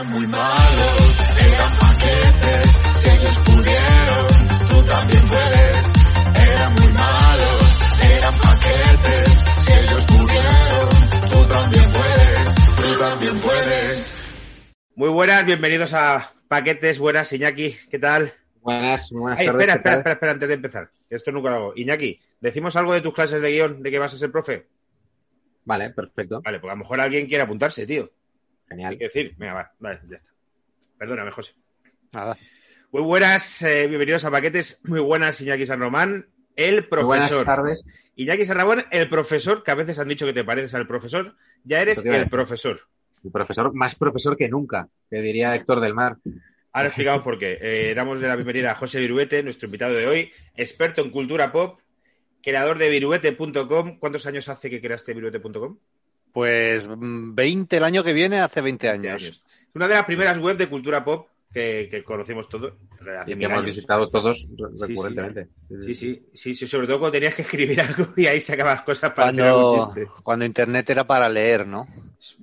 Eran muy malos, eran paquetes, si ellos pudieron, tú también puedes. Eran muy malos, eran paquetes, si ellos pudieron, tú también puedes, tú también puedes. Muy buenas, bienvenidos a Paquetes, buenas, Iñaki, ¿qué tal? Buenas, muy buenas Ay, tardes. espera, ¿qué espera, espera, espera, antes de empezar. Esto nunca lo hago. Iñaki, ¿decimos algo de tus clases de guion, de que vas a ser profe? Vale, perfecto. Vale, pues a lo mejor alguien quiere apuntarse, tío. Hay Genial. que decir, venga, va, vale, ya está. Perdóname, José. Nada. Muy buenas, eh, bienvenidos a Paquetes. Muy buenas, Iñaki San Román, el Muy buenas profesor. tardes. Iñaki San Ramón, el profesor, que a veces han dicho que te pareces al profesor. Ya eres te el profesor. El profesor, más profesor que nunca, que diría Héctor del Mar. Ahora explicamos por qué. Eh, damos la bienvenida a José Viruete, nuestro invitado de hoy, experto en cultura pop, creador de viruete.com. ¿Cuántos años hace que creaste viruete.com? Pues mm, 20 el año que viene, hace 20 años. una de las primeras web de cultura pop que, que conocimos todos. hace Y que hemos años. visitado todos Sí, recurrentemente. Sí, sí, sí, sí, sobre todo cuando tenías que escribir algo y ahí sacabas cosas para hacer Cuando, algún chiste. cuando internet era para leer, ¿no?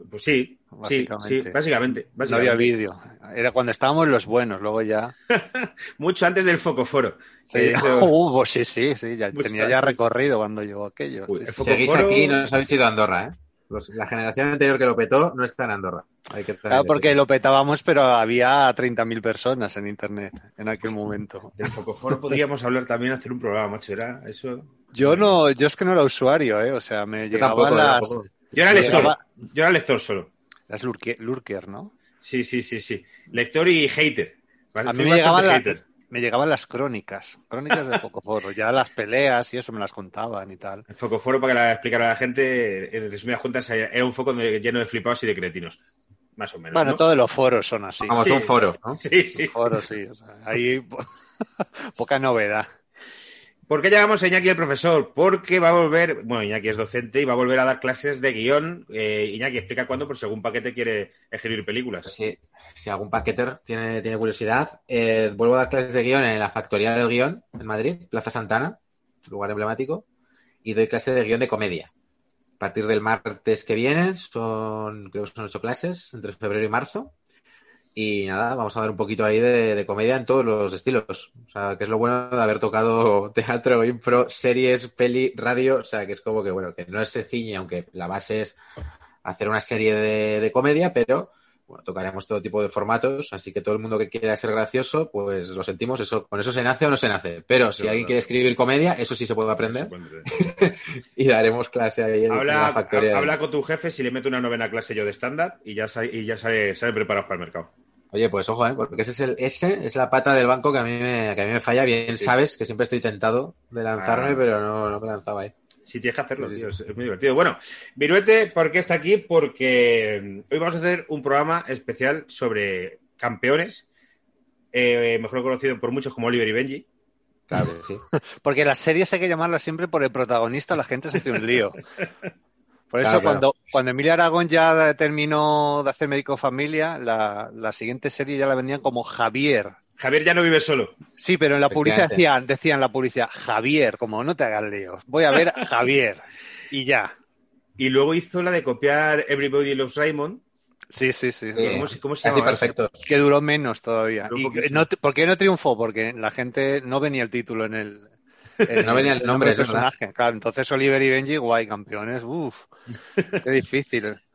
Pues sí, sí, Básicamente. sí, básicamente. No básicamente. había vídeo. Era cuando estábamos los buenos, luego ya. Mucho antes del Focoforo. Sí, Eh, eso- Uh, pues sí, sí, sí, ya Mucho tenía ya recorrido cuando llegó aquello. Uy. Seguís aquí y no os habéis ido a Andorra, ¿eh? Los- la generación anterior que lo petó no está en Andorra. Hay que Claro, porque lo petábamos, pero había 30.000 personas en internet en aquel momento. Del Focoforo podríamos hablar también, hacer un programa, macho. Era eso. Yo no, yo es que no era usuario, ¿eh? O sea, me Yo llegaban tampoco, las. Yo era lector. llegaba- Yo era lector solo. las lurke- lurker, ¿no? Sí, sí, sí, sí. Lector y hater. A mí me llegaban, la- hater. Me llegaban las crónicas, crónicas de Focoforo, ya las peleas y eso me las contaban y tal. El Focoforo, para que la explicara a la gente, en resumidas cuentas, era un foco lleno de flipados y de cretinos. Más o menos. Bueno, ¿no? todos los foros son así. Vamos, Sí. un foro, ¿no? Sí, sí. Foros, sí. o sea, ahí po- poca novedad. ¿Por qué llamamos a Iñaki el profesor? Porque va a volver, bueno, Iñaki es docente y va a volver a dar clases de guion. Eh, Iñaki, explica cuándo, por si algún paquete quiere escribir películas. Si, si algún paqueter tiene, tiene curiosidad, eh, vuelvo a dar clases de guion en la Factoría del Guión, en Madrid, Plaza Santana, lugar emblemático, y doy clases de guion de comedia. A partir del martes que viene, son, creo que son ocho clases, entre febrero y marzo. Y nada, vamos a ver un poquito ahí de, de comedia en todos los estilos. O sea, que es lo bueno de haber tocado teatro, impro, series, peli, radio. O sea, que es como que, bueno, que no es sencillo, aunque la base es hacer una serie de, de comedia, pero bueno, tocaremos todo tipo de formatos, así que todo el mundo que quiera ser gracioso, pues lo sentimos, eso, con eso se nace o no se nace. Pero si alguien verdad. quiere escribir comedia, eso sí se puede aprender y daremos clase ahí en, Habla, la factoría. ha- habla con tu jefe si le meto una novena clase yo de stand-up y ya, y ya sale, sale preparado para el mercado. Oye, pues ojo, ¿eh? porque ese es, el, ese es la pata del banco que a mí me, que a mí me falla. Bien Sí. sabes que siempre estoy tentado de lanzarme, Ah. pero no, no me lanzaba ahí. Sí, tienes que hacerlo, Sí, sí, tío, Es, es muy divertido. Bueno, Viruete, ¿por qué está aquí? Porque mm, hoy vamos a hacer un programa especial sobre campeones, eh, mejor conocido por muchos como Oliver y Benji. Claro que sí. Porque las series hay que llamarlas siempre por el protagonista, la gente se hace un lío. Por eso Claro, claro. cuando, cuando Emilia Aragón ya terminó de hacer médico familia, la, la siguiente serie ya la vendían como Javier. Javier ya no vive solo. Sí, pero en la publicidad decían, decían la publicidad, Javier, como no te hagas líos, voy a ver a Javier. Y ya. Y luego hizo la de copiar Everybody Loves Raymond. Sí, sí, sí. ¿Cómo, cómo se Así perfecto. Que duró menos todavía. Y no, ¿Por qué no triunfó? Porque la gente no venía el título en el. En No venía el nombre, del verdad. personaje. Claro, entonces Oliver y Benji, guay, campeones. Uf, qué difícil.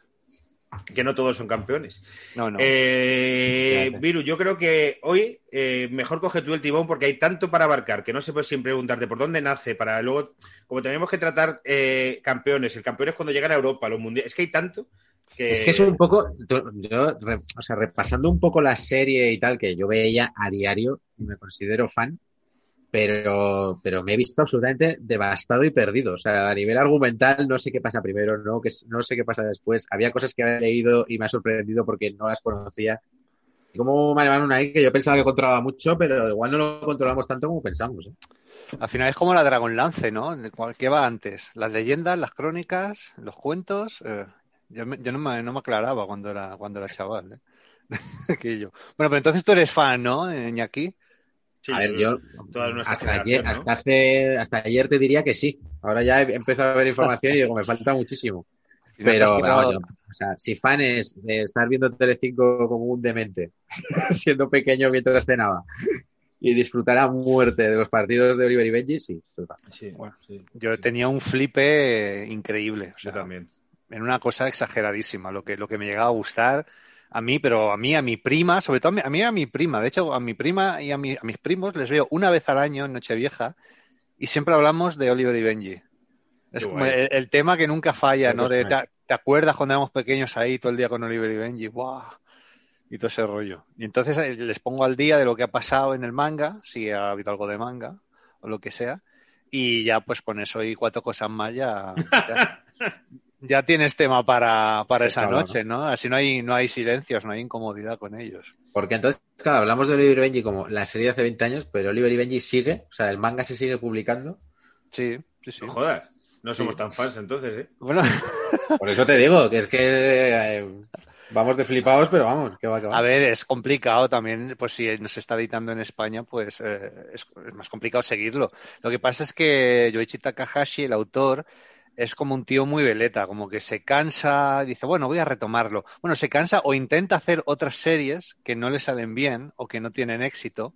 Que no todos son campeones. No, no. Eh. Viru, yo creo que hoy eh, mejor coge tú el timón porque hay tanto para abarcar que no se puede sin preguntarte por dónde nace, para luego, como tenemos que tratar eh, campeones, el campeón es cuando llegan a Europa, los mundiales, es que hay tanto que... Es que es un poco, yo, o sea, repasando un poco la serie y tal, que yo veía a diario y me considero fan, pero, pero me he visto absolutamente devastado y perdido. O sea, a nivel argumental no sé qué pasa primero, no, que, no sé qué pasa después. Había cosas que había leído y me ha sorprendido porque no las conocía. Y como llamaron ahí que yo pensaba que controlaba mucho, pero igual no lo controlamos tanto como pensamos. ¿eh? Al final es como la Dragonlance, ¿no? De cual- ¿Qué va antes? Las leyendas, las crónicas, los cuentos. eh, yo yo no, me, no me aclaraba cuando era, cuando era chaval. ¿eh? Bueno, pero entonces tú eres fan, ¿no, eh, Iñaki? Sí, a ver, yo hasta ayer, hasta hace, hasta ayer te diría que sí. Ahora ya he empezado a ver información y digo, me falta muchísimo. Pero, yo- o sea, si fan es de estar viendo Telecinco como un demente, siendo pequeño mientras cenaba, y disfrutar a muerte de los partidos de Oliver y Benji, sí. total. Sí, Bueno, sí, Yo sí. tenía un flipe eh, increíble. O Yo sea, también. en una cosa exageradísima, lo que, lo que me llegaba a gustar a mí, pero a mí, a mi prima, sobre todo a mí, a mí y a mi prima, de hecho a mi prima y a, mi- a mis primos les veo una vez al año en Nochevieja y siempre hablamos de Oliver y Benji. Es como el, el tema que nunca falla, ¿no? De, te, te acuerdas cuando éramos pequeños ahí todo el día con Oliver y Benji? ¡Buah! Y todo ese rollo. Y entonces eh, les pongo al día de lo que ha pasado en el manga, si ha habido algo de manga o lo que sea. Y ya pues con eso y cuatro cosas más ya, ya, ya tienes tema para, para esa Claro, noche, ¿no? Así no hay, no hay silencios, no hay incomodidad con ellos. Porque entonces, claro, hablamos de Oliver y Benji como la serie de hace 20 años, pero Oliver y Benji sigue, o sea, el manga se sigue publicando. Sí, sí, sí. No jodas. No somos Sí. tan fans entonces, ¿eh? Bueno, Por eso te digo, que es que eh, vamos de flipados, pero vamos, que va, que va. a ver, es complicado también, pues si nos está editando en España, pues eh, es, es más complicado seguirlo. Lo que pasa es que Yoichi Takahashi, el autor, es como un tío muy veleta, como que se cansa, dice, bueno, voy a retomarlo. Bueno, se cansa o intenta hacer otras series que no le salen bien o que no tienen éxito.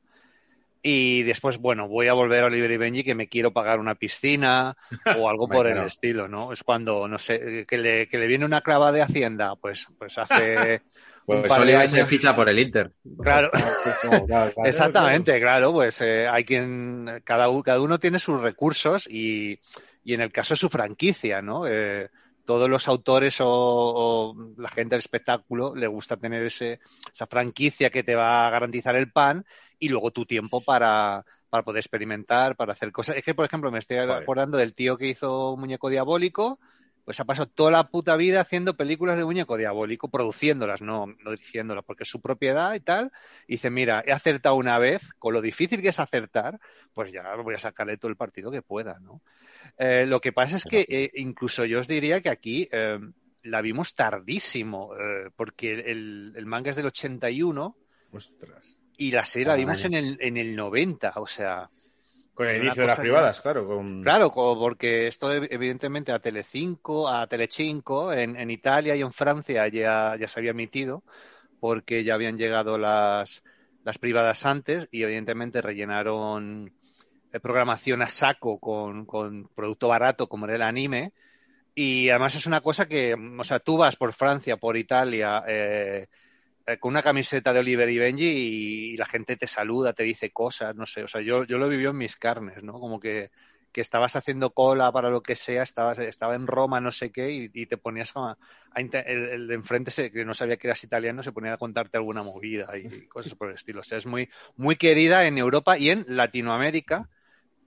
Y después, bueno, voy a volver a Oliver y Benji que me quiero pagar una piscina o algo por el estilo, ¿no? Es cuando, no sé, que le, que le viene una clava de Hacienda, pues, pues hace un pues de Oliver se ficha por el Inter. Claro. Es como, claro, claro. Exactamente, claro, pues eh, hay quien, cada, cada uno tiene sus recursos y, y en el caso de su franquicia, ¿no? Eh, todos los autores o, o la gente del espectáculo le gusta tener ese, esa franquicia que te va a garantizar el pan y luego tu tiempo para, para poder experimentar, para hacer cosas. Es que, por ejemplo, me estoy acordando del tío que hizo Muñeco Diabólico, pues ha pasado toda la puta vida haciendo películas de Muñeco Diabólico, produciéndolas, no, no dirigiéndolas, porque es su propiedad y tal. Y dice, mira, he acertado una vez, con lo difícil que es acertar, pues ya voy a sacarle todo el partido que pueda, ¿no? Eh, lo que pasa es que eh, incluso yo os diría que aquí eh, la vimos tardísimo, porque el, el manga es del 81 Ostras. y la serie la vimos en el, en el 90, o sea, Con el inicio de las privadas, claro. Con... claro, porque esto ev- evidentemente a Telecinco, a Telecinco, en, en Italia y en Francia ya, ya se había emitido, porque ya habían llegado las, las privadas antes y evidentemente rellenaron programación a saco con, con producto barato como era el anime. Y además es una cosa que, o sea, tú vas por Francia, por Italia, eh, eh, con una camiseta de Oliver y Benji y, la gente te saluda, te dice cosas, no sé, o sea, yo, yo lo vivió en mis carnes, ¿no? Como que, que estabas haciendo cola para lo que sea, estabas, estaba en Roma, no sé qué, y, y te ponías a, el, enfrente que no sabía que eras italiano se ponía a contarte alguna movida y cosas por el estilo. O sea, es muy, muy querida en Europa y en Latinoamérica,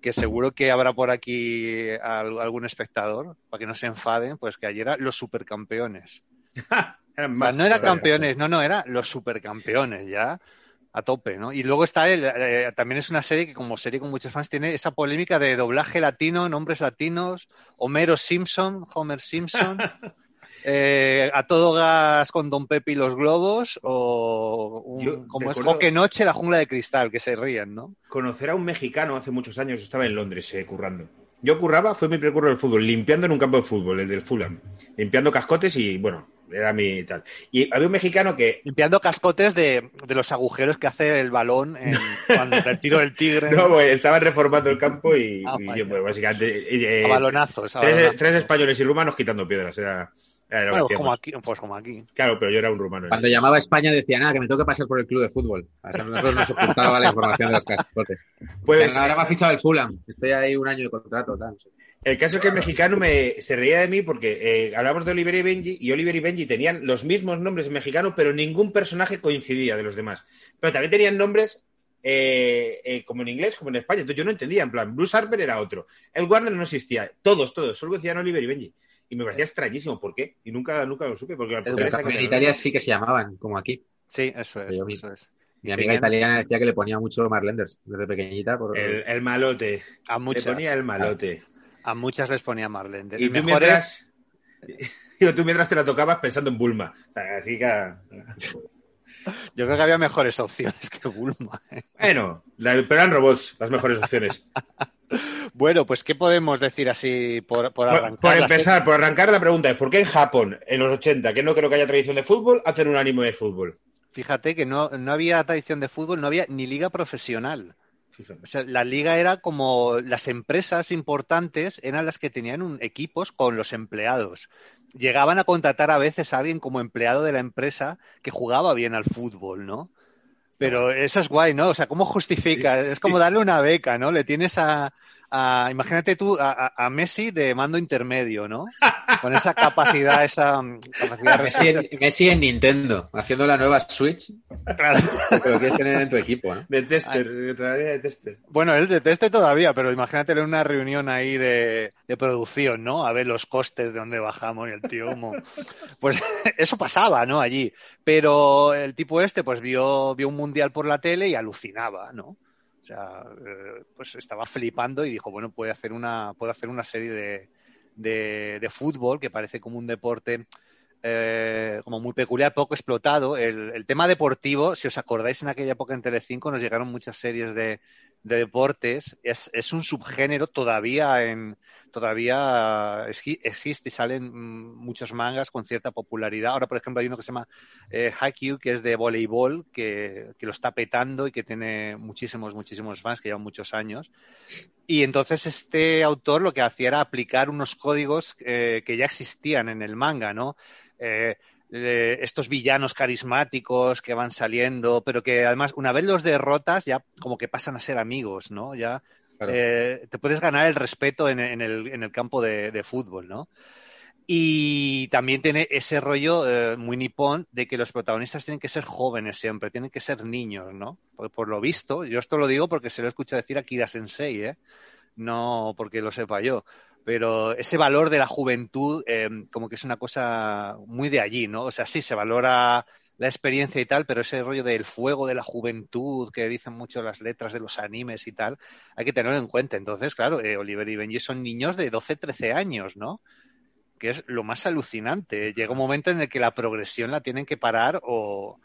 que seguro que habrá por aquí al- algún espectador, para que no se enfaden, pues que ayer era los supercampeones. Eran O sea, más no era todavía. campeones, no, no, era los supercampeones ya a tope, ¿no? Y luego está el, eh, también es una serie que como serie con muchos fans tiene esa polémica de doblaje latino, nombres latinos, Homero Simpson, Homer Simpson, eh, a todo gas con Don Pepe y los globos o un- Yo como es Joque Noche, la jungla de cristal, que se ríen, ¿no? Conocer a un mexicano hace muchos años, estaba en Londres eh, currando. Yo curraba, fue mi primer curro del fútbol, limpiando en un campo de fútbol, el del Fulham. Limpiando cascotes y, bueno, era mi tal. Y había un mexicano que Limpiando cascotes de, de los agujeros que hace el balón en, cuando el tiro del tigre. no, pues, estaban reformando el campo y, Ah, y vaya. yo, pues, básicamente. eh, a balonazos. a tres, balonazos. tres españoles y rumanos quitando piedras. Era, era Bueno, pues como aquí, pues como aquí. Claro, pero yo era un rumano. Cuando llamaba a España decía, nada, que me tengo que pasar por el club de fútbol. A nosotros nos ocultaba la información de los cascotes. Pues, ahora me ha fichado el Fulham. Estoy ahí un año de contrato. Tal, no sé. El caso es que el mexicano me, se reía de mí porque eh, hablamos de Oliver y Benji y Oliver y Benji tenían los mismos nombres en mexicano, pero ningún personaje coincidía de los demás. Pero también tenían nombres eh, eh, como en inglés, como en español. Entonces yo no entendía, en plan, Bruce Harper era otro. El Warner no existía. Todos, todos, solo decían Oliver y Benji. Y me parecía extrañísimo, ¿por qué? Y nunca, nunca lo supe. Porque en Italia sí que se llamaban, como aquí. Sí, eso es. Yo vi. Eso es. Mi amiga tenían italiana decía que le ponía mucho Marlenders desde pequeñita. Por... el, el malote. A Le muchas, ponía el malote. a muchas les ponía Marlene. Y tú es- mientras, digo, tú mientras te la tocabas pensando en Bulma. Así que... yo creo que había mejores opciones que Bulma. ¿eh? Bueno, la- pero eran robots las mejores opciones. Bueno, pues ¿qué podemos decir así por, por arrancar? por empezar, por arrancar la pregunta es, ¿por qué en Japón, en los 80, que no creo que haya tradición de fútbol, hacen un anime de fútbol? Fíjate que no, no había tradición de fútbol, no había ni liga profesional. O sea, la liga era como las empresas importantes eran las que tenían un, equipos con los empleados. Llegaban a contratar a veces a alguien como empleado de la empresa que jugaba bien al fútbol, ¿no? Pero eso es guay, ¿no? O sea, ¿cómo justifica? Sí, sí, Es como darle una beca, ¿no? Le tienes a, a- imagínate tú a, Messi de mando intermedio, ¿no? Con esa capacidad, esa mm, capacidad de Messi en, Messi en Nintendo, haciendo la nueva Switch, Claro. lo quieres tener en tu equipo, ¿no? De tester, de traería de tester. Bueno, él deteste todavía, pero imagínate en una reunión ahí de, de producción, ¿no? A ver los costes de dónde bajamos y el tío como... Pues eso pasaba, ¿no? Allí. Pero el tipo este, pues vio, vio un mundial por la tele y alucinaba, ¿no? O sea, eh, pues estaba flipando y dijo, bueno, puede hacer una, puedo hacer una serie de, de, de fútbol que parece como un deporte eh, como muy peculiar, poco explotado. El, el tema deportivo, si os acordáis, en aquella época en Telecinco nos llegaron muchas series de, de deportes. Es, es un subgénero todavía en todavía existe y salen muchos mangas con cierta popularidad. Ahora, por ejemplo, hay uno que se llama eh, Haikyuu, que es de voleibol, que, que lo está petando y que tiene muchísimos, muchísimos fans que llevan muchos años. Y entonces este autor lo que hacía era aplicar unos códigos eh, que ya existían en el manga, ¿no? Eh, eh, estos villanos carismáticos que van saliendo, pero que además una vez los derrotas ya como que pasan a ser amigos, ¿no? Ya Claro. eh, te puedes ganar el respeto en, en el, en el campo de, de fútbol, ¿no? Y también tiene ese rollo eh, muy nipón de que los protagonistas tienen que ser jóvenes siempre, tienen que ser niños, ¿no? Por, por lo visto, yo esto lo digo porque se lo escucho decir a Kira Sensei, ¿eh? No porque lo sepa yo. Pero ese valor de la juventud, eh, como que es una cosa muy de allí, ¿no? O sea, sí, se valora la experiencia y tal, pero ese rollo del fuego de la juventud que dicen mucho las letras de los animes y tal, hay que tenerlo en cuenta. Entonces, claro, eh, Oliver y Benji son niños de 12, 13 años, ¿no? Que es lo más alucinante. Llega un momento en el que la progresión la tienen que parar o,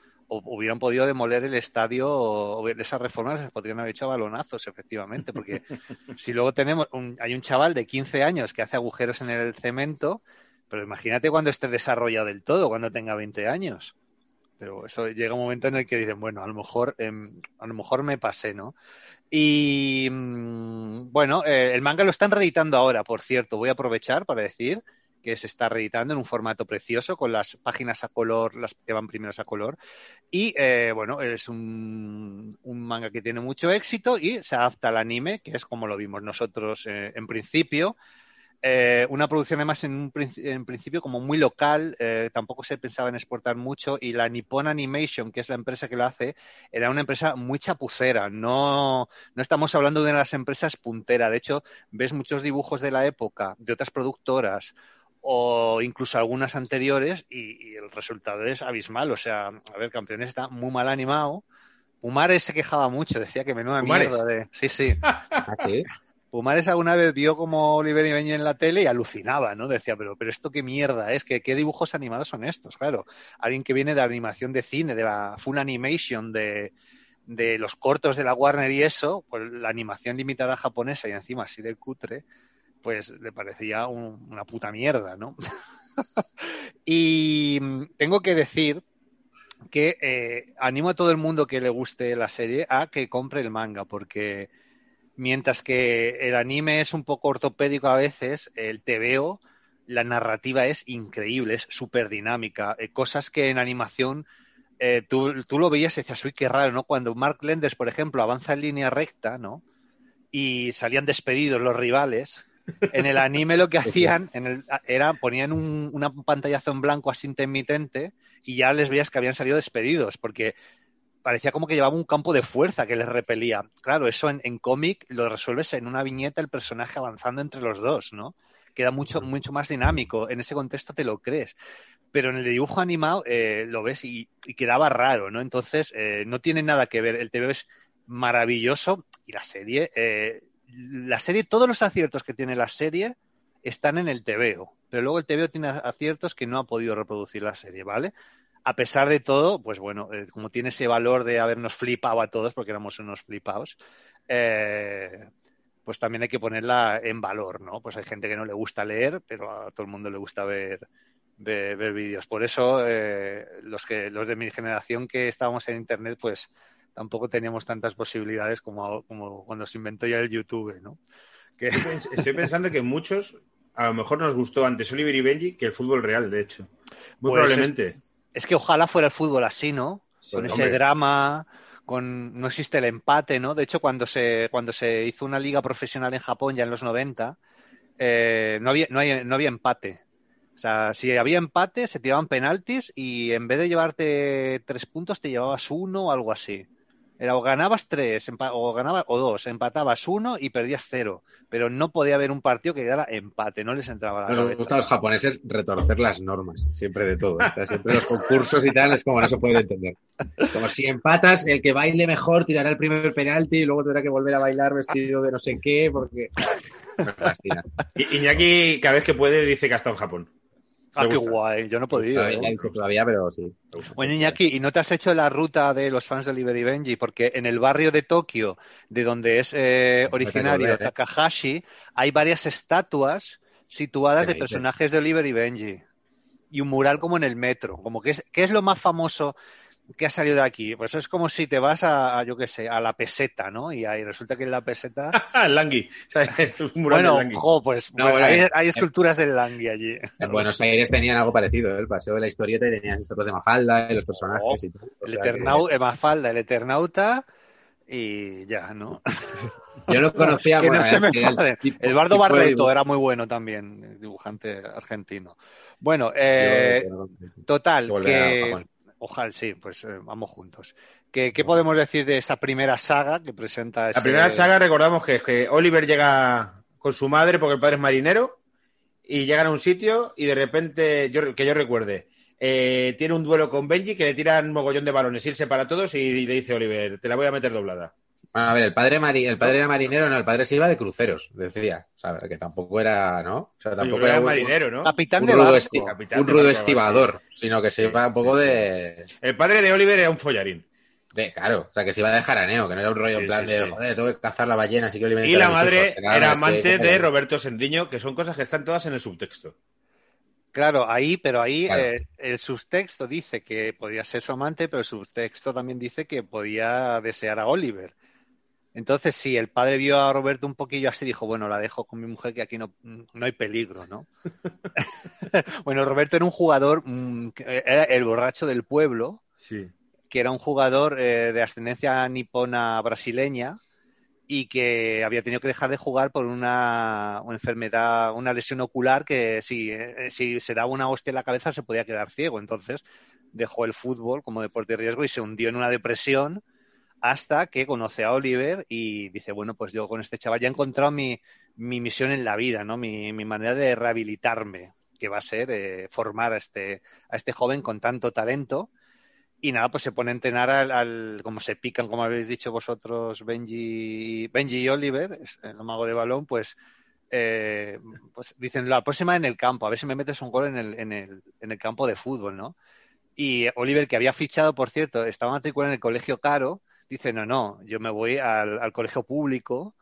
hubieran podido demoler el estadio o, esas reformas se podrían haber hecho a balonazos, efectivamente, porque si luego tenemos un, hay un chaval de 15 años que hace agujeros en el cemento, pero imagínate cuando esté desarrollado del todo, cuando tenga 20 años. Pero eso llega un momento en el que dicen, bueno, a lo mejor, em, a lo mejor me pasé, ¿no? Y mm, bueno, eh, el manga lo están reeditando ahora, por cierto. Voy a aprovechar para decir que se está reeditando en un formato precioso con las páginas a color, las que van primeros a color. Y eh, bueno, es un, manga que tiene mucho éxito y se adapta al anime, que es como lo vimos nosotros eh, en principio. Eh, una producción además en, un, en principio como muy local, tampoco se pensaba en exportar mucho y la Nippon Animation, que es la empresa que lo hace, era una empresa muy chapucera, no, no estamos hablando de una de las empresas puntera, de hecho ves muchos dibujos de la época, de otras productoras o incluso algunas anteriores y, y el resultado es abismal, o sea, a ver, Campeones está muy mal animado. Pumares se quejaba mucho, decía que menuda ¿Pumares? mierda de... Sí, sí. Ah, sí. Pumares alguna vez vio como Oliver y Benji en la tele y alucinaba, ¿no? Decía, pero, pero esto qué mierda es, que qué dibujos animados son estos, claro. Alguien que viene de la animación de cine, de la full animation, de, de los cortos de la Warner y eso, pues la animación limitada japonesa y encima así de cutre, pues le parecía un- una puta mierda, ¿no? y tengo que decir que eh, animo a todo el mundo que le guste la serie a que compre el manga, porque mientras que el anime es un poco ortopédico a veces, el TVO, la narrativa es increíble, es súper dinámica. Eh, cosas que en animación eh, tú, tú lo veías y decías, uy, qué raro, ¿no? Cuando Mark Lenders, por ejemplo, avanza en línea recta, ¿no? Y salían despedidos los rivales. En el anime lo que hacían en el, era ponían un, una pantallazo en blanco así intermitente y ya les veías que habían salido despedidos, porque parecía como que llevaba un campo de fuerza que les repelía. Claro, eso en, en cómic lo resuelves en una viñeta el personaje avanzando entre los dos, ¿no? Queda mucho, mucho más dinámico. En ese contexto te lo crees. Pero en el dibujo animado eh, lo ves y, y, quedaba raro, ¿no? Entonces, eh, no tiene nada que ver. El TV es maravilloso y la serie, eh, la serie, todos los aciertos que tiene la serie están en el TVO. Pero luego el TVO tiene aciertos que no ha podido reproducir la serie, ¿vale? a pesar de todo, pues bueno, eh, como tiene ese valor de habernos flipado a todos, porque éramos unos flipados, eh, pues también hay que ponerla en valor, ¿no? Pues hay gente que no le gusta leer, pero a todo el mundo le gusta ver, ver, vídeos. Por eso eh, los que los de mi generación que estábamos en internet, pues tampoco teníamos tantas posibilidades como, como cuando se inventó ya el YouTube, ¿no? Que... Estoy pensando que muchos a lo mejor nos gustó antes Oliver y Benji que el fútbol real, de hecho. Muy Pues probablemente. Es, es que ojalá fuera el fútbol así, ¿no? Con ese hombre. drama, con no existe el empate, ¿no? De hecho, cuando se cuando se hizo una liga profesional en Japón ya en los 90, eh, no había no, hay- no había empate. O sea, si había empate, se tiraban penaltis y en vez de llevarte tres puntos, te llevabas uno o algo así. Era o ganabas tres o ganabas o dos, empatabas uno y perdías cero. Pero no podía haber un partido que diera empate, no les entraba la Nos cabeza. gusta a los japoneses retorcer las normas, siempre de todo. O sea, siempre los concursos y tal es como no se puede entender. Como si empatas, el que baile mejor tirará el primer penalti y luego tendrá que volver a bailar vestido de no sé qué, porque. Me fascina. Iñaki, cada vez que puede, dice que ha estado en Japón. Ah, qué guay, yo no he podido. Todavía, ¿eh? ya he dicho todavía, pero sí. Bueno, Iñaki, ¿y no te has hecho la ruta de los fans de Oliver y Benji? Porque en el barrio de Tokio, de donde es eh, originario volver, ¿eh? Takahashi, hay varias estatuas situadas ¿Qué de personajes de Oliver y Benji. Y un mural como en el metro. Como que es, ¿Qué es lo más famoso que ha salido de aquí? Pues es como si te vas a, a, yo qué sé, a la peseta, ¿no? Y ahí resulta que en la peseta... Ah, el Langui. O sea, es un mural bueno, Langui. jo, pues No, bueno, hay, eh, hay esculturas del Langui allí. En Buenos Aires tenían algo parecido, ¿eh? el paseo de la historieta y tenían estatuas de Mafalda y los personajes Oh, y todo. O El sea que- Eternau, el Mafalda, el Eternauta y ya, ¿no? Yo no conocía que bueno, no se me el tipo- Eduardo tipo de Barreto era muy bueno también, el dibujante argentino. Bueno, eh, total, que. Ojalá sí, pues eh, vamos juntos. ¿Qué, qué podemos decir de esa primera saga que presenta ese... La primera saga recordamos que, que Oliver llega con su madre porque el padre es marinero y llegan a un sitio y de repente, yo, que yo recuerde, eh, tiene un duelo con Benji que le tiran un mogollón de balones, irse para todos y, le dice Oliver, te la voy a meter doblada. Bueno, a ver, el padre, mari- el padre era marinero, no, el padre se iba de cruceros, decía. O sea, que tampoco era, ¿no? O sea, tampoco era era un, marinero, ¿no? Capitán un de rudo, barco. esti- Capitán un rudo barco, estibador, sino que se iba un poco de, El padre de Oliver era un follarín. de- Claro, o sea, que se iba de jaraneo, que no era un rollo Sí, en plan sí, de, sí. joder, tengo que cazar la ballena, así que Oliver Y la madre hijos, que nada era amante de Roberto Sendiño, que son cosas que están todas en el subtexto. Claro, ahí, pero ahí Claro. eh, el subtexto dice que podía ser su amante, pero el subtexto también dice que podía desear a Oliver. Entonces, si el padre vio a Roberto un poquillo así, dijo, bueno, la dejo con mi mujer que aquí no, no hay peligro, ¿no? bueno, Roberto era un jugador, mm, que era el borracho del pueblo, Sí. que era un jugador eh, de ascendencia nipona brasileña y que había tenido que dejar de jugar por una, una enfermedad, una lesión ocular que si, eh, si se daba una hostia en la cabeza se podía quedar ciego. Entonces dejó el fútbol como deporte de riesgo y se hundió en una depresión hasta que conoce a Oliver y dice, bueno, pues yo con este chaval ya he encontrado mi, mi misión en la vida, ¿no? Mi, mi manera de rehabilitarme, que va a ser eh, formar a este, a este joven con tanto talento. Y nada, pues se pone a entrenar al, al- como se pican, como habéis dicho vosotros, Benji, Benji y Oliver, el mago de balón, pues, eh, pues dicen la próxima en el campo, a ver si me metes un gol en el, en el, en el campo de fútbol, ¿no? Y Oliver, que había fichado, por cierto, estaba matriculado en el colegio caro, dice, no, no, yo me voy al, al colegio público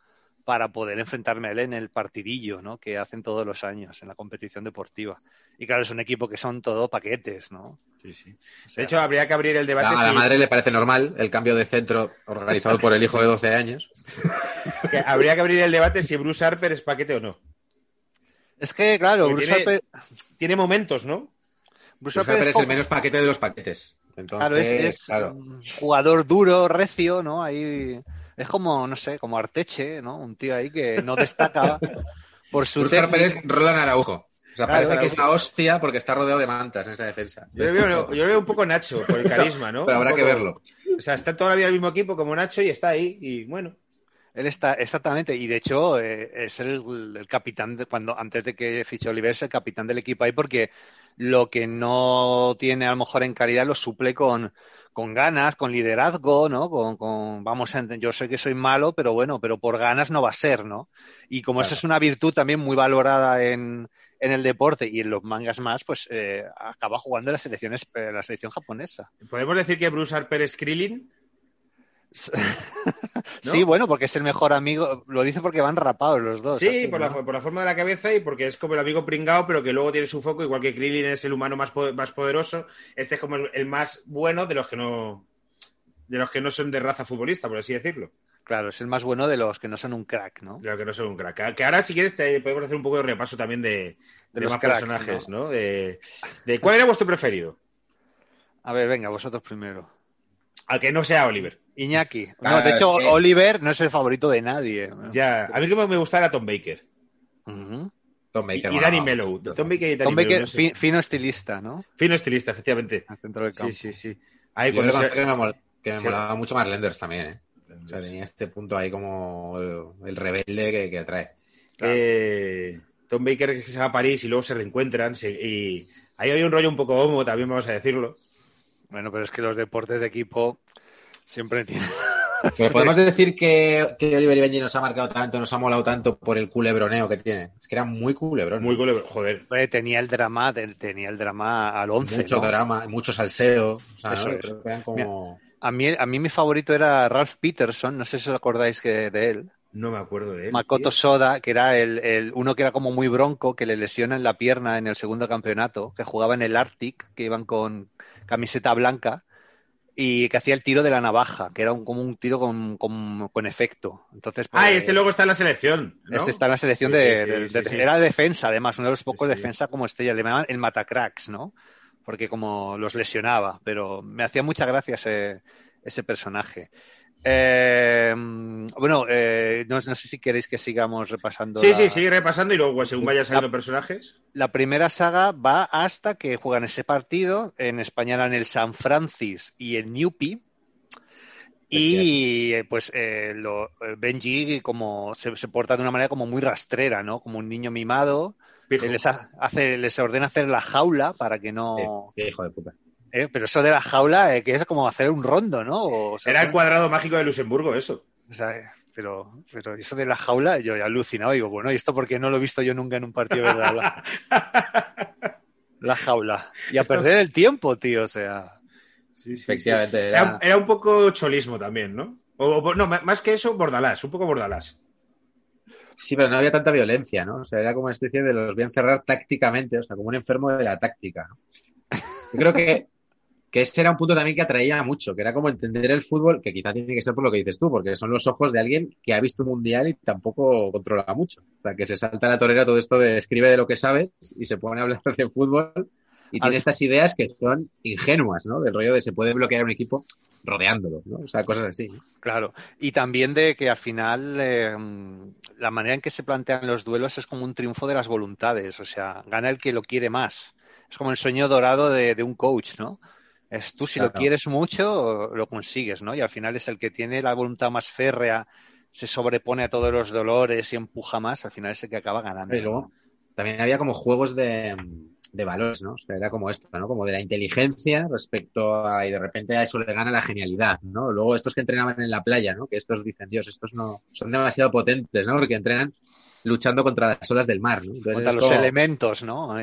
para poder enfrentarme a él en el partidillo, ¿no? Que hacen todos los años en la competición deportiva. Y claro, es un equipo que son todo paquetes, ¿no? Sí, sí. O sea, De hecho, habría que abrir el debate. A la madre le parece normal el cambio de centro organizado por el hijo de 12 años. que habría que abrir el debate si Bruce Harper es paquete o no. Es que, claro, Porque Bruce tiene- Harper, Tiene momentos, ¿no? Bruce Bruce Harper Harper es, es como- el menos paquete de los paquetes. Entonces, claro, es, es claro. un jugador duro, recio, ¿no? Ahí es como, no sé, como Arteche, ¿no? Un tío ahí que no destaca por su Bruce Harper es técnica. Roland Araujo. O sea, Claro, parece que es una hostia porque está rodeado de mantas en esa defensa. Yo le veo, yo le veo un poco Nacho por el carisma, ¿no? Pero habrá que poco- verlo. O sea, está toda la vida en el mismo equipo como Nacho y está ahí. Y bueno, Él está, exactamente, y de hecho eh, es el, el capitán de cuando, antes de que fiche Oliver, es el capitán del equipo ahí porque lo que no tiene a lo mejor en calidad lo suple con, con ganas, con liderazgo, ¿no? Con, con vamos a yo sé que soy malo, pero bueno, pero por ganas no va a ser, ¿no? Y como esa es una virtud también muy valorada en, en el deporte y en los mangas más, pues eh, acaba jugando en la selección, la selección japonesa. podemos decir que Bruce Harper es Krillin. Sí, bueno, porque es el mejor amigo. Lo dice porque van rapados los dos. Sí, así, por, ¿no? la, por la forma de la cabeza y porque es como el amigo pringao, pero que luego tiene su foco, igual que Krillin es el humano más, po- más poderoso. Este es como el, el más bueno de los que no de los que no son de raza futbolista, por así decirlo. Claro, es el más bueno de los que no son un crack, ¿no? De los que no son un crack. Que- ahora, si quieres, te podemos hacer un poco de repaso también de, de los más cracks, personajes, ¿no? De, de cuál era vuestro preferido. A ver, venga, vosotros primero. Al que no sea Oliver. Iñaki. No, de hecho, es que- Oliver no es el favorito de nadie. Ya, a mí que me gustaba era Tom Baker. Tom Y, Baker. y molaba Danny. Mellow. Tom Baker y Danny Tom Baker, Mellow, no sé. fi- fino estilista, ¿no? Fino estilista, efectivamente. Al centro del campo. Sí, sí, sí. Ahí Yo cuando creo se- que me, mol- que me Sí. molaba mucho más Lenders también, ¿eh? O sea, tenía este punto ahí como el, el rebelde que, que atrae. Eh, Tom Baker que se va a París y luego se reencuentran. se- y ahí había un rollo un poco homo, también vamos a decirlo. Bueno, pero es que los deportes de equipo siempre tienen. Pero podemos decir que, que Oliver y Benji nos ha marcado tanto, nos ha molado tanto por el culebroneo que tiene. Es que era muy culebrón. Muy cool, joder. Hombre, tenía el drama, te- tenía el drama al 11. mucho ¿no? drama, mucho salseo. O sea, Eso ¿no? es. Creo que eran como... A mí, a mí mi favorito era Ralph Peterson, no sé si os acordáis que, de él. No me acuerdo de él. Makoto tío. Soda, que era el, el- uno que era como muy bronco, que le lesiona en la pierna en el segundo campeonato, que jugaba en el Arctic, que iban con camiseta blanca, y que hacía el tiro de la navaja, que era un- como un tiro con, con- con efecto. Entonces, Ah, y pues, este luego está en la selección. ¿no? ese está en la selección Sí, de, sí, sí, de- sí, de- sí. Era defensa, además, uno de los pocos defensa como estrella. Le llamaban el matacracks, ¿no? Porque como los lesionaba, pero me hacía mucha gracia ese, ese personaje. Eh, bueno, eh, no, no sé si queréis que sigamos repasando. Sí, la- sí, sigue repasando y luego pues, según vayan saliendo personajes. La primera saga va hasta que juegan ese partido. En España eran el San Francis y el Newpie. Y pues eh, lo- eh, Benji como se, se porta de una manera como muy rastrera, ¿no? Como un niño mimado. Les, ha- hace, les ordena hacer la jaula para que no. Qué hijo de puta. Eh, pero eso de la jaula, eh, que es como hacer un rondo, ¿no? O, sea, Era el cuadrado mágico de Luxemburgo, eso. o sea, pero, pero eso de la jaula, yo he alucinado. Digo, bueno, ¿y esto porque no lo he visto yo nunca en un partido de verdad? La, la jaula. Y a Esto- perder el tiempo, tío, o sea. Sí, sí, Efectivamente, sí. era- Era, era un poco cholismo también, ¿no? O, o- no, más que eso, bordalás, un poco bordalás. Sí, pero no había tanta violencia, ¿no? O sea, era como una especie de los voy a encerrar tácticamente, o sea, como un enfermo de la táctica. ¿no? Yo creo que, que ese era un punto también que atraía mucho, que era como entender el fútbol, que quizá tiene que ser por lo que dices tú, porque son los ojos de alguien que ha visto un mundial y tampoco controla mucho. O sea, que se salta a la torera todo esto de escribe de lo que sabes y se pone a hablar de fútbol y tiene estas ideas que son ingenuas, ¿no? Del rollo de se puede bloquear un equipo rodeándolo, ¿no? O sea, cosas así. ¿no? Claro, y también de que al final eh, la manera en que se plantean los duelos es como un triunfo de las voluntades, o sea, gana el que lo quiere más. Es como el sueño dorado de, de un coach, ¿no? Es tú si lo quieres mucho, lo consigues, ¿no? Y al final es el que tiene la voluntad más férrea, se sobrepone a todos los dolores y empuja más, al final es el que acaba ganando. Y luego también había como juegos de, de valores, ¿no? O sea, era como esto, ¿no? Como de la inteligencia respecto a, y de repente a eso le gana la genialidad, ¿no? Luego estos que entrenaban en la playa, ¿no? Que estos dicen, Dios, estos no, son demasiado potentes, ¿no? Porque entrenan luchando contra las olas del mar, ¿no? Entonces Contra los como- elementos, ¿no?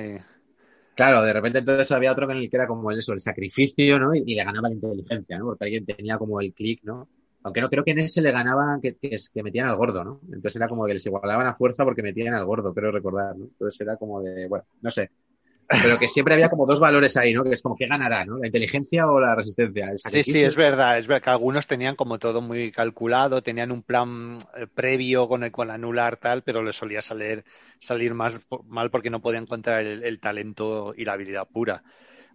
Claro, de repente entonces había otro en el que era como eso, el sacrificio, ¿no? Y, le ganaba la inteligencia, ¿no? Porque alguien tenía como el clic, ¿no? Aunque no creo que en ese le ganaban que, que, que metían al gordo, ¿no? Entonces era como que les igualaban a fuerza porque metían al gordo, creo recordar, ¿no? Entonces era como de, bueno, no sé. Pero que siempre había como dos valores ahí, ¿no? Que es como que ganará, ¿no? La inteligencia o la resistencia. Sí, sí, es verdad, es verdad que algunos tenían como todo muy calculado, tenían un plan eh, previo con el con anular tal, pero les solía salir, salir más mal porque no podían encontrar el, el talento y la habilidad pura.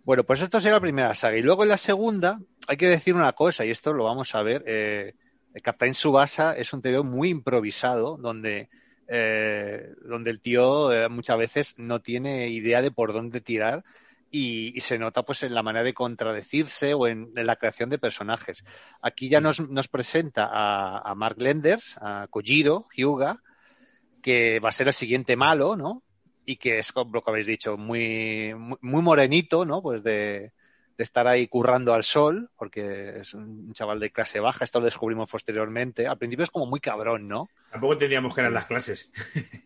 Bueno, pues esto sería la primera saga. Y luego en la segunda hay que decir una cosa, y esto lo vamos a ver. Eh, el Captain Subasa es un TVO muy improvisado, donde, eh, donde el tío eh, muchas veces no tiene idea de por dónde tirar y, y se nota pues en la manera de contradecirse o en, en la creación de personajes. Aquí ya nos, nos presenta a, a Mark Lenders, a Kojiro Hyuga, que va a ser el siguiente malo, ¿no? Y que es como lo que habéis dicho, muy, muy, muy morenito, ¿no? Pues de, de estar ahí currando al sol, porque es un chaval de clase baja, esto lo descubrimos posteriormente. Al principio es como muy cabrón, ¿no? Tampoco entendíamos que eran las clases.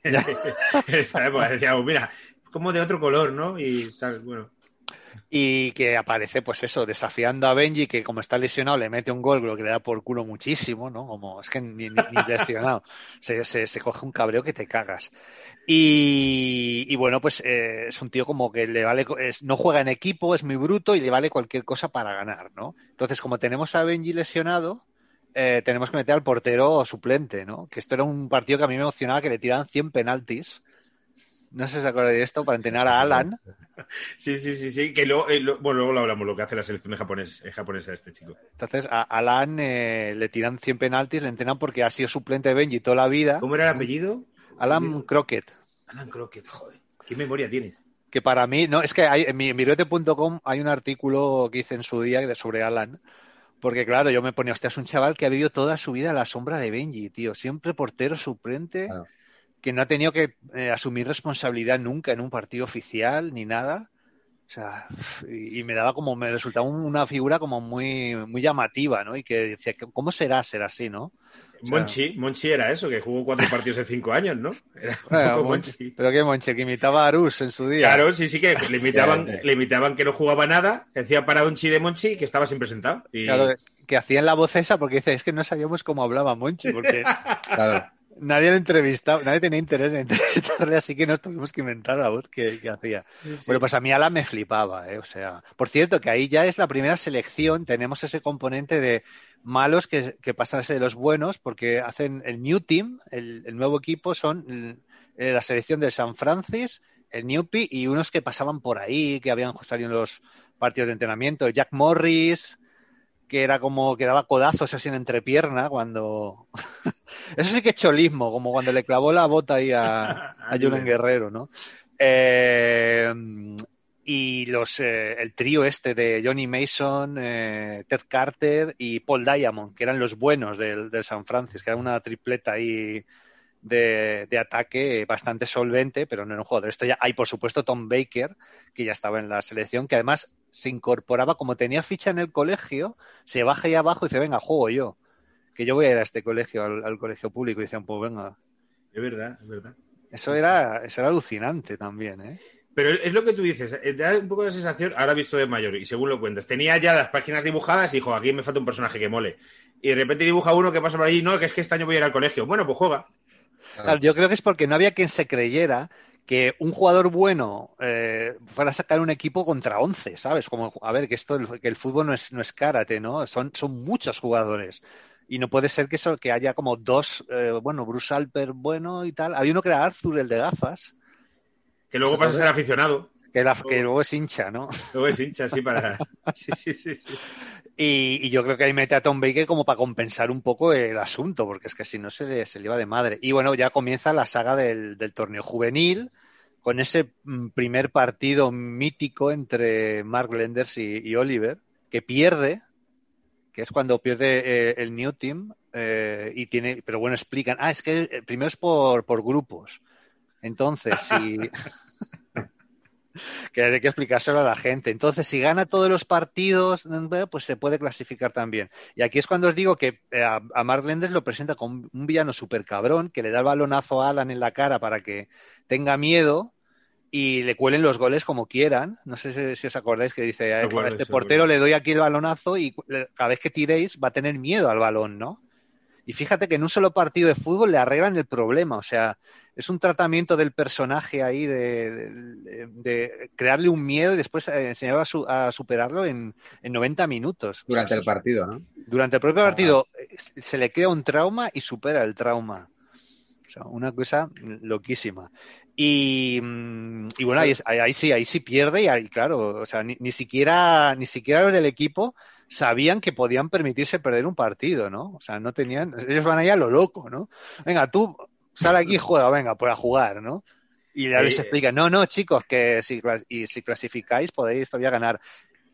en esa época decíamos, mira, como de otro color, ¿no? Y tal, bueno. Y que aparece, pues eso, desafiando a Benji, que como está lesionado le mete un gol, lo que le da por culo muchísimo, ¿no? Como es que ni, ni- ni lesionado, se, se, se coge un cabreo que te cagas. Y, y bueno, pues eh, es un tío como que le vale, es- no juega en equipo, es muy bruto y le vale cualquier cosa para ganar, ¿no? Entonces, como tenemos a Benji lesionado, eh, tenemos que meter al portero suplente, ¿no? Que esto era un partido que a mí me emocionaba, que le tiraban 100 penaltis. No sé si se acuerda de esto, para entrenar a Alan. Sí, sí, sí, sí. Que luego, eh, lo- bueno, luego lo hablamos, lo que hace la selección japonés, eh, japonesa este chico. Entonces a Alan eh, le tiran 100 penaltis, le entrenan porque ha sido suplente de Benji toda la vida. ¿Cómo era el apellido? Alan Crockett. Alan Crockett, joder. ¿Qué memoria tienes? Que para mí, no, es que hay, en mi en mirote.com hay un artículo que hice en su día de- sobre Alan. Porque claro, yo me ponía, hostia, es un chaval que ha vivido toda su vida a la sombra de Benji, tío. Siempre portero suplente, Claro. Que no ha tenido que eh, asumir responsabilidad nunca en un partido oficial ni nada. O sea, y, y me daba como, me resultaba un- una figura como muy, muy llamativa, ¿no? Y que decía, ¿cómo será ser así, no? sea- Monchi, Monchi era eso, que jugó cuatro partidos en cinco años, ¿no? Era un Bueno, poco Monchi. Monchi. Pero qué Monche, que imitaba a Arús en su día. Claro, sí, sí, que le imitaban, le imitaban que no jugaba nada, que hacía paradonchi de Monchi y que estaba siempre sentado. Y... Claro, que hacían la voz esa porque dice, es que no sabíamos cómo hablaba Monchi, porque Claro. Nadie le entrevistaba, nadie tenía interés en entrevistarle, así que nos tuvimos que inventar la voz que, que hacía. Sí, sí. Bueno, pues a mí Alan me flipaba, ¿eh? O sea, por cierto, que ahí ya es la primera selección, tenemos ese componente de malos que, que pasan a ser de los buenos, porque hacen el New Team, el, el nuevo equipo, son eh, la selección del San Francis, el Newpie y unos que pasaban por ahí, que habían salido en los partidos de entrenamiento, Jack Morris, que era como que daba codazos así en entrepierna cuando... Eso sí que es cholismo, como cuando le clavó la bota ahí a, a Julen Guerrero, ¿no? Eh, y los eh, el trío este de Johnny Mason, eh, Ted Carter y Paul Diamond, que eran los buenos del, del San Francisco, que era una tripleta ahí de, de ataque bastante solvente, pero no era un jugador. Esto ya hay, por supuesto, Tom Baker, que ya estaba en la selección, que además se incorporaba, como tenía ficha en el colegio, se baja ahí abajo y dice, venga, juego yo. Que yo voy a ir a este colegio, al, al colegio público, y dicen, pues venga. Es verdad, es verdad. Eso era, eso era alucinante también, ¿eh? Pero es lo que tú dices, eh, da un poco de sensación, ahora visto de mayor, y según lo cuentas, tenía ya las páginas dibujadas y dijo, aquí me falta un personaje que mole. Y de repente dibuja uno que pasa por allí, no, que es que este año voy a ir al colegio. Bueno, pues juega. Claro, yo creo que es porque no había quien se creyera que un jugador bueno eh, fuera a sacar un equipo contra 11, ¿sabes? Como, a ver, que esto, que el fútbol no es, no es karate, ¿no? Son, son muchos jugadores. Y no puede ser que, eso, que haya como dos, eh, bueno, Bruce Alper bueno y tal. Había uno que era Arthur, el de gafas, Que luego pasa a ser aficionado. que, que luego es hincha, ¿no? Luego es hincha así para... Sí, sí, sí. sí. Y, y yo creo que ahí mete a Tom Baker como para compensar un poco el asunto, porque es que si no se le, se le iba de madre. Y bueno, ya comienza la saga del, del torneo juvenil, con ese mm, primer partido mítico entre Mark Lenders y, y Oliver, que pierde, que es cuando pierde eh, el New Team, eh, y tiene, pero bueno, explican, ah, es que eh, primero es por, por grupos. Entonces, si, que hay que explicárselo a la gente. Entonces, si gana todos los partidos, eh, pues se puede clasificar también. Y aquí es cuando os digo que a, a Mark Lendes lo presenta como un villano súper cabrón, que le da el balonazo a Alan en la cara para que tenga miedo y le cuelen los goles como quieran. No sé si, si os acordáis que dice, a este portero le doy aquí el balonazo y cada vez que tiréis va a tener miedo al balón, ¿no? Y fíjate que en un solo partido de fútbol le arreglan el problema, o sea, es un tratamiento del personaje ahí de, de- de crearle un miedo y después eh, enseñarlo a, su- a superarlo en, en 90 minutos. Durante O sea, el partido, ¿no? durante el propio partido eh, se le crea un trauma y supera el trauma. O sea, una cosa loquísima. Y, y bueno, ahí, es- ahí- ahí sí, ahí sí pierde y ahí, claro, o sea, ni, ni siquiera, ni siquiera los del equipo sabían que podían permitirse perder un partido, ¿no? O sea, no tenían, ellos van ahí a lo loco, ¿no? Venga, tú sal aquí y juega, venga, pues a jugar, ¿no? Y les Sí. explica, no, no, chicos, que si, y si clasificáis podéis todavía ganar.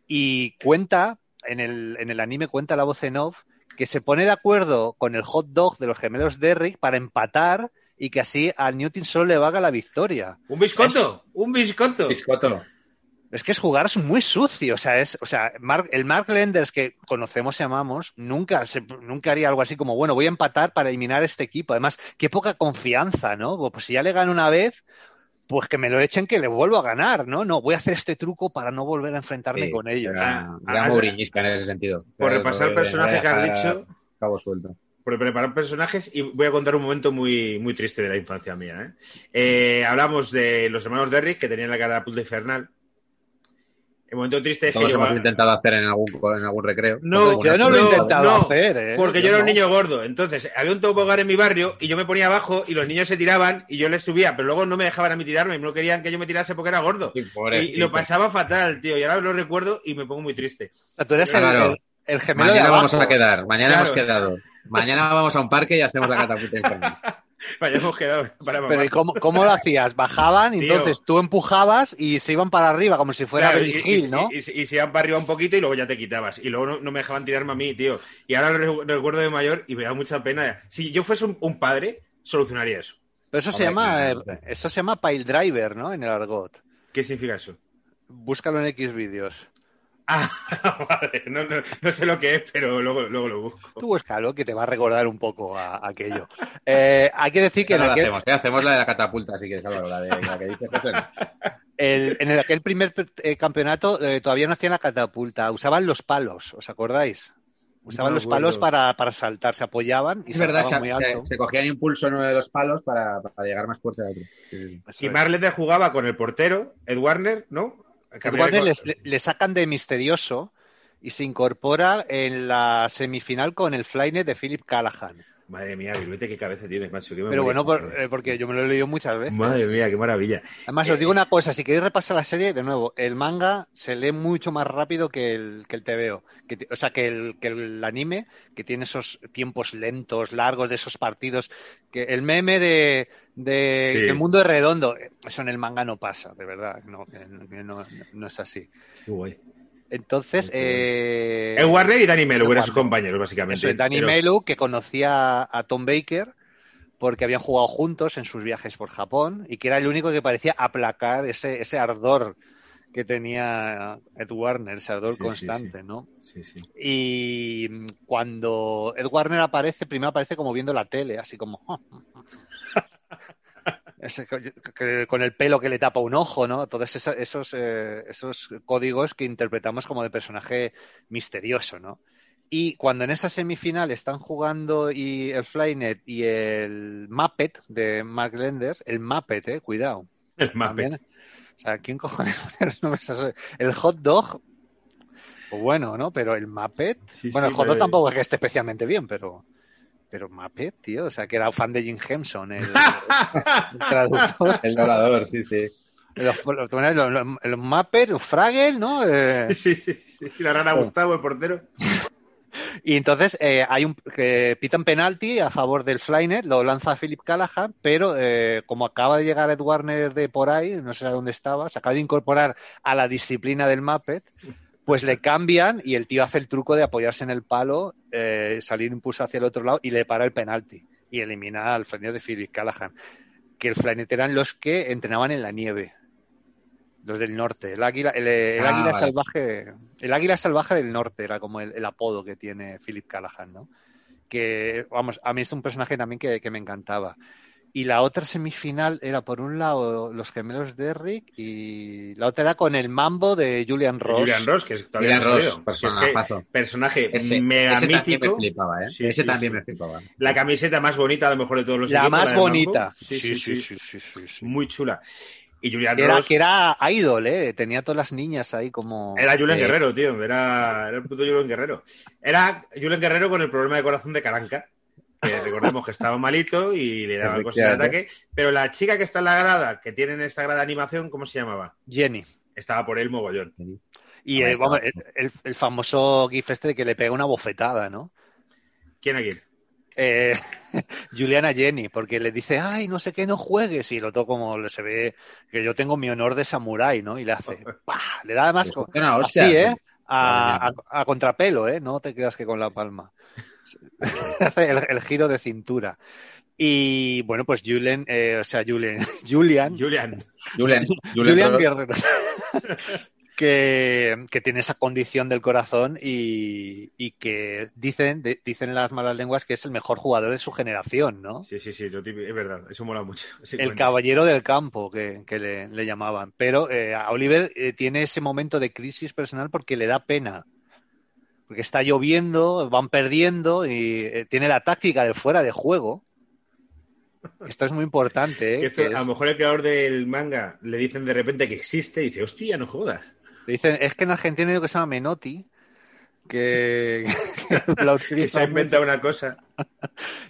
Y cuenta, en el, en el anime cuenta la voz en off, que se pone de acuerdo con el hot dog de los gemelos Derrick para empatar y que así al Newton solo le valga la victoria. ¡Un biscoto! ¡Un biscoto! Piscoto. Es que es jugar es muy sucio, o sea, es, o sea, Mark- el Mark Lenders que conocemos y amamos, nunca, se, nunca haría algo así como, bueno, voy a empatar para eliminar este equipo. Además, qué poca confianza, ¿no? Pues si ya le gano una vez, pues que me lo echen que le vuelvo a ganar, ¿no? No, voy a hacer este truco para no volver a enfrentarme Sí, con ellos. Era, Ah, era ah, mouriñista en ese sentido. Por repasar de- personajes que has dicho. Cabo suelto. Por preparar personajes y voy a contar un momento muy, muy triste de la infancia mía. ¿eh? Eh, hablamos de los hermanos Derrick que tenían la catapulta infernal. El momento triste es Todos que yo, hemos intentado hacer en algún, en algún recreo. No, yo no lo he intentado no, hacer, ¿eh? porque yo Yo era un no. niño gordo. Entonces, había un tobogán en mi barrio y yo me ponía abajo y los niños se tiraban y yo les subía, pero luego no me dejaban a mí tirarme, no querían que yo me tirase porque era gordo. Sí, Y lo pasaba fatal, tío. Y ahora lo recuerdo y me pongo muy triste. O sea, tú eres el, Claro. el- el gemelo Mañana de vamos a quedar. Mañana Claro. hemos quedado. Mañana vamos a un parque y hacemos la catapulta infernal. Vaya, hemos quedado para. Pero ¿y cómo, cómo lo hacías? Bajaban y Tío. entonces tú empujabas y se iban para arriba como si fuera Claro, y, Hill, y- ¿no? y- y- y se iban para arriba un poquito y luego ya te quitabas. Y luego no, no me dejaban tirarme a mí, tío. Y ahora lo re- recuerdo de mayor y me da mucha pena. Si yo fuese un, un padre, solucionaría eso. Pero eso se llama eh, eso se llama pile driver, ¿no? En el argot. ¿Qué significa eso? Búscalo en X vídeos. Ah, vale. No, no- no sé lo que es, pero luego, luego lo busco. Tú búscalo, que te va a recordar un poco a, a aquello. Eh, hay que decir que en aquel, hacemos, ¿eh? hacemos la de la catapulta, si quieres, Álvaro, la, de, la que dice José. el- en el- aquel primer eh, campeonato eh, todavía no hacían la catapulta, usaban los palos, ¿os acordáis? Usaban No los palos para, para saltar, se apoyaban y Es verdad, saltaban se, muy se, alto. se cogían impulso en uno de los palos para, para llegar más fuerte al otro. Sí, sí, Y es. Marlender jugaba con el portero, Ed Warner, ¿no? Le, le sacan de misterioso y se incorpora en la semifinal con el Flynet de Philip Callahan. Madre mía, Viruete, qué cabeza tienes, macho. Pero bueno, por- eh, porque yo me lo he leído muchas veces. Madre mía, qué maravilla. Además, os digo una cosa, si queréis repasar la serie, de nuevo, el manga se lee mucho más rápido que el, que el TVO. Que o sea, que el, que el anime, que tiene esos tiempos lentos, largos de esos partidos. que El meme de, de Sí. que el mundo es redondo, eso en el manga no pasa, de verdad, no, que no, no es así. Qué guay. Entonces, eh, Ed Warner y Danny Melo, eran sus compañeros, básicamente. eso es Danny Pero- Melu, que conocía a Tom Baker porque habían jugado juntos en sus viajes por Japón y que era el único que parecía aplacar ese, ese ardor que tenía Ed Warner, ese ardor Sí, constante, sí. ¿no? Sí, sí. Y cuando Ed Warner aparece, primero aparece como viendo la tele, así como... Ese que- con el pelo que le tapa un ojo, ¿no? Todos esa- esos, eh, esos códigos que interpretamos como de personaje misterioso, ¿no? Y cuando en esa semifinal están jugando y el Flynet y el Muppet de Mark Lenders, el Muppet, eh, cuidado. El También. Muppet. O sea, ¿quién cojones? El hot dog, pues bueno, ¿no? Pero el Muppet, Sí, bueno, sí, el hot dog pero- tampoco es que esté especialmente bien, pero pero Muppet, tío, o sea, que era fan de Jim Henson, el, el traductor. El volador, sí, sí. Los, los, los, los- los Muppet, los Fraggle, ¿no? Eh, Sí, sí, sí. La rana Gustavo, el portero. Y entonces eh, hay un que pitan penalti a favor del Flynet, lo lanza Philip Callahan, pero eh, como acaba de llegar Ed Warner de por ahí, no sé a dónde estaba, se acaba de incorporar a la disciplina del Muppet, pues le cambian y el tío hace el truco de apoyarse en el palo, eh, salir impulso hacia el otro lado y le para el penalti y elimina al Flynet de Philip Callahan. Que el Flynet eran los que entrenaban en la nieve. Los del norte, el águila, el, el Ah, águila vale. salvaje, el águila salvaje del norte era como el, el apodo que tiene Philip Callahan, ¿no? Que, vamos, a mí es un personaje también que, que me encantaba. Y la otra semifinal era por un lado los gemelos de Rick y la otra era con el mambo de Julian Ross. Julian Ross, que es todavía Julian no Ross. Que es que personaje Ese, mega ese también me mítico. flipaba, ¿eh? Sí, ese sí, también sí. me flipaba. La camiseta más bonita, a lo mejor, de todos los La equipos. más Mambo. bonita. Sí, sí, sí. sí, sí, sí, sí. Muy chula. Y Julian era, Ross que era idol, ¿eh? Tenía todas las niñas ahí como... era Julian Sí. Guerrero, tío. Era, era el puto Julian Guerrero. Era Julian Guerrero con el problema de corazón de Caranca. Que recordemos que estaba malito y le daba cosas de ataque. Pero la chica que está en la grada, que tiene en esta grada de animación, ¿cómo se llamaba? Jenny. Estaba por él mogollón. Y eh, vamos, el, el- el famoso gif este de que le pega una bofetada, ¿no? ¿Quién aquí? Eh, Juliana Jenny, porque le dice, ay, no sé qué, no juegues, y lo todo como se ve que yo tengo mi honor de samurái, ¿no? Y le hace, ¡pah! le da además co- Una hostia. así, ¿eh? A, a- a contrapelo, ¿eh? No te creas que con la palma. Hace el, el giro de cintura. Y bueno, pues Julian, eh, o sea, Julian, Julian, Julian. Julian, Julian. Guerrero. Que, que tiene esa condición del corazón y, y que dicen, de- dicen las malas lenguas que es el mejor jugador de su generación, ¿no? Sí, sí, sí, es verdad, eso mola mucho. el caballero del campo que, que le, le llamaban. Pero eh, a Oliver eh, tiene ese momento de crisis personal porque le da pena. Porque está lloviendo, van perdiendo y eh, tiene la táctica del fuera de juego. Esto es muy importante. ¿eh? Esto, es- A lo mejor el creador del manga le dicen de repente que existe y dice, hostia, no jodas. Le dicen, es que en Argentina hay uno que se llama Menotti, que, que la Que utiliza se ha mucho. inventado una cosa.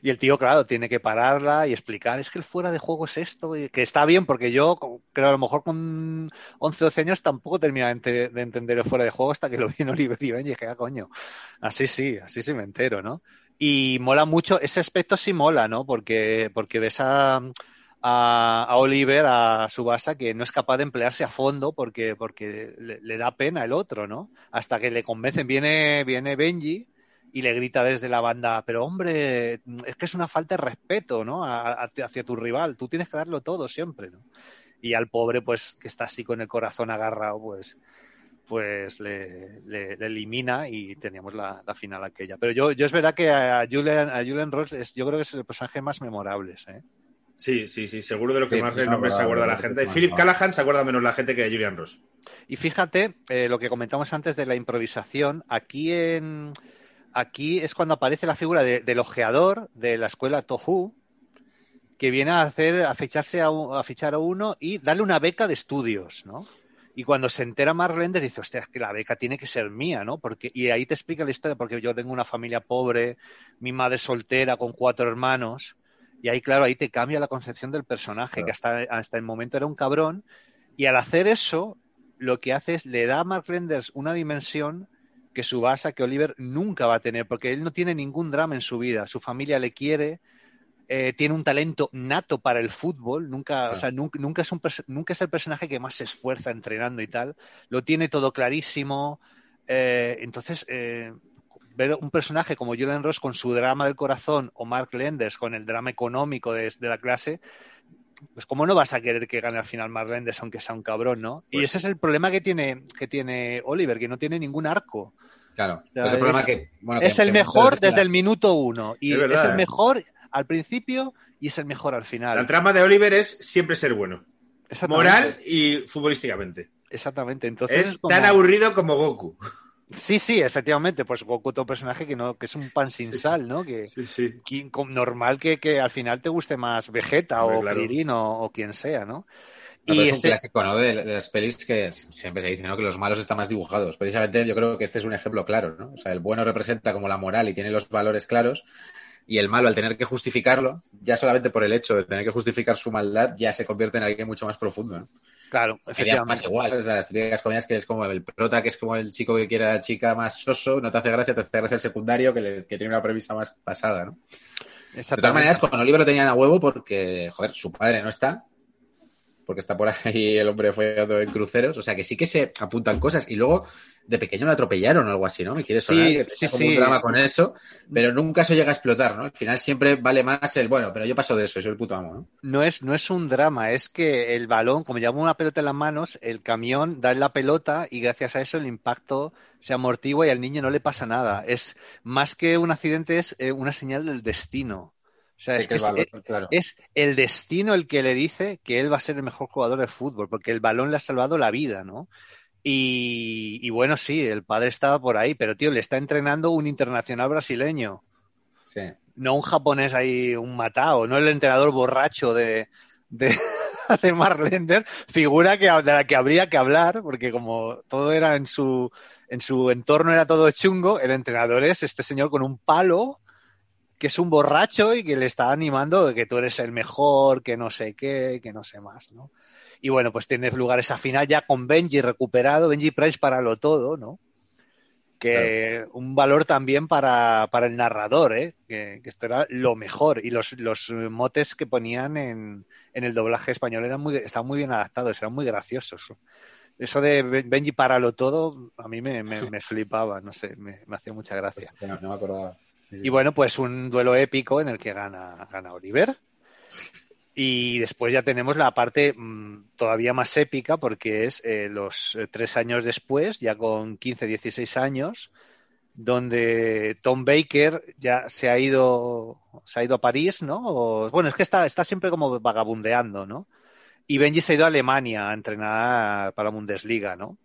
Y el tío, claro, tiene que pararla y explicar, es que el fuera de juego es esto, y que está bien, porque yo creo a lo mejor con 11 12 años tampoco terminaba de, ente- de entender el fuera de juego hasta que lo vi en Oliver y Benji, y dije, ah, coño, así sí, así sí me entero, ¿no? Y mola mucho, ese aspecto sí mola, ¿no? Porque, porque ves a, a, Oliver, a Subasa, que no es capaz de emplearse a fondo porque, porque le, da pena el otro, ¿no? Hasta que le convencen, viene, viene Benji y le grita desde la banda, pero hombre, es que es una falta de respeto, ¿no? A- hacia tu rival, tú tienes que darlo todo siempre, ¿no? Y al pobre, pues, que está así con el corazón agarrado, pues, pues le, le- elimina y teníamos la, la final aquella. Pero yo, yo es verdad que a Julian, a Julian Ross es, yo creo que es el personaje más memorables, ¿eh? Sí, sí, sí, seguro de lo que Sí, más sí, el no, nombre no, se acuerda la gente. Philip. Callahan se acuerda menos la gente que de Julian Ross. Y fíjate, eh, lo que comentamos antes de la improvisación, aquí en aquí es cuando aparece la figura de- del ojeador de la escuela Tohu, que viene a hacer, a ficharse a, a fichar a uno y darle una beca de estudios, ¿no? Y cuando se entera Mark Lenders dice, hostia, es que la beca tiene que ser mía, ¿no? Porque, y ahí te explica la historia, porque yo tengo una familia pobre, mi madre soltera con cuatro hermanos, y ahí, claro, ahí te cambia la concepción del personaje, Claro. que hasta, hasta el momento era un cabrón, y al hacer eso, lo que hace es le da a Mark Lenders una dimensión que su base, que Oliver nunca va a tener, porque él no tiene ningún drama en su vida. Su familia le quiere, eh, tiene un talento nato para el fútbol, nunca, o sea, nunca, nunca, es un nunca es el personaje que más se esfuerza entrenando y tal. Lo tiene todo clarísimo. eh, entonces, eh, ver un personaje como Julian Ross con su drama del corazón o Mark Lenders con el drama económico de, de la clase, pues cómo no vas a querer que gane al final Mark Lenders aunque sea un cabrón, ¿no? y Pues ese es el problema que tiene, que tiene Oliver, que no tiene ningún arco. Claro. Es el es- problema que. Bueno, es que- el que mejor desde el minuto uno. Y Es el ¿eh? mejor al principio y es el mejor al final. La trama de Oliver es siempre ser bueno. Moral y futbolísticamente. Exactamente. Entonces Es como- tan aburrido como Goku. Sí, sí, efectivamente. Pues Goku, otro personaje que no, que es un pan sin sal, ¿no? Que, Sí, sí. que- normal que, que al final te guste más Vegeta Hombre, o claro. Krillin o, o quien sea, ¿no? Y es un ese- clásico, ¿no? De, de las pelis que siempre se dice, ¿no? Que los malos están más dibujados. Precisamente yo creo que este es un ejemplo claro, ¿no? O sea, el bueno representa como la moral y tiene los valores claros. Y el malo, al tener que justificarlo, ya solamente por el hecho de tener que justificar su maldad, ya se convierte en alguien mucho más profundo, ¿no? Claro, efectivamente. igual, o sea, las típicas comedias que es como el prota, que es como el chico que quiere a la chica más soso, no te hace gracia, te hace gracia el secundario, que, le- que tiene una premisa más pasada, ¿no? De todas maneras, con Oliver lo tenían a huevo porque, joder, su padre no está. Porque está por ahí el hombre follando en cruceros. O sea que sí que se apuntan cosas. Y luego, de pequeño lo atropellaron o algo así, ¿no? Me quiere sonar Sí, que sí, tenía como sí. un drama con eso. Pero nunca eso llega a explotar, ¿no? Al final siempre vale más el, bueno, pero yo paso de eso, soy el puto amo, ¿no? No es, no es un drama, es que el balón, como lleva una pelota en las manos, el camión da en la pelota y gracias a eso el impacto se amortigua y al niño no le pasa nada. Es más que un accidente, es eh, una señal del destino. O sea, es Que es, valor, eh, claro. es el destino el que le dice que él va a ser el mejor jugador de fútbol, porque el balón le ha salvado la vida, ¿no? Y, y bueno, sí, el padre estaba por ahí, pero tío, le está entrenando un internacional brasileño Sí. no un japonés ahí, un matao, no el entrenador borracho de, de, de Mark Lenders, figura que, de la que habría que hablar, porque como todo era en su, en su entorno era todo chungo, el entrenador es este señor con un palo, que es un borracho y que le está animando de que tú eres el mejor, que no sé qué, que no sé más, ¿no? Y bueno, pues tiene lugar esa final ya con Benji recuperado, Benji Price para lo todo, ¿no? que un valor también para, para el narrador, ¿eh? que, que esto era lo mejor. Y los, los motes que ponían en, en el doblaje español eran muy, estaban muy bien adaptados, eran muy graciosos. Eso de Ben- Benji para lo todo, a mí me, me, me flipaba, no sé, me, me hacía mucha gracia. No, no me acordaba. Y bueno, pues un duelo épico en el que gana, gana Oliver. Y después ya tenemos la parte mm, todavía más épica porque es eh, los eh, tres años después, ya con 15, 16 años, donde Tom Baker ya se ha ido, se ha ido a París, ¿no? O- bueno, es que está, está siempre como vagabundeando, ¿no? Y Benji se ha ido a Alemania a entrenar para la Bundesliga, ¿no?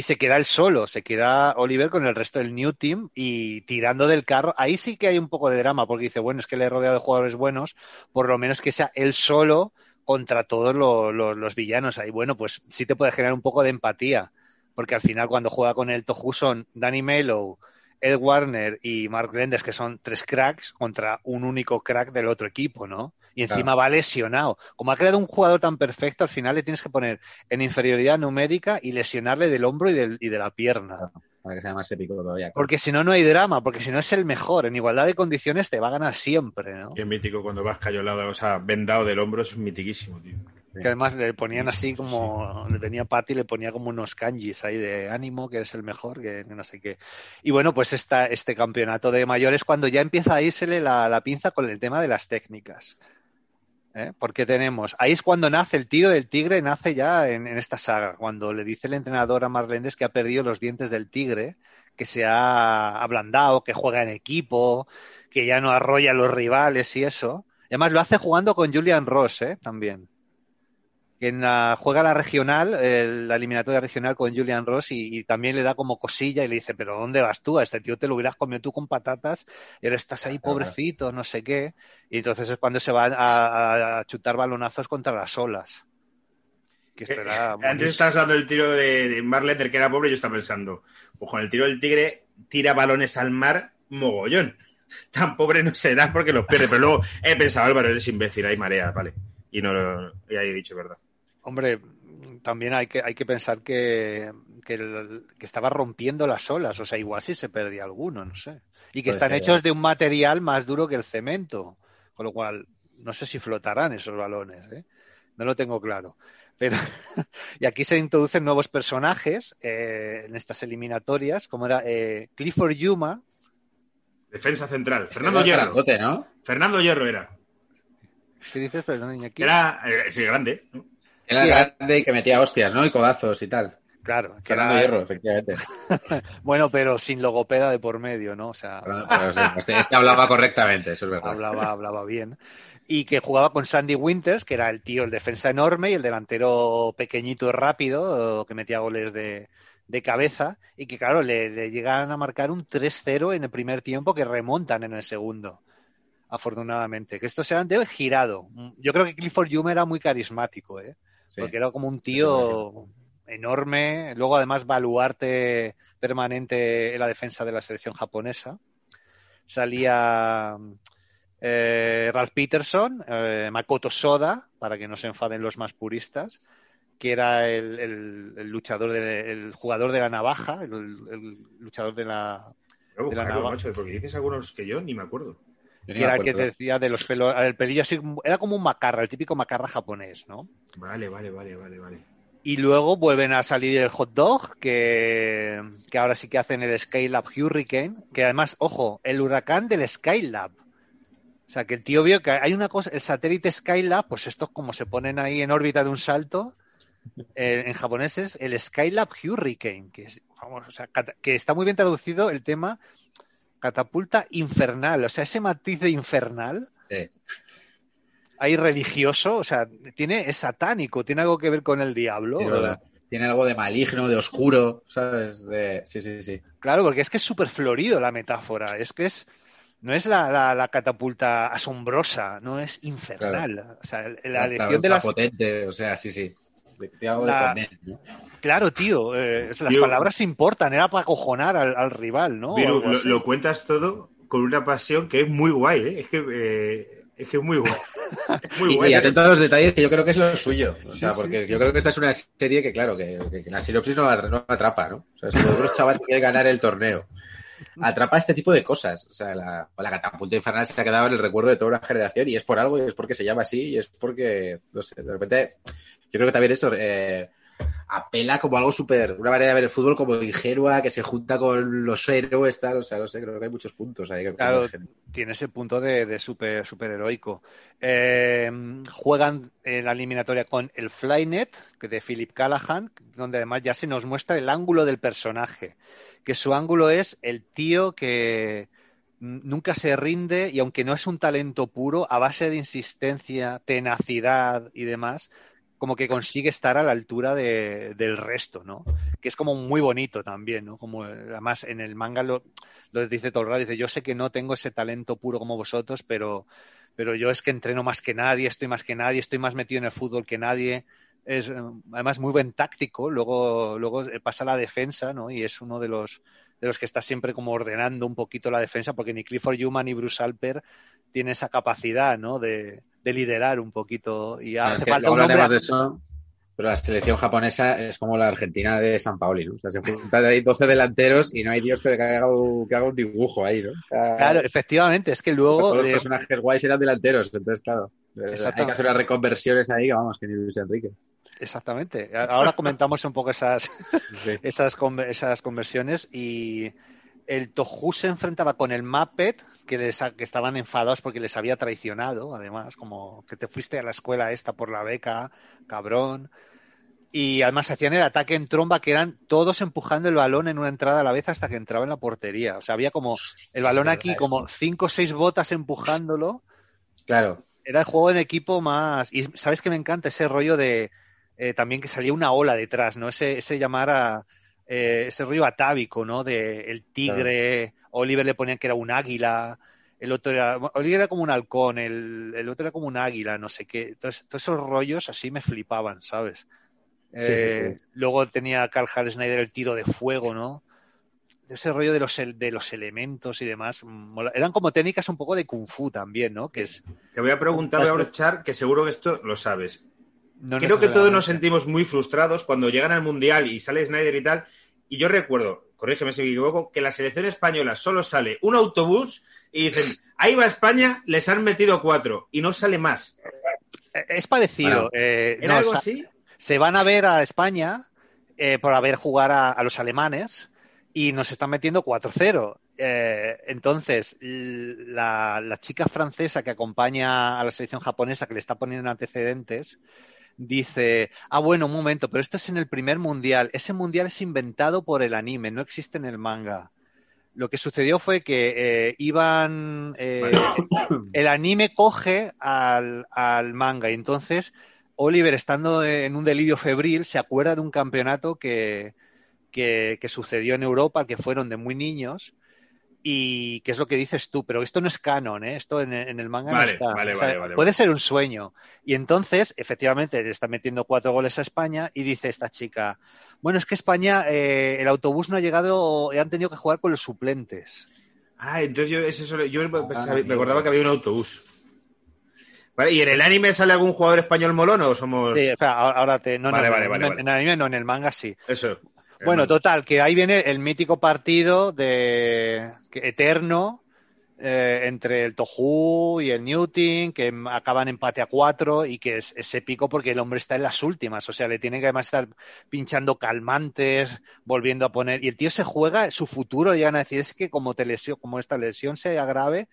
Y se queda él solo, se queda Oliver con el resto del New Team y tirando del carro. Ahí sí que hay un poco de drama porque dice, bueno, es que le he rodeado de jugadores buenos, por lo menos que sea él solo contra todos lo- lo- los villanos. Ahí, bueno, pues sí te puede generar un poco de empatía, porque al final cuando juega con el Tohu son Danny Melo, Ed Warner y Mark Lendes, que son tres cracks, contra un único crack del otro equipo, ¿no? Y encima Claro. va lesionado. Como ha creado un jugador tan perfecto, al final le tienes que poner en inferioridad numérica y lesionarle del hombro y, del- y de la pierna. Para que sea más épico todavía. Porque si no, no hay drama, porque si no es el mejor. En igualdad de condiciones te va a ganar siempre, ¿no? Qué mítico cuando vas cayolado, o sea, vendado del hombro, es mitiquísimo, tío. Que además le ponían así como, le venía Patty, le ponía como unos kanjis ahí de ánimo, que es el mejor, que no sé qué. Y bueno, pues esta, este campeonato de mayores, cuando ya empieza a írsele la, la pinza con el tema de las técnicas. ¿Eh? Porque tenemos, ahí es cuando nace el tiro del tigre, nace ya en, en esta saga, cuando le dice el entrenador a Marlendes que ha perdido los dientes del tigre, que se ha ablandado, que juega en equipo, que ya no arrolla a los rivales y eso. Y además lo hace jugando con Julian Ross, ¿eh? También que en la, juega la regional, el- la eliminatoria regional con Julian Ross y, y también le da como cosilla y le dice, pero ¿dónde vas tú? A este tío te lo hubieras comido tú con patatas y ahora estás ahí pobrecito, no sé qué. Y entonces es cuando se va a, a chutar balonazos contra las olas. Que era Eh, Antes estabas hablando del tiro de, de Marlender, que era pobre, yo estaba pensando, pues con el tiro del tigre tira balones al mar mogollón. Tan pobre no será porque los pierde, pero luego he pensado, Álvaro, eres imbécil, hay marea, vale. Y no lo he dicho verdad. Hombre, también hay que, hay que pensar que, que, el- que estaba rompiendo las olas, o sea, igual sí se perdía alguno, no sé. Y que están hechos ¿eh? de un material más duro que el cemento, con lo cual no sé si flotarán esos balones, ¿eh? No lo tengo claro. Pero, y aquí se introducen nuevos personajes eh, en estas eliminatorias, como era eh, Clifford Yuma, Defensa central. Fernando Hierro. ¿no? Fernando Hierro era. ¿qué dices? Perdón, Iñaki. Era, eh, sí, grande. ¿no? Era grande y que metía hostias, ¿no? Y codazos y tal. Claro, que Fernando era- Hierro, efectivamente. bueno, pero sin logopeda de por medio, ¿no? O sea, Pero- pero sí, este, este hablaba correctamente, eso es verdad. hablaba, hablaba bien. Y que jugaba con Sandy Winters, que era el tío, el defensa enorme y el delantero pequeñito y rápido, que metía goles de, de cabeza. Y que, claro, le, le llegan a marcar un 3-0 en el primer tiempo que remontan en el segundo. Afortunadamente. Que esto se han de girado. Yo creo que Clifford Hume era muy carismático, ¿eh? Sí. Porque era como un tío enorme. Luego, además, baluarte permanente en la defensa de la selección japonesa. Salía eh, Ralph Peterson, eh, Makoto Soda, para que no se enfaden los más puristas, que era el, el- el luchador, de, el jugador de la navaja, el, el luchador de la. Voy a De la buscarlo, navaja. macho, porque dices algunos que yo ni me acuerdo. Yo Que era el que te decía de los pelos, el pelillo así, era como un macarra, el típico macarra japonés, ¿no? Vale, vale, vale, vale, vale. Y luego vuelven a salir el hot dog, que, que ahora sí que hacen el Skylab Hurricane, que además, ojo, el huracán del Skylab. O sea, que el tío vio que hay una cosa, el satélite Skylab, pues estos como se ponen ahí en órbita de un salto, eh, en japonés es el Skylab Hurricane, que, es, vamos, o sea, que está muy bien traducido el tema catapulta infernal, o sea, ese matiz de infernal Sí. ahí religioso, o sea, tiene, es satánico, tiene algo que ver con el diablo. Sí. Tiene algo de maligno, de oscuro, ¿sabes? De... Sí, sí, sí. Claro, porque es que es súper florido la metáfora. Es que es. No es la, la- la catapulta asombrosa, no es infernal. O sea, la lección de las. potente, o sea, sí, sí. Algo La- de potente, ¿no? Claro, tío, eh, las Tío. palabras importan, era para acojonar al, al rival, ¿no? Lo, cuentas todo con una pasión que es muy guay, ¿eh? Es que, eh, es, que es muy guay. Es muy Y, guay. y atento a los detalles que yo creo que es lo suyo. O sea, sí, porque sí, yo sí. creo que esta es una serie que, claro, que, que- que la sinopsis no, no atrapa, ¿no? O sea, unos chavales que quieren ganar el torneo. Atrapa este tipo de cosas. O sea, la, la catapulta infernal se ha quedado en el recuerdo de toda una generación y es por algo y es porque se llama así y es porque, no sé, de repente, yo creo que también eso, eh, apela como algo súper, una manera de ver el fútbol como ingenua, que se junta con los héroes, tal, o sea, no sé, creo que hay muchos puntos ahí. Claro, tiene ese punto de, de super, super heroico. Eh, juegan en la eliminatoria con el Flynet, que de Philip Callahan, donde además ya se nos muestra el ángulo del personaje, que su ángulo es el tío que nunca se rinde y aunque no es un talento puro, a base de insistencia, tenacidad y demás, como que consigue estar a la altura de- del resto, ¿no? Que es como muy bonito también, ¿no? Como eh, además en el manga lo, lo dice todo el rato, dice, yo sé que no tengo ese talento puro como vosotros, pero, pero yo es que entreno más que nadie, estoy más que nadie, estoy más metido en el fútbol que nadie. Es eh, además muy buen táctico, luego, luego eh, pasa a la defensa, ¿no? Y es uno de los de los que está siempre como ordenando un poquito la defensa, porque ni Clifford Human ni Bruce Alper tienen esa capacidad, ¿no? De, de liderar un poquito. Y es hace falta un hombre de eso, pero la selección japonesa es como la Argentina de San Paoli, ¿no? O sea, se juntan ahí 12 delanteros y no hay Dios que haga, un- que haga un dibujo ahí, ¿no? O sea, Claro, efectivamente, es que luego todos los eh, personajes guays eran delanteros, entonces, claro, hay que hacer unas reconversiones ahí que vamos, que ni Luis Enrique. exactamente. Ahora comentamos un poco esas, Sí. esas, esas conversiones y el Tohu se enfrentaba con el Muppet que, les, que estaban enfadados porque les había traicionado, además, como que te fuiste a la escuela esta por la beca, cabrón. Y además hacían el ataque en tromba que eran todos empujando el balón en una entrada a la vez hasta que entraba en la portería. O sea, había como el balón aquí, como cinco o seis botas empujándolo. Claro, Era el juego en equipo más. Y sabes que me encanta ese rollo de. eh, también que salía una ola detrás, ¿no? Ese, ese llamar a. eh, ese rollo atávico, ¿no? De el tigre. Oliver le ponían que era un águila. El otro era. Oliver era como un halcón. El, el otro era como un águila, no sé qué. Entonces, todos esos rollos así me flipaban, ¿sabes? Sí, sí, Eh, sí. Luego tenía Carl Snyder el tiro de fuego, ¿no? Ese rollo de los, de los elementos y demás. Eran como técnicas un poco de kung fu también, ¿no? Que es. Te voy a preguntar, voy a aprovechar, que seguro que esto lo sabes. no Creo que todos nos sentimos muy frustrados cuando llegan al Mundial y sale Snyder y tal. Y yo recuerdo, corrígeme si me equivoco, que la selección española solo sale un autobús y dicen, ahí va España, les han metido cuatro y no sale más. Eh, Es parecido. Bueno, eh, ¿Era no, algo así? Se van a ver a España eh, por ver jugar a, a los alemanes y nos están metiendo 4-0. Eh, entonces, la, la chica francesa que acompaña a la selección japonesa, que le está poniendo en antecedentes, dice, ah, bueno, un momento, pero esto es en el primer mundial. Ese mundial es inventado por el anime, no existe en el manga. Lo que sucedió fue que eh, iban... eh, el anime coge al, al manga y entonces Oliver, estando en un delirio febril, se acuerda de un campeonato que, que, que sucedió en Europa, que fueron de muy niños, y que es lo que dices tú, pero esto no es canon, ¿eh? esto en, en el manga Vale, no está. vale, O sea, vale, vale, puede vale. ser un sueño. Y entonces, efectivamente, le está metiendo cuatro goles a España y dice esta chica, bueno, es que España, eh, el autobús no ha llegado, han tenido que jugar con los suplentes. Ah, entonces yo, es eso, yo pensaba- me acordaba que había un autobús. Vale, ¿Y en el anime sale algún jugador español molón o somos...? Sí, espera, ahora ahora te... No, Vale, no, vale, en, vale, en- vale. en el anime no, en el manga sí. Eso. Bueno, total, que ahí viene el mítico partido de que- eterno eh, entre el Tohu y el Newton, que acaban empate a cuatro y que es, es épico porque el hombre está en las últimas, o sea, le tiene que además estar pinchando calmantes, volviendo a poner, y el tío se juega su futuro, llegan a decir, es que como te lesión, como esta lesión se agrave,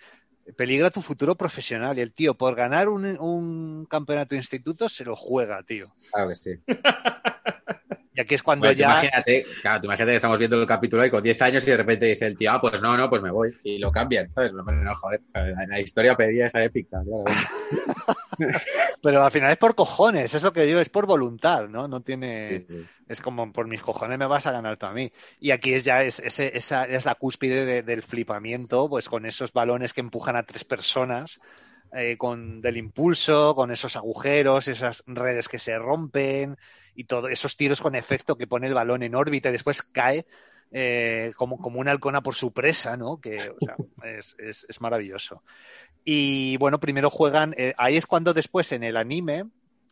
peligra tu futuro profesional, y el tío por ganar un, un campeonato de instituto se lo juega, tío. claro que sí. Y aquí es cuando Bueno, ya... imagínate, claro, imagínate que estamos viendo el capítulo ahí con 10 años y de repente dice el tío, ah, pues no, no, pues me voy. Y lo cambian, ¿sabes? No, no joder, ¿sabes? la, la historia pedía esa épica. claro. Pero al final es por cojones, es lo que digo, es por voluntad, ¿no? No tiene. Sí, sí. Es como por mis cojones me vas a ganar tú a mí. Y aquí es ya es, ese- esa es la cúspide de- del flipamiento, pues con esos balones que empujan a tres personas, eh, con del impulso, con esos agujeros, esas redes que se rompen y todo, esos tiros con efecto que pone el balón en órbita y después cae eh, como, como una halcona por su presa, ¿no? Que o sea, es, es- maravilloso. Y bueno, primero juegan, eh, ahí es cuando después en el anime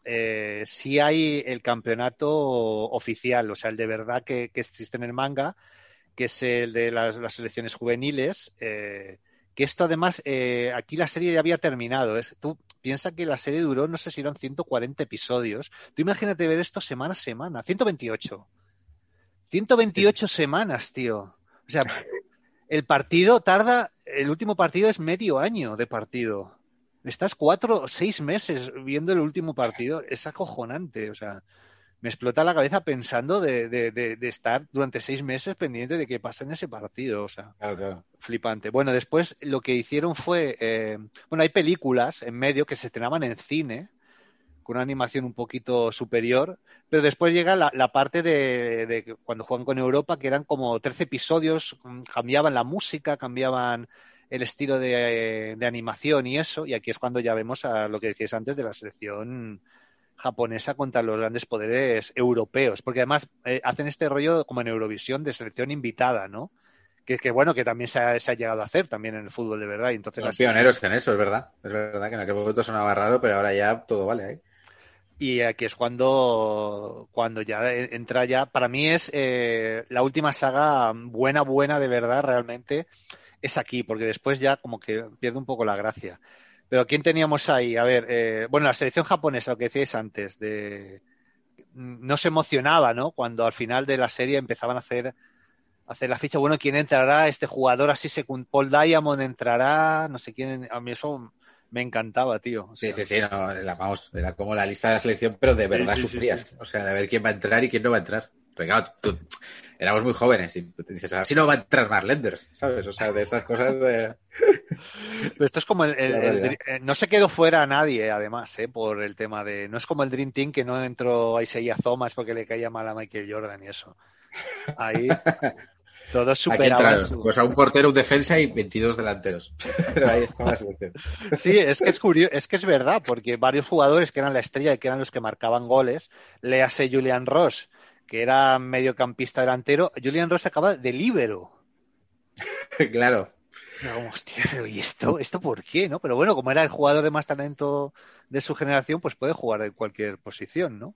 eh, sí hay el campeonato oficial, o sea, el de verdad que, que existe en el manga, que es el de las, selecciones juveniles. eh, que esto además, aquí la serie ya había terminado. Es, tú piensa que la serie duró, no sé si eran 140 episodios. Tú imagínate ver esto semana a semana. 128. 128 semanas, tío. O sea, el partido tarda, el último partido es medio año de partido. Estás cuatro o seis meses viendo el último partido. Es acojonante. O sea, me explota la cabeza pensando de, de, de, de estar durante seis meses pendiente de qué pasa en ese partido. O sea, Claro, claro. flipante. Bueno, después lo que hicieron fue, eh, bueno, hay películas en medio que se estrenaban en cine con una animación un poquito superior, pero después llega la, la parte de, de que cuando juegan con Europa, que eran como 13 episodios, mm, cambiaban la música, cambiaban el estilo de, de animación y eso, y aquí es cuando ya vemos a lo que decías antes de la selección japonesa contra los grandes poderes europeos, porque además eh, hacen este rollo como en Eurovisión de selección invitada, ¿no? Que, que bueno, que también se ha, se ha llegado a hacer también en el fútbol de verdad. Y entonces Son pioneros en eso, es verdad. Es verdad que en aquel momento sonaba raro, pero ahora ya todo vale ahí. Y aquí es cuando, cuando ya entra ya, para mí es eh, la última saga buena, buena de verdad, realmente, es aquí, porque después ya como que pierde un poco la gracia. Pero ¿quién teníamos ahí? A ver, eh, bueno, la selección japonesa, lo que decíais antes, de no se emocionaba, ¿no? Cuando al final de la serie empezaban a hacer, a hacer la ficha, bueno, ¿quién entrará? Este jugador así, secund Paul Diamond entrará, no sé quién, a mí eso me encantaba, tío. O Sí, sea, sí, sí, no, la, vamos, era como la lista de la selección, pero de verdad sí, sí, sufrías. sí. O sea, de ver quién va a entrar y quién no va a entrar. Pero claro, tú- éramos muy jóvenes y te dices, así no va a entrar más Lenders, ¿sabes? O sea, de estas cosas de... Pero esto es como el, eh, no se quedó fuera nadie, además, eh, por el tema de. No es como el Dream Team que no entró Isaiah Thomas porque le caía mal a Michael Jordan y eso. Ahí todos superaban su. pues a un portero, un defensa y 22 delanteros. Pero ahí estaba la selección. Sí, es que es curioso, es que es verdad, porque varios jugadores que eran la estrella y que eran los que marcaban goles, léase Julian Ross, que era mediocampista delantero, Julian Ross acaba de líbero. claro. Hostia, pero ¿y esto? ¿Esto por qué? ¿no? Pero bueno, como era el jugador de más talento de su generación, pues puede jugar en cualquier posición, ¿no?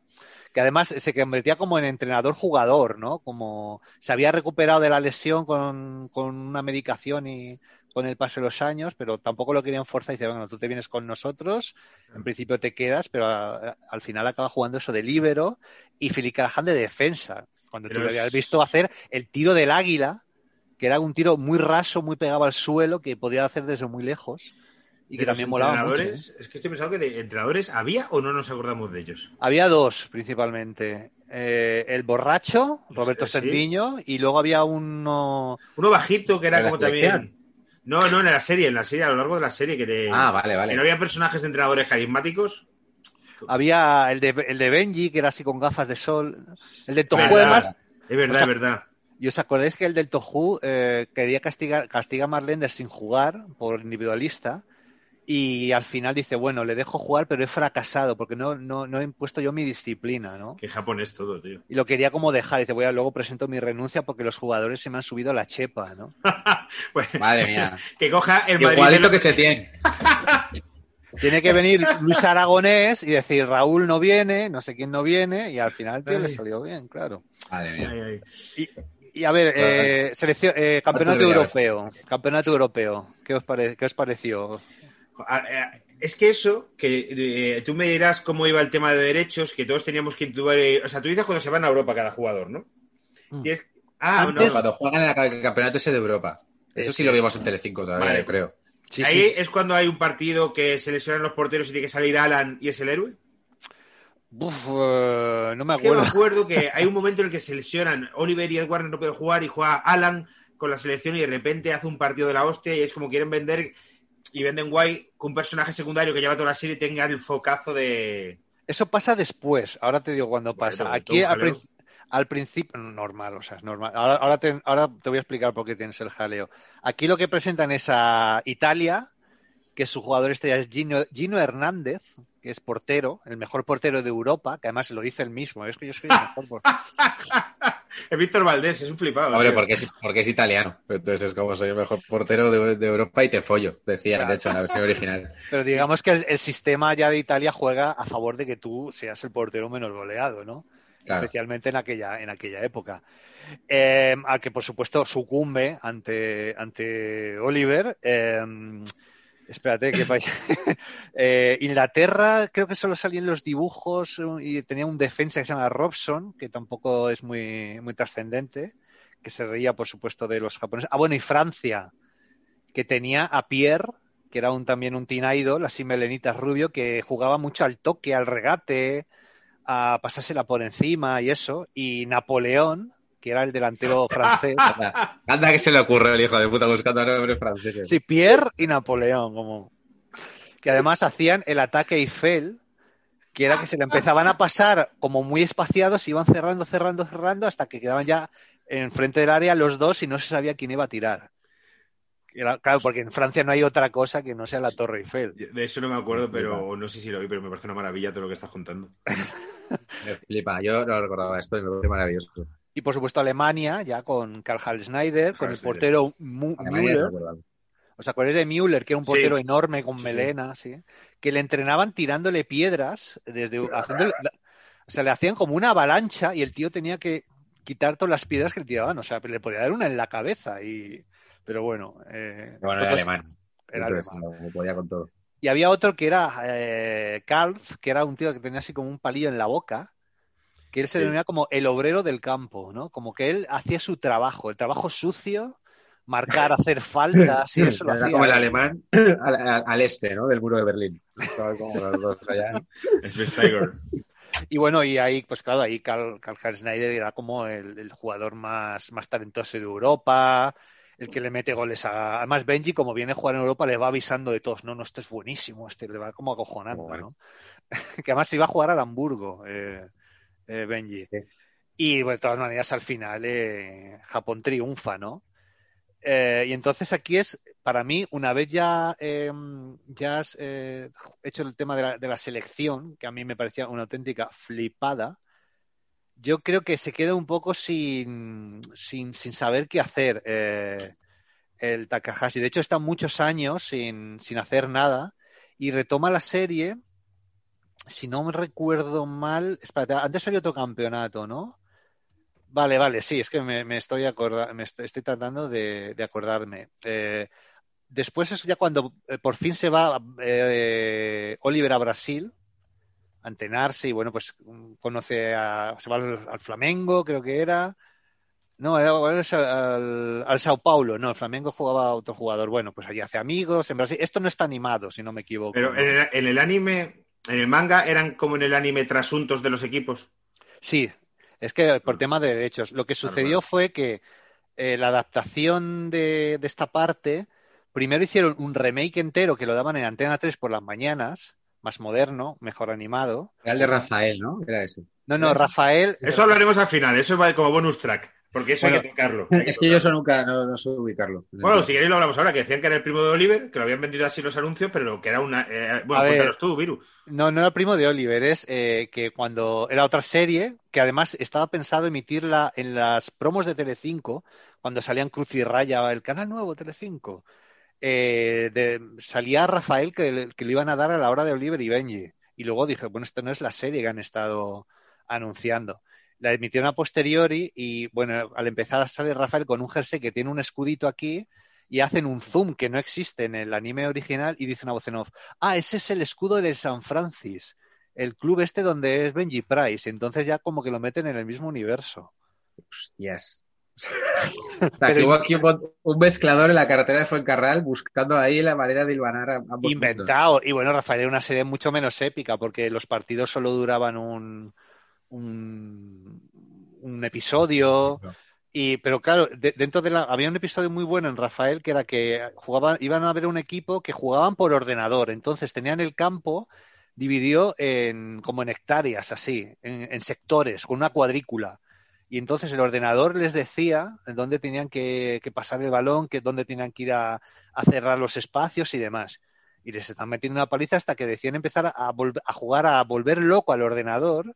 Que además se convertía como en entrenador-jugador, ¿no? Como se había recuperado de la lesión con, con una medicación y con el paso de los años, pero tampoco lo querían forzar y dice, bueno, tú te vienes con nosotros, en principio te quedas, pero a- al final acaba jugando eso de líbero y Philip Callahan de defensa. Cuando Pero tú es- habías visto hacer el tiro del águila, que era un tiro muy raso, muy pegado al suelo, que podía hacer desde muy lejos y que De también molaba mucho. ¿eh? entrenadores, Es que estoy pensando que de entrenadores había o no nos acordamos de ellos. Había dos, principalmente. Eh, el borracho, Roberto Sí. Sendiño, y luego había uno... Uno bajito que era ¿De la como selección? también. No, no, en la serie, en la serie, a lo largo de la serie, que, te- Ah, vale, que vale. no había personajes de entrenadores carismáticos. Había el de, el de Benji, que era así con gafas de sol. El de Toju, Verdad. además... Es verdad, O sea, es verdad. ¿Y os acordáis que el del Toju eh, quería castigar, castiga a Marlender sin jugar por individualista? Y al final dice, bueno, le dejo jugar, pero he fracasado porque no, no, no he impuesto yo mi disciplina, ¿no? Que japonés todo, tío. Y lo quería como dejar. Dice, voy a, luego presento mi renuncia porque los jugadores se me han subido a la chepa, ¿no? Pues, Madre mía. que coja el Madrid. Igualito que se tiene. Tiene que venir Luis Aragonés y decir, Raúl no viene, no sé quién no viene, y al final, tío, le salió bien, claro. Madre mía. Ay, ay. Y a ver, Claro. eh, selección, eh, campeonato europeo. Campeonato europeo. ¿Qué os, pare- qué os pareció? Es que eso, que eh, tú me dirás cómo iba el tema de derechos, que todos teníamos que intubar. eh, o sea, tú dices cuando se van a Europa cada jugador, ¿no? Mm. Es- Ah, Antes- no. Cuando juegan en el campeonato ese de Europa. Eso sí lo vimos en Telecinco todavía, Vale. yo creo. Sí, Ahí sí. es cuando hay un partido que se lesionan los porteros y tiene que salir Alan y es el héroe. Uf, eh, no me Es que me acuerdo. acuerdo que hay un momento en el que se lesionan Oliver y Ed Warner no pueden jugar y juega Alan con la selección y de repente hace un partido de la hostia y es como quieren vender y venden guay que un personaje secundario que lleva toda la serie tenga el focazo de... Eso pasa después. Ahora te digo cuando Bueno, pasa. Aquí al, prin- al principio, normal, o sea, es normal. Ahora, ahora, te, ahora te voy a explicar por qué tienes el jaleo. Aquí lo que presentan es a Italia, que su jugador estrella es Gino, Gino Hernández, que es portero, el mejor portero de Europa, que además lo dice él mismo. Es que yo soy el mejor portero. Es Víctor Valdés, es un flipado. Hombre, porque es, porque es italiano. Entonces es como soy el mejor portero de, de Europa y te follo, decía, Claro. de hecho, en la versión original. Pero digamos que el, el sistema ya de Italia juega a favor de que tú seas el portero menos goleado, ¿no? Claro. especialmente en aquella, en aquella época. Eh, al que, por supuesto, sucumbe ante, ante Oliver. eh, Espérate, ¿qué país? Eh, Inglaterra, creo que solo salían los dibujos y tenía un defensa que se llama Robson, que tampoco es muy, muy trascendente, que se reía, por supuesto, de los japoneses. Ah, bueno, y Francia, que tenía a Pierre, que era un, también un teen idol, así melenitas rubio, que jugaba mucho al toque, al regate, a pasársela por encima y eso. Y Napoleón, que era el delantero francés. Anda, anda que se le ocurre el hijo de puta buscando nombres franceses. Sí, Pierre y Napoleón, como. Que además hacían el ataque Eiffel, que era que se le empezaban a pasar como muy espaciados, iban cerrando, cerrando, cerrando, hasta que quedaban ya enfrente del área los dos y no se sabía quién iba a tirar. Era- claro, porque en Francia no hay otra cosa que no sea la Torre Eiffel. De eso no me acuerdo, pero no sé si lo vi, pero me parece una maravilla todo lo que estás contando. Me flipa. Yo no recordaba esto y me parece maravilloso. Y por supuesto Alemania, ya con Karl-Heinz Schneider, con el portero Müller. ¿Os acordáis de Müller, que era un Sí. portero enorme con melena, sí? Que le entrenaban tirándole piedras desde haciendo, o sea, le hacían como una avalancha y el tío tenía que quitar todas las piedras que le tiraban, o sea, le podía dar una en la cabeza y pero bueno, eh, Pero bueno, era alemán. era Entonces, alemán. no podía con todo. Y había otro que era eh, Karlf, que era un tío que tenía así como un palillo en la boca, que él se Sí. denominaba como el obrero del campo, ¿no? Como que él hacía su trabajo, el trabajo sucio, marcar, hacer faltas y eso lo Era hacía. como el alemán al, al- al este, ¿no? Del muro de Berlín. Estaba como los dos allá. Schweinsteiger. Y bueno, y ahí, pues claro, ahí Karl, Karl-Heinz Schneider era como el, el jugador más, más talentoso de Europa, el que le mete goles a... Además, Benji, como viene a jugar en Europa, le va avisando de todos, no, no, este es buenísimo, este le va como acojonando, Bueno. ¿no? que además iba a jugar al Hamburgo, eh, eh, Benji. Sí. Y bueno, de todas maneras, al final, eh, Japón triunfa, ¿no? Eh, y entonces aquí es, para mí, una vez ya, eh, ya has hecho el tema de la, de la selección, que a mí me parecía una auténtica flipada, yo creo que se queda un poco sin, sin, sin saber qué hacer eh, el Takahashi. De hecho, está muchos años sin, sin hacer nada y retoma la serie, si no me recuerdo mal, espérate, antes salió otro campeonato, ¿no? Vale, vale, sí, es que me, me estoy acorda me estoy, estoy tratando de, de acordarme. Eh, después es ya cuando eh, por fin se va eh, Oliver a Brasil a entrenarse y bueno, pues mm, conoce a, se va al, al Flamengo, creo que era. No, era era al, al Sao Paulo, no, el Flamengo jugaba a otro jugador. Bueno, pues allí hace amigos en Brasil. Esto no está animado, si no me equivoco. Pero ¿no? en el, en el anime, en el manga, eran como en el anime trasuntos de los equipos. Sí, es que por tema de derechos. Lo que Claro, sucedió claro. fue que eh, la adaptación de, de esta parte, primero hicieron un remake entero que lo daban en Antena 3 por las mañanas, más moderno, mejor animado. Era el de Rafael, ¿no? Era ese. No, no, Rafael. Eso hablaremos al final, eso va como bonus track, porque eso hay Bueno, que tocarlo. hay que Es que yo tocarlo. eso nunca, no, no sé ubicarlo. Bueno, si queréis lo hablamos ahora, que decían que era el primo de Oliver, que lo habían vendido así los anuncios, pero que era una... eh, bueno, A ver. cuéntanos tú, Viru. No, no era primo de Oliver, es eh, que cuando era otra serie, que además estaba pensado emitirla en las promos de Telecinco, cuando salían Cruz y Raya, el canal nuevo Telecinco, eh, de- salía Rafael que, le- que le iban a dar a la hora de Oliver y Benji. Y luego dije, bueno, esto no es la serie que han estado anunciando. La emitieron a posteriori y, bueno, al empezar sale Rafael con un jersey que tiene un escudito aquí y hacen un zoom que no existe en el anime original y dice una voz en off, ah, ese es el escudo del San Francis, el club este donde es Benji Price. Entonces ya como que lo meten en el mismo universo. Hostias. o sea, que hubo aquí un, un mezclador en la carretera de Fuencarral buscando ahí la manera de hilvanar a ambos. Inventado. Y bueno, Rafael era una serie mucho menos épica porque los partidos solo duraban un, un, un episodio. Y, pero claro, de- dentro de la, había un episodio muy bueno en Rafael que era que jugaban, iban a ver un equipo que jugaban por ordenador. Entonces tenían el campo dividido en, como en hectáreas, así, en, en sectores, con una cuadrícula. Y entonces el ordenador les decía dónde tenían que, que pasar el balón, que dónde tenían que ir a, a cerrar los espacios y demás. Y les están metiendo una paliza hasta que decían empezar a, a jugar a volver loco al ordenador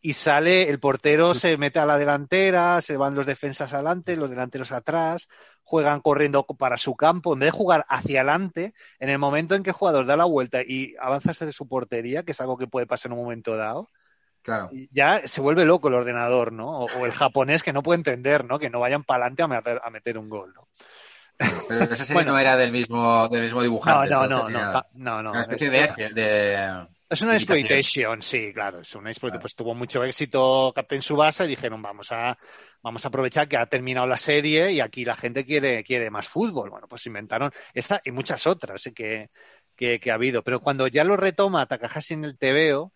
y sale, el portero se mete a la delantera, se van los defensas adelante, los delanteros atrás, juegan corriendo para su campo, en vez de jugar hacia adelante, en el momento en que el jugador da la vuelta y avanza desde su portería, que es algo que puede pasar en un momento dado, Claro. ya se vuelve loco el ordenador, ¿no? O, o el japonés que no puede entender, ¿no? Que no vayan para adelante a meter, a meter un gol, ¿no? Pero esa serie Bueno. no era del mismo, del mismo dibujante. no, no, no, no, no. Una especie Es- de, de- Es una exploitation, sí, claro, es una exploitation. Claro. Pues tuvo mucho éxito Captain Subasa y dijeron, vamos a, vamos a aprovechar que ha terminado la serie y aquí la gente quiere, quiere más fútbol. Bueno, pues inventaron esta y muchas otras eh, que, que, que ha habido. Pero cuando ya lo retoma Takahashi en el TVO,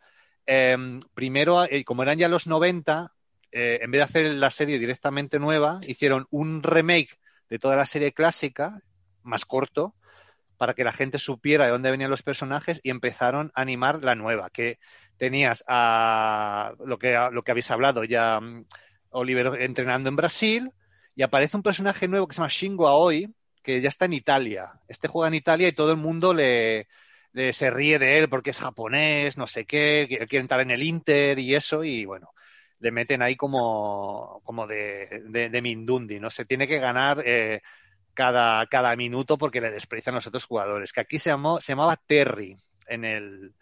eh, primero, eh, como eran ya los 90, eh, en vez de hacer la serie directamente nueva, hicieron un remake de toda la serie clásica, más corto, para que la gente supiera de dónde venían los personajes y empezaron a animar la nueva, que tenías a lo que, lo que habéis hablado ya, mm, Oliver entrenando en Brasil, y aparece un personaje nuevo que se llama Shingo Aoi, que ya está en Italia. Este juega en Italia y todo el mundo le, le- se ríe de él porque es japonés, no sé qué, quiere entrar en el Inter y eso, y bueno, le meten ahí como, como de, de, de Mindundi, ¿no? Se tiene que ganar eh, cada, cada minuto porque le desprecian los otros jugadores. Que aquí se, llamó, se llamaba Terry en el,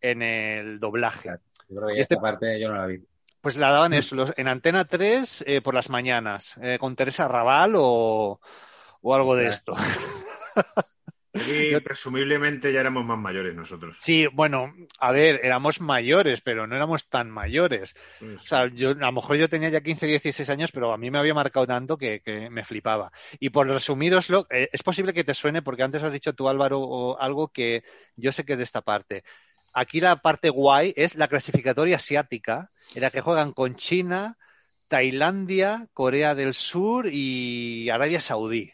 en el doblaje. Yo creo que Y este- esta parte yo no la vi. Pues la daban eso, los- en Antena 3 eh, por las mañanas, eh, con Teresa Raval o, o algo de esto. Y Yo- presumiblemente ya éramos más mayores nosotros. Sí, bueno, a ver, éramos mayores, pero no éramos tan mayores. Pues, O sea, yo, a lo mejor yo tenía ya 15, 16 años, pero a mí me había marcado tanto que, que me flipaba. Y por resumíroslo, eh, es posible que te suene, porque antes has dicho tú, Álvaro, o algo que yo sé que es de esta parte. Aquí la parte guay es la clasificatoria asiática, en la que juegan con China, Tailandia, Corea del Sur y Arabia Saudí.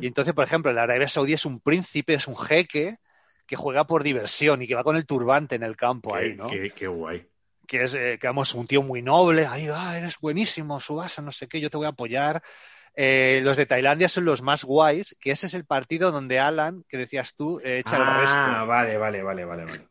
Y entonces, por ejemplo, el Arabia Saudí es un príncipe, es un jeque que juega por diversión y que va con el turbante en el campo Qué- ahí, ¿no? qué- qué guay. que es, eh, que vamos, un tío muy noble, ahí, ah, eres buenísimo, Subasa, no sé qué, yo te voy a apoyar. Eh, los de Tailandia son los más guays, que ese es el partido donde Alan, que decías tú, eh, echa el Ah, resto. vale, vale, vale, vale, vale.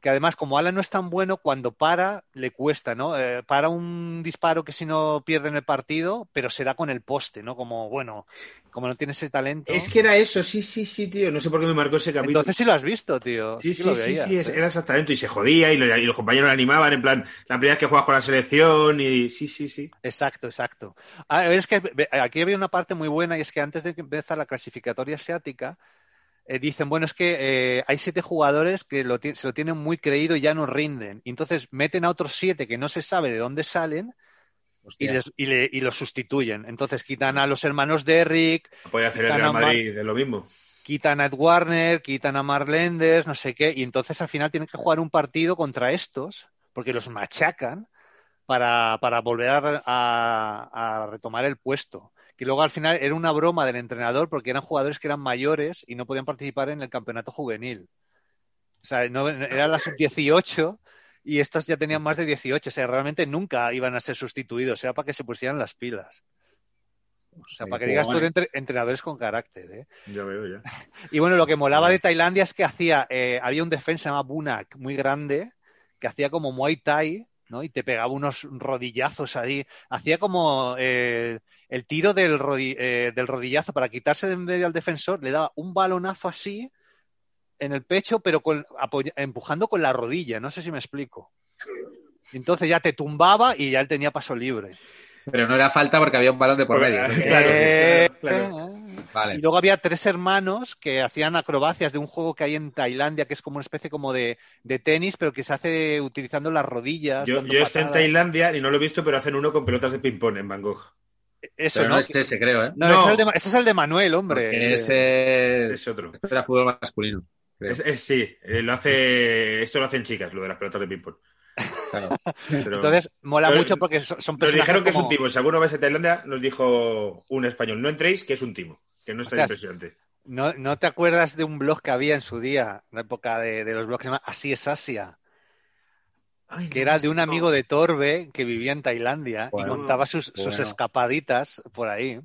Que además, como Alan no es tan bueno, cuando para, le cuesta, ¿no? Eh, para un disparo que si no pierden el partido, pero será con el poste, ¿no? Como, bueno, como no tiene ese talento. Es que era eso, sí, sí, sí, tío. No sé por qué me marcó ese capítulo. Entonces sí lo has visto, tío. Sí, sí, lo sí, veías, sí, es- ¿eh? era exactamente. Y se jodía y, lo- y los compañeros le animaban, en plan, la primera vez que juegas con la selección y sí, sí, sí. Exacto, exacto. A ver, es que aquí había una parte muy buena y es que antes de que empezara la clasificatoria asiática, eh, dicen, bueno, es que eh, hay siete jugadores que lo se lo tienen muy creído y ya no rinden. Y entonces meten a otros siete que no se sabe de dónde salen y, les, y, le- y los sustituyen. Entonces quitan a los hermanos de Eric, Puede hacer el Quitan Real Madrid de lo mismo. quitan a Ed Warner, quitan a Mark Lenders, no sé qué, y entonces al final tienen que jugar un partido contra estos, porque los machacan para, para volver a, a- a retomar el puesto. Que luego al final era una broma del entrenador porque eran jugadores que eran mayores y no podían participar en el campeonato juvenil. O sea, no, era la sub-18 y estos ya tenían más de 18. O sea, realmente nunca iban a ser sustituidos. Era para que se pusieran las pilas. O sea, para que digas tú de entre- entrenadores con carácter, ¿eh? Ya veo, ya. Y bueno, lo que molaba de Tailandia es que hacía, eh, había un defensa llamado Bunak muy grande, que hacía como Muay Thai, ¿no? Y te pegaba unos rodillazos ahí. Hacía como eh, el tiro del, rodi- eh, del rodillazo para quitarse de en medio al defensor, le daba un balonazo así en el pecho, pero con, empujando con la rodilla. No sé si me explico. Entonces ya te tumbaba y ya él tenía paso libre. Pero no era falta porque había un balón de por medio. ¿no? Claro, Eh, claro, claro. Y luego había tres hermanos que hacían acrobacias de un juego que hay en Tailandia, que es como una especie como de, de tenis, pero que se hace utilizando las rodillas. Yo, yo estoy en. Tailandia y no lo he visto, pero hacen uno con pelotas de ping-pong en Bangkok. Eso, Pero ¿no? no es ese, creo, ¿eh? No, No. Ese, es el de, ese es el de Manuel, hombre. Porque Ese ese es otro. Era fútbol masculino. Es- es- sí, eh, lo hace, esto lo hacen chicas, lo de las pelotas de ping-pong. Claro. Pero- Entonces, mola Pero- mucho porque son, son Nos dijeron que es un timo. Si alguno vais a Tailandia, nos dijo un español. No entréis, que es un timo. Que no está Ostras. impresionante. ¿No, ¿No te acuerdas de un blog que había en su día, en la época de, de los blogs que se llama Así es Asia? Que era de un amigo de Torbe que vivía en Tailandia Bueno, y contaba sus, sus escapaditas por ahí.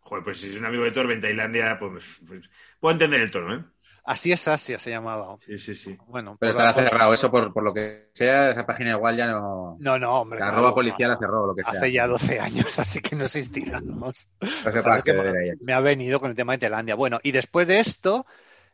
Joder, pues si es un amigo de Torbe en Tailandia, pues, pues- puedo entender el tono, ¿eh? Así es Asia se llamaba. Sí, sí, sí. Bueno, Pero estará cerrado. Eso por, por lo que sea, esa página igual ya no. No, no, hombre. La claro, arroba policial la cerró, lo que sea. Hace ya 12 años, así que no existirá. vamos. No sé Pasa para que me ha venido con el tema de Tailandia. Bueno, y después de esto,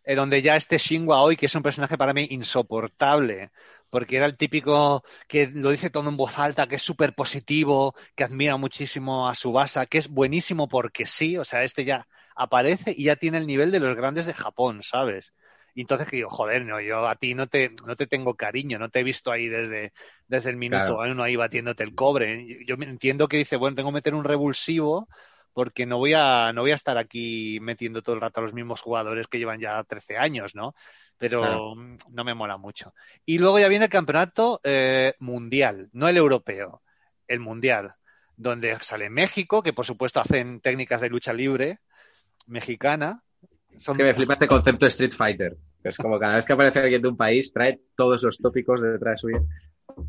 eh, donde ya este Shinwa hoy, que es un personaje para mí insoportable, porque era el típico que lo dice todo en voz alta, que es súper positivo, que admira muchísimo a Subasa, que es buenísimo porque sí, o sea, este ya aparece y ya tiene el nivel de los grandes de Japón, ¿sabes? Y entonces que digo, joder, no, yo a ti no te, no te tengo cariño, no te he visto ahí desde, desde el minuto Claro. uno ahí batiéndote el cobre. Yo me entiendo que dice, bueno, tengo que meter un revulsivo porque no voy a, no voy a estar aquí metiendo todo el rato a los mismos jugadores que llevan ya 13 años, ¿no? Pero Claro. no me mola mucho. Y luego ya viene el campeonato eh, mundial, no el europeo, el mundial, donde sale México, que por supuesto hacen técnicas de lucha libre mexicana. Son- Es que me flipa este concepto de Street Fighter. Es como cada vez que aparece alguien de un país, trae todos los tópicos detrás suyo.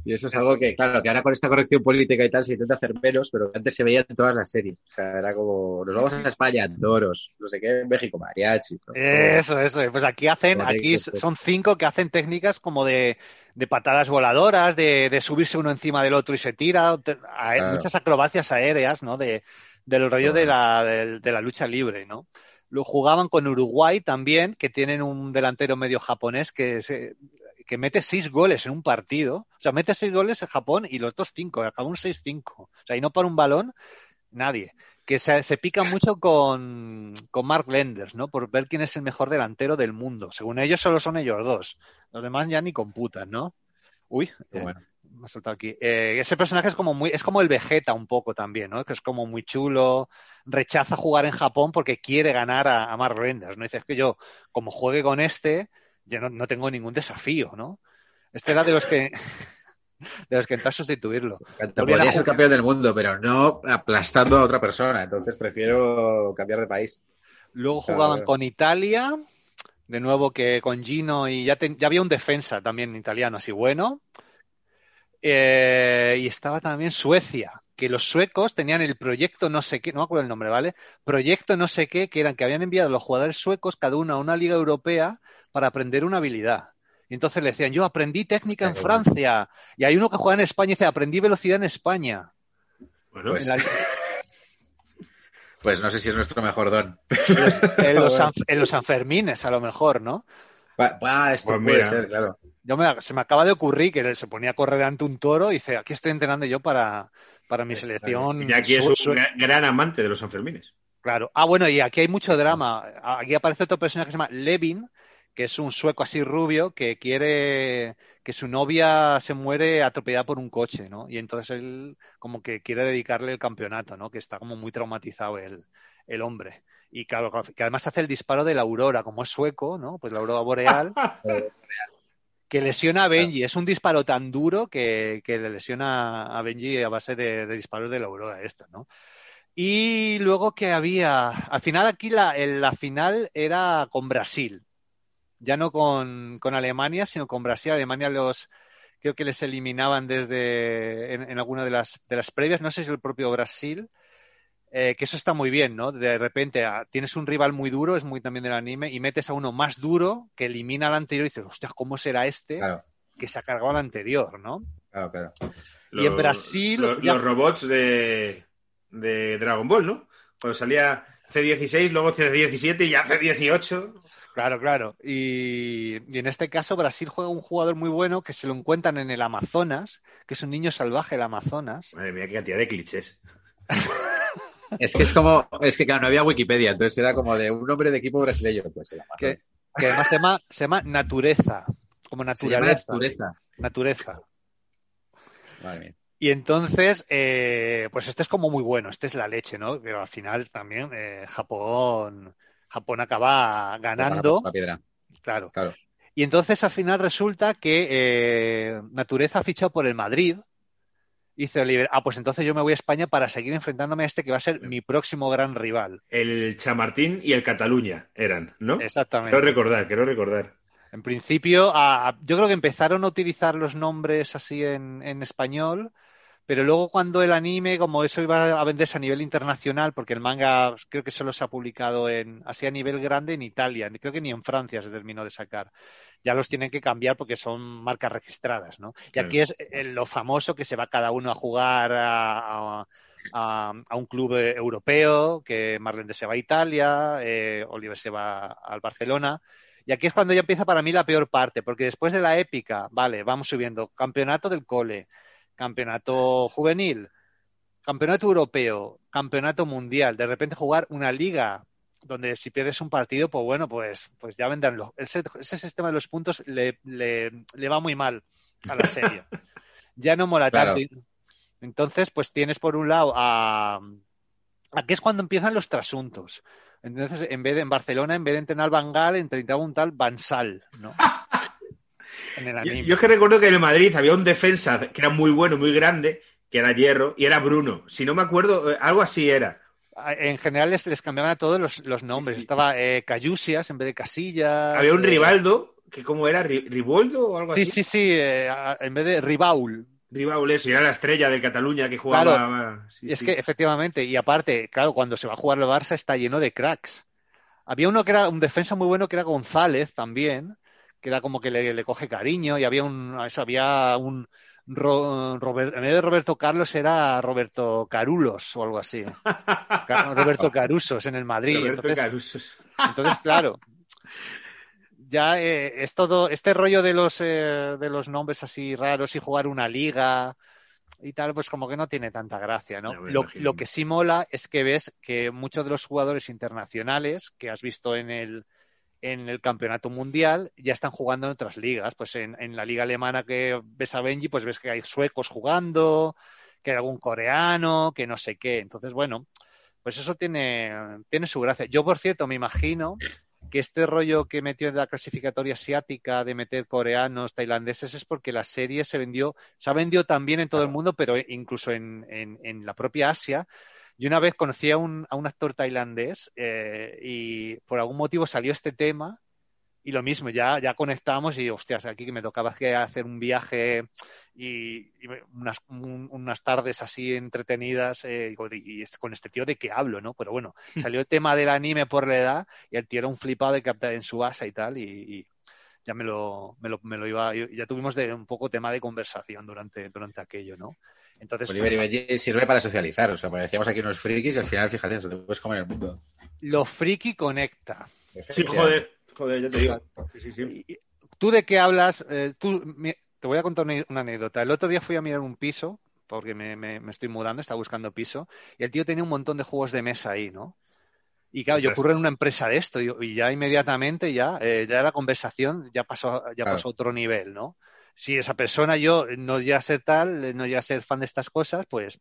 Y eso es algo que, claro, que ahora con esta corrección política y tal se intenta hacer menos, pero antes se veía en todas las series. O sea, era como, nos vamos a España, toros, no sé qué, en México, mariachi. ¿no? Eso, eso. Pues aquí hacen, aquí son cinco que hacen técnicas como de, de patadas voladoras, de, de subirse uno encima del otro y se tira, te- a- Claro. muchas acrobacias aéreas, ¿no? De, del rollo de la, de, de la lucha libre, ¿no? Lo jugaban con Uruguay también, que tienen un delantero medio japonés que se- que mete seis goles en un partido. O sea, mete seis goles en Japón y los otros cinco, acabó un 6-5. O sea, y no para un balón, nadie. Que se, se pica mucho con, con Mark Lenders, ¿no? Por ver quién es el mejor delantero del mundo. Según ellos, solo son ellos dos. Los demás ya ni computan, ¿no? Uy, eh, bueno. me ha saltado aquí. Eh, ese personaje es como muy, es como el Vegeta un poco también, ¿no? Que es como muy chulo, rechaza jugar en Japón porque quiere ganar a, a Mark Lenders, ¿no? Dice, es que yo, como juegue con este, ya no, no tengo ningún desafío, ¿no? Este era de los que de los que intenta sustituirlo. Podría ser campeón del mundo, pero no aplastando a otra persona. Entonces prefiero cambiar de país. Luego jugaban claro. con Italia, de nuevo que con Gino y ya había un defensa también italiano así bueno. Eh, y estaba también Suecia, que los suecos tenían el proyecto no sé qué, no me acuerdo el nombre, ¿vale? Proyecto no sé qué, que eran que habían enviado a los jugadores suecos cada uno a una liga europea para aprender una habilidad. Y entonces le decían, yo aprendí técnica en. Francia. Y hay uno que juega en España y dice, aprendí velocidad en España. Bueno, Pues- En la- Pues no sé si es nuestro mejor don. en los, en los San- en los Sanfermines, a lo mejor, ¿no? Esto Pues puede mira. ser, claro. Yo me, se me acaba de ocurrir que él se ponía a correr ante un toro y dice, aquí estoy entrenando yo para, para mi Está selección. Iñaki es su- un su- gran amante de los Sanfermines. Claro. Ah, bueno, y aquí hay mucho drama. Aquí aparece otro personaje que se llama Levin, que es un sueco así rubio que quiere que su novia se muere atropellada por un coche, ¿no? Y entonces él como que quiere dedicarle el campeonato, ¿no? Que está como muy traumatizado el, el hombre. Y claro, que además hace el disparo de la aurora, como es sueco, ¿no? Pues la aurora boreal. que lesiona a Benji. Es un disparo tan duro que, que le lesiona a Benji a base de, de disparos de la aurora esta, ¿no? Y luego que había, al final aquí la, la final era con Brasil, ya no con, con Alemania, sino con Brasil. Alemania los creo que les eliminaban desde en, en alguna de las de las previas, no sé si el propio Brasil, eh, que eso está muy bien, ¿no? De repente ah, tienes un rival muy duro, es muy también del anime, y metes a uno más duro que elimina al anterior y dices, hostia, ¿cómo será este Claro, que se ha cargado al anterior, ¿no? claro, claro. Y en Brasil, ya- los robots de, de Dragon Ball, ¿no? Cuando salía C16, luego C17 y ya C18. Claro, claro. Y, y en este caso Brasil juega un jugador muy bueno que se lo encuentran en el Amazonas, que es un niño salvaje del Amazonas. Madre mía, qué cantidad de clichés. Es que es como, es que claro, no había Wikipedia, entonces era como de un nombre de equipo brasileño, pues el. Que, que además se llama, se llama natureza, como Se llama naturaleza. naturaleza. naturaleza. Madre mía. Y entonces, eh, pues este es como muy bueno, este es la leche, ¿no? Pero al final también eh, Japón, Japón acaba ganando, La piedra, claro. claro. Y entonces al final resulta que eh, Natureza ha fichado por el Madrid. Dice Oliver, ah, pues entonces yo me voy a España para seguir enfrentándome a este que va a ser mi próximo gran rival. El Chamartín y el Cataluña eran, ¿no? Exactamente. Quiero recordar, quiero recordar. En principio, a- a- yo creo que empezaron a utilizar los nombres así en, en español, pero luego cuando el anime, como eso iba a venderse a nivel internacional, porque el manga creo que solo se ha publicado en así a nivel grande en Italia, ni- creo que ni en Francia se terminó de sacar. Ya los tienen que cambiar porque son marcas registradas, ¿no? Y Claro. aquí es eh, lo famoso que se va cada uno a jugar a, a- a- a un club eh, europeo, que Marlene se va a Italia, eh, Oliver se va al Barcelona. Y aquí es cuando ya empieza para mí la peor parte, porque después de la épica, vale, vamos subiendo, campeonato del cole, campeonato juvenil, campeonato europeo, campeonato mundial, de repente jugar una liga donde si pierdes un partido, pues bueno, pues, pues ya vendrán los... Ese, ese sistema de los puntos le, le, le va muy mal a la serie. ya no mola Claro. tanto. Entonces, pues tienes por un lado a... Aquí es cuando empiezan los trasuntos. Entonces, en vez de en Barcelona, en vez de entrenar Van Gaal, entrenaba un tal Bansal, ¿no? En el Yo, anime. yo es que recuerdo que en el Madrid había un defensa que era muy bueno, muy grande, que era Hierro, y era Bruno. Si no me acuerdo, eh, algo así era. En general les, les cambiaban a todos los, los nombres. Sí, sí. Estaba eh, Cayusias en vez de Casillas. Había un eh, Rivaldo, que como era, Ri- Riboldo o algo Sí, así. sí, sí, eh, a- en vez de Ribaul. Ribaul, eso, y era la estrella del Cataluña que jugaba. sí, es sí. que efectivamente, y aparte, claro, cuando se va a jugar el Barça está lleno de cracks. Había uno que era un defensa muy bueno que era González también, que era como que le, le coge cariño, y había un, eso, había un Robert- en vez de Roberto Carlos era Roberto Carulos o algo así. Roberto Carusos en el Madrid. Roberto Entonces, Carusos. entonces, claro, ya eh, es todo este rollo de los eh, de los nombres así raros y jugar una liga y tal, pues como que no tiene tanta gracia, ¿no? Me Lo, lo que sí mola es que ves que muchos de los jugadores internacionales que has visto en el en el campeonato mundial ya están jugando en otras ligas. Pues en, en la liga alemana que ves a Benji, pues ves que hay suecos jugando, que hay algún coreano, que no sé qué. Entonces, bueno, pues eso tiene, tiene su gracia. Yo, por cierto, me imagino que este rollo que metió en la clasificatoria asiática de meter coreanos, tailandeses, es porque la serie se vendió, se ha vendido también en todo el mundo, pero incluso en, en, en la propia Asia. Y una vez conocí a un, a un actor tailandés eh, y por algún motivo salió este tema y lo mismo, ya, ya conectamos y hostias, aquí que me tocaba hacer un viaje y, y unas, un- unas tardes así entretenidas eh, y este- con este tío de qué hablo, ¿no? Pero bueno, salió el tema del anime por la edad y el tío era un flipado de captar en su base y tal y, y ya me lo, me lo, me lo iba, ya tuvimos de, un poco tema de conversación durante, durante aquello, ¿no? Entonces, Oliver y Benji sirve para socializar. O sea, parecíamos aquí unos frikis y al final, fíjate, eso te puedes comer el mundo. lo friki conecta. Sí, joder, joder, ya te digo. Sí, ¿Tú de qué hablas? Eh, tú, te voy a contar una, una anécdota. El otro día fui a mirar un piso, porque me, me- me estoy mudando, estaba buscando piso, y el tío tenía un montón de juegos de mesa ahí, ¿no? Y claro, yo ocurre en una empresa de esto, y, y ya inmediatamente ya, eh, ya la conversación ya pasó, ya Claro. pasó a otro nivel, ¿no? Si esa persona, yo, no llega a ser tal, no llega a ser fan de estas cosas, pues,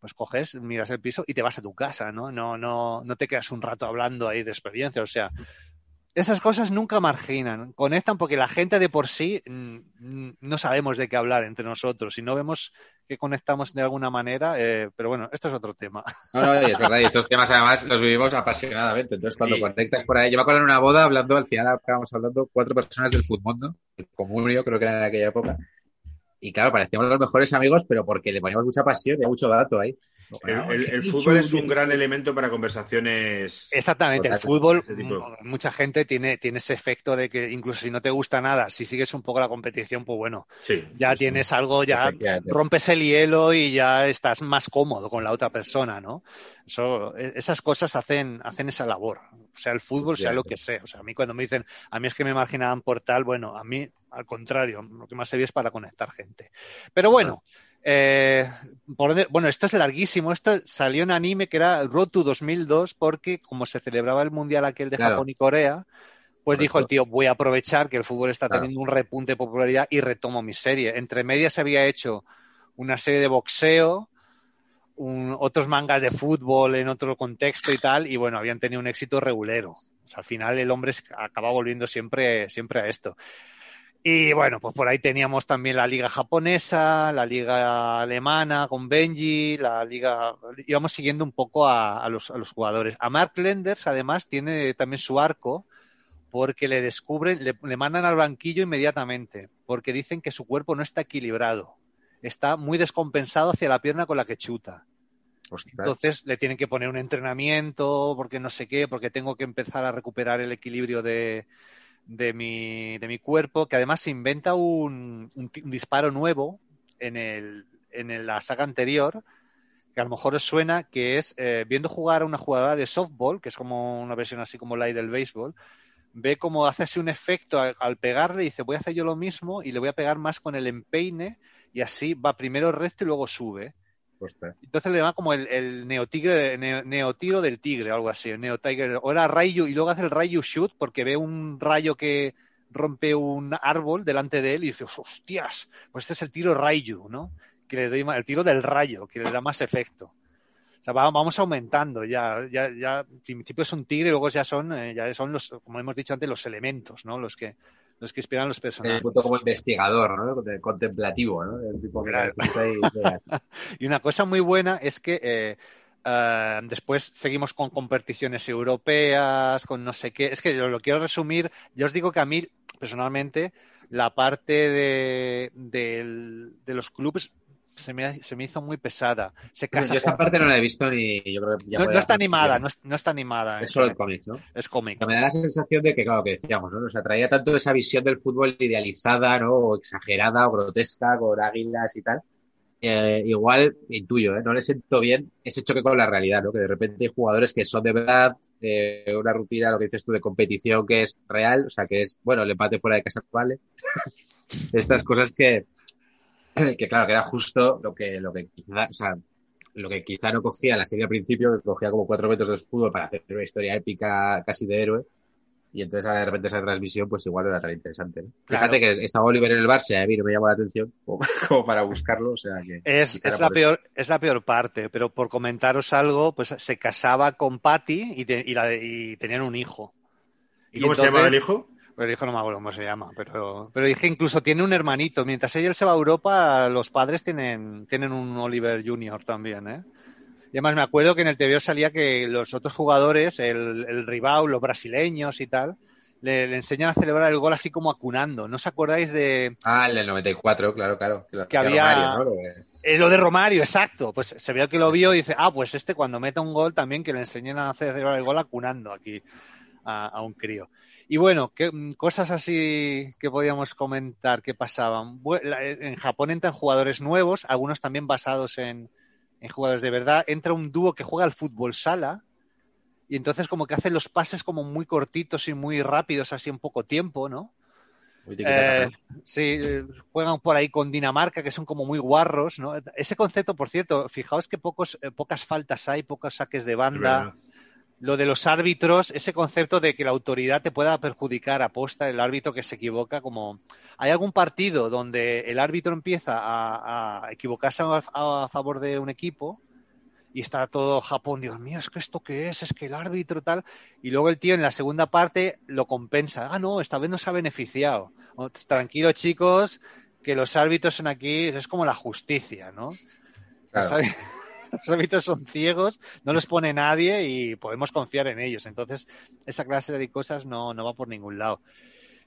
pues coges, miras el piso y te vas a tu casa, ¿no? No, no, no te quedas un rato hablando ahí de experiencia, o sea, esas cosas nunca marginan, conectan porque la gente de por sí mm, no sabemos de qué hablar entre nosotros y no vemos que conectamos de alguna manera, eh, pero bueno, esto es otro tema. No, no, es verdad, y estos temas además los vivimos apasionadamente. Entonces, cuando Sí. conectas por ahí, yo me acuerdo en una boda hablando, al final acabamos hablando cuatro personas del Futmundo, el comunio, creo que era en aquella época. Y claro, parecíamos los mejores amigos, pero porque le poníamos mucha pasión y mucho dato ahí. El, el- el fútbol es un gran elemento para conversaciones. Exactamente, el fútbol, ese tipo. m- mucha gente tiene, tiene ese efecto de que incluso si no te gusta nada, si sigues un poco la competición, pues bueno, Sí. ya sí, sí. tienes algo, ya rompes el hielo y ya estás más cómodo con la otra persona, ¿no? Eso, e- esas cosas hacen, hacen esa labor, sea el fútbol, sea lo que sea. O sea, a mí cuando me dicen, a mí es que me marginaban por tal, bueno, a mí al contrario, lo que más se ve es para conectar gente. Pero bueno, eh, por bueno, esto es larguísimo. Esto salió en anime que era Road to 2002 porque como se celebraba el mundial aquel de Claro. Japón y Corea, pues Correcto. dijo el tío, voy a aprovechar que el fútbol está Claro. teniendo un repunte de popularidad y retomo mi serie. Entre medias se había hecho una serie de boxeo, otros mangas de fútbol en otro contexto y tal, y bueno, habían tenido un éxito regulero. Al final el hombre acaba volviendo siempre, siempre a esto. Y bueno, pues por ahí teníamos también la liga japonesa, la liga alemana con Benji, la liga... Íbamos siguiendo un poco a, a los, a los jugadores. A Mark Lenders, además, tiene también su arco porque le descubren, le, le mandan al banquillo inmediatamente, porque dicen que su cuerpo no está equilibrado. Está muy descompensado hacia la pierna con la que chuta. Ostras. Entonces le tienen que poner un entrenamiento, porque no sé qué, porque tengo que empezar a recuperar el equilibrio de, de, mi, de mi cuerpo, que además se inventa un, un disparo nuevo en, el, en el- la saga anterior, que a lo mejor os suena, que es eh, viendo jugar a una jugadora de softball, que es como una versión así como la del béisbol, ve cómo hace así un efecto al, al pegarle y dice, voy a hacer yo lo mismo y le voy a pegar más con el empeine y así va primero recto y luego sube. Entonces le llama como el, neotigre, neo- neotiro del tigre, algo así, el neotiger. O y luego hace el Rayu shoot porque ve un rayo que rompe un árbol delante de él y dice, hostias, pues este es el tiro Rayu, ¿no? Que le doy ma- el tiro del rayo, que le da más efecto. O sea, va- vamos aumentando ya, ya, ya, en principio es un tigre luego ya son, eh, ya son los, como hemos dicho antes, los elementos, ¿no? Los que, los que inspiran los Un personajes. punto como investigador, ¿no? Contemplativo, ¿no? El tipo que Claro. Y una cosa muy buena es que eh, eh, después seguimos con competiciones europeas, con no sé qué. Es que yo lo quiero resumir. Yo os digo que a mí, personalmente, la parte de, de los clubes se me, se me hizo muy pesada. Se casa Yo esta parte no la he visto ni yo creo que ya no, está animada, no, es- no está animada. Es solo el cómic, ¿no? Es cómic. Me da la sensación de que, claro, que decíamos, ¿no? Nos atraía tanto esa visión del fútbol idealizada, ¿no? O exagerada o grotesca, con águilas y tal. Eh, igual, intuyo, ¿eh? No le siento bien ese choque con la realidad, ¿no? Que de repente hay jugadores que son de verdad, eh, una rutina, lo que dices tú, de competición que es real, o sea, que es, bueno, el empate fuera de casa vale. Estas cosas que, que claro, que era justo lo que, lo que quizá, o sea, lo que quizá no cogía la serie al principio, que cogía como cuatro metros de fútbol para hacer una historia épica casi de héroe. Y entonces ahora de repente esa transmisión, pues igual no era tan interesante. ¿no? Claro. Fíjate que estaba Oliver en el Barça y a mí no me llamó la atención como, como para buscarlo, o sea que. Es, es la eso. peor, es la peor parte, pero por comentaros algo, pues se casaba con Patty y, te- y la- y tenían un hijo. ¿Y cómo se llamaba el hijo? Pero hijo no me acuerdo cómo se llama, pero, pero dije incluso tiene un hermanito. Mientras ella se va a Europa, los padres tienen, tienen un Oliver Junior también, ¿eh? Y además me acuerdo que en el TV salía que los otros jugadores, el, el Ribau, los brasileños y tal, le, le enseñan a celebrar el gol así como acunando. ¿No os acordáis de Ah, el del 94, claro, claro. Que hacía había- Romario, ¿no? Lo de- eh, lo de Romario, exacto. Pues se ve que lo vio y dice, ah, pues este cuando meta un gol también que le enseñen a hacer celebrar el gol acunando aquí a, a un crío. Y bueno, ¿qué, mm, cosas así que podíamos comentar que pasaban. La- En Japón entran jugadores nuevos, algunos también basados en, en jugadores de verdad. Entra un dúo que juega al fútbol sala y entonces como que hacen los pases como muy cortitos y muy rápidos, así en poco tiempo, ¿no? Eh, sí, eh, juegan por ahí con Dinamarca, que son como muy guarros, ¿no? Ese concepto, por cierto, fijaos que pocos, eh, pocas faltas hay, pocos saques de banda. Lo de los árbitros, ese concepto de que la autoridad te pueda perjudicar aposta el árbitro que se equivoca, como hay algún partido donde el árbitro empieza a, a equivocarse a, a favor de un equipo y está todo Japón, Dios mío, es que esto qué es, es que el árbitro tal, y luego el tío en la segunda parte lo compensa, ah no, esta vez nos ha beneficiado, Oh, tranquilo chicos, que los árbitros son aquí, es como la justicia, ¿no? Claro. los árbitros son ciegos, no los pone nadie y podemos confiar en ellos. Entonces, esa clase de cosas no, no va por ningún lado.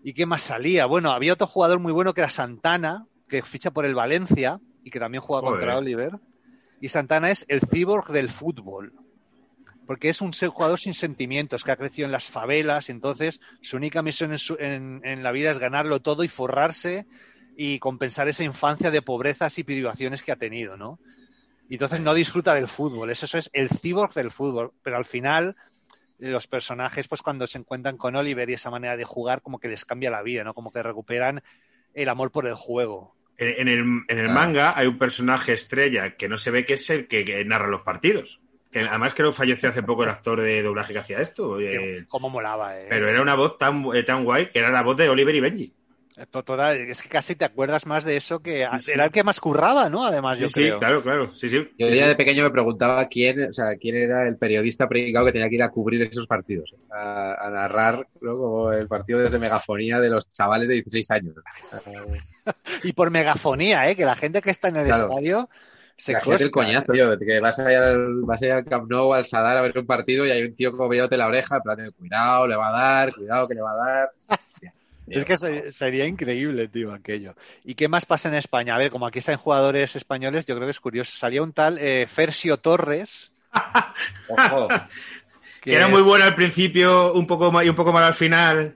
¿Y qué más salía? Bueno, había otro jugador muy bueno que era Santana, que ficha por el Valencia y que también juega Joder. contra Oliver. Y Santana es el cyborg del fútbol. Porque es un ser- jugador sin sentimientos, que ha crecido en las favelas, entonces su única misión en, su- en- en la vida es ganarlo todo y forrarse y compensar esa infancia de pobrezas y privaciones que ha tenido, ¿no? Y entonces no disfruta del fútbol, eso, eso es el cyborg del fútbol, pero al final los personajes, pues cuando se encuentran con Oliver y esa manera de jugar, como que les cambia la vida, ¿no? Como que recuperan el amor por el juego. En, en el, en el Ah. manga hay un personaje estrella que no se ve que es el que, que narra los partidos. Que además creo que falleció hace poco el actor de doblaje que hacía esto. eh, Cómo molaba, ¿eh? pero era una voz tan, eh, tan guay que era la voz de Oliver y Benji. To- toda- es que casi te acuerdas más de eso que Sí, sí. era el que más curraba, ¿no? Además, yo Sí, sí, creo. claro, claro. Sí, sí. Yo Sí, ya sí. de pequeño me preguntaba quién, o sea, quién era el periodista predicado que tenía que ir a cubrir esos partidos, a, a narrar ¿no? como el partido desde megafonía de los chavales de 16 años. Y por megafonía, ¿eh? Que la gente que está en el Claro. estadio se el coñazo, yo, de que vas a, ir al, vas a ir al Camp Nou, al Sadar a ver un partido y hay un tío como mirándote la oreja, en plan de cuidado, le va a dar, cuidado que le va a dar. Es que se- sería increíble, tío, aquello. ¿Y qué más pasa en España? A ver, como aquí están jugadores españoles, yo creo que es curioso. Salía un tal eh, Fercio Torres. Ojo, Que era es- muy bueno al principio, un poco mal, y un poco mal al final,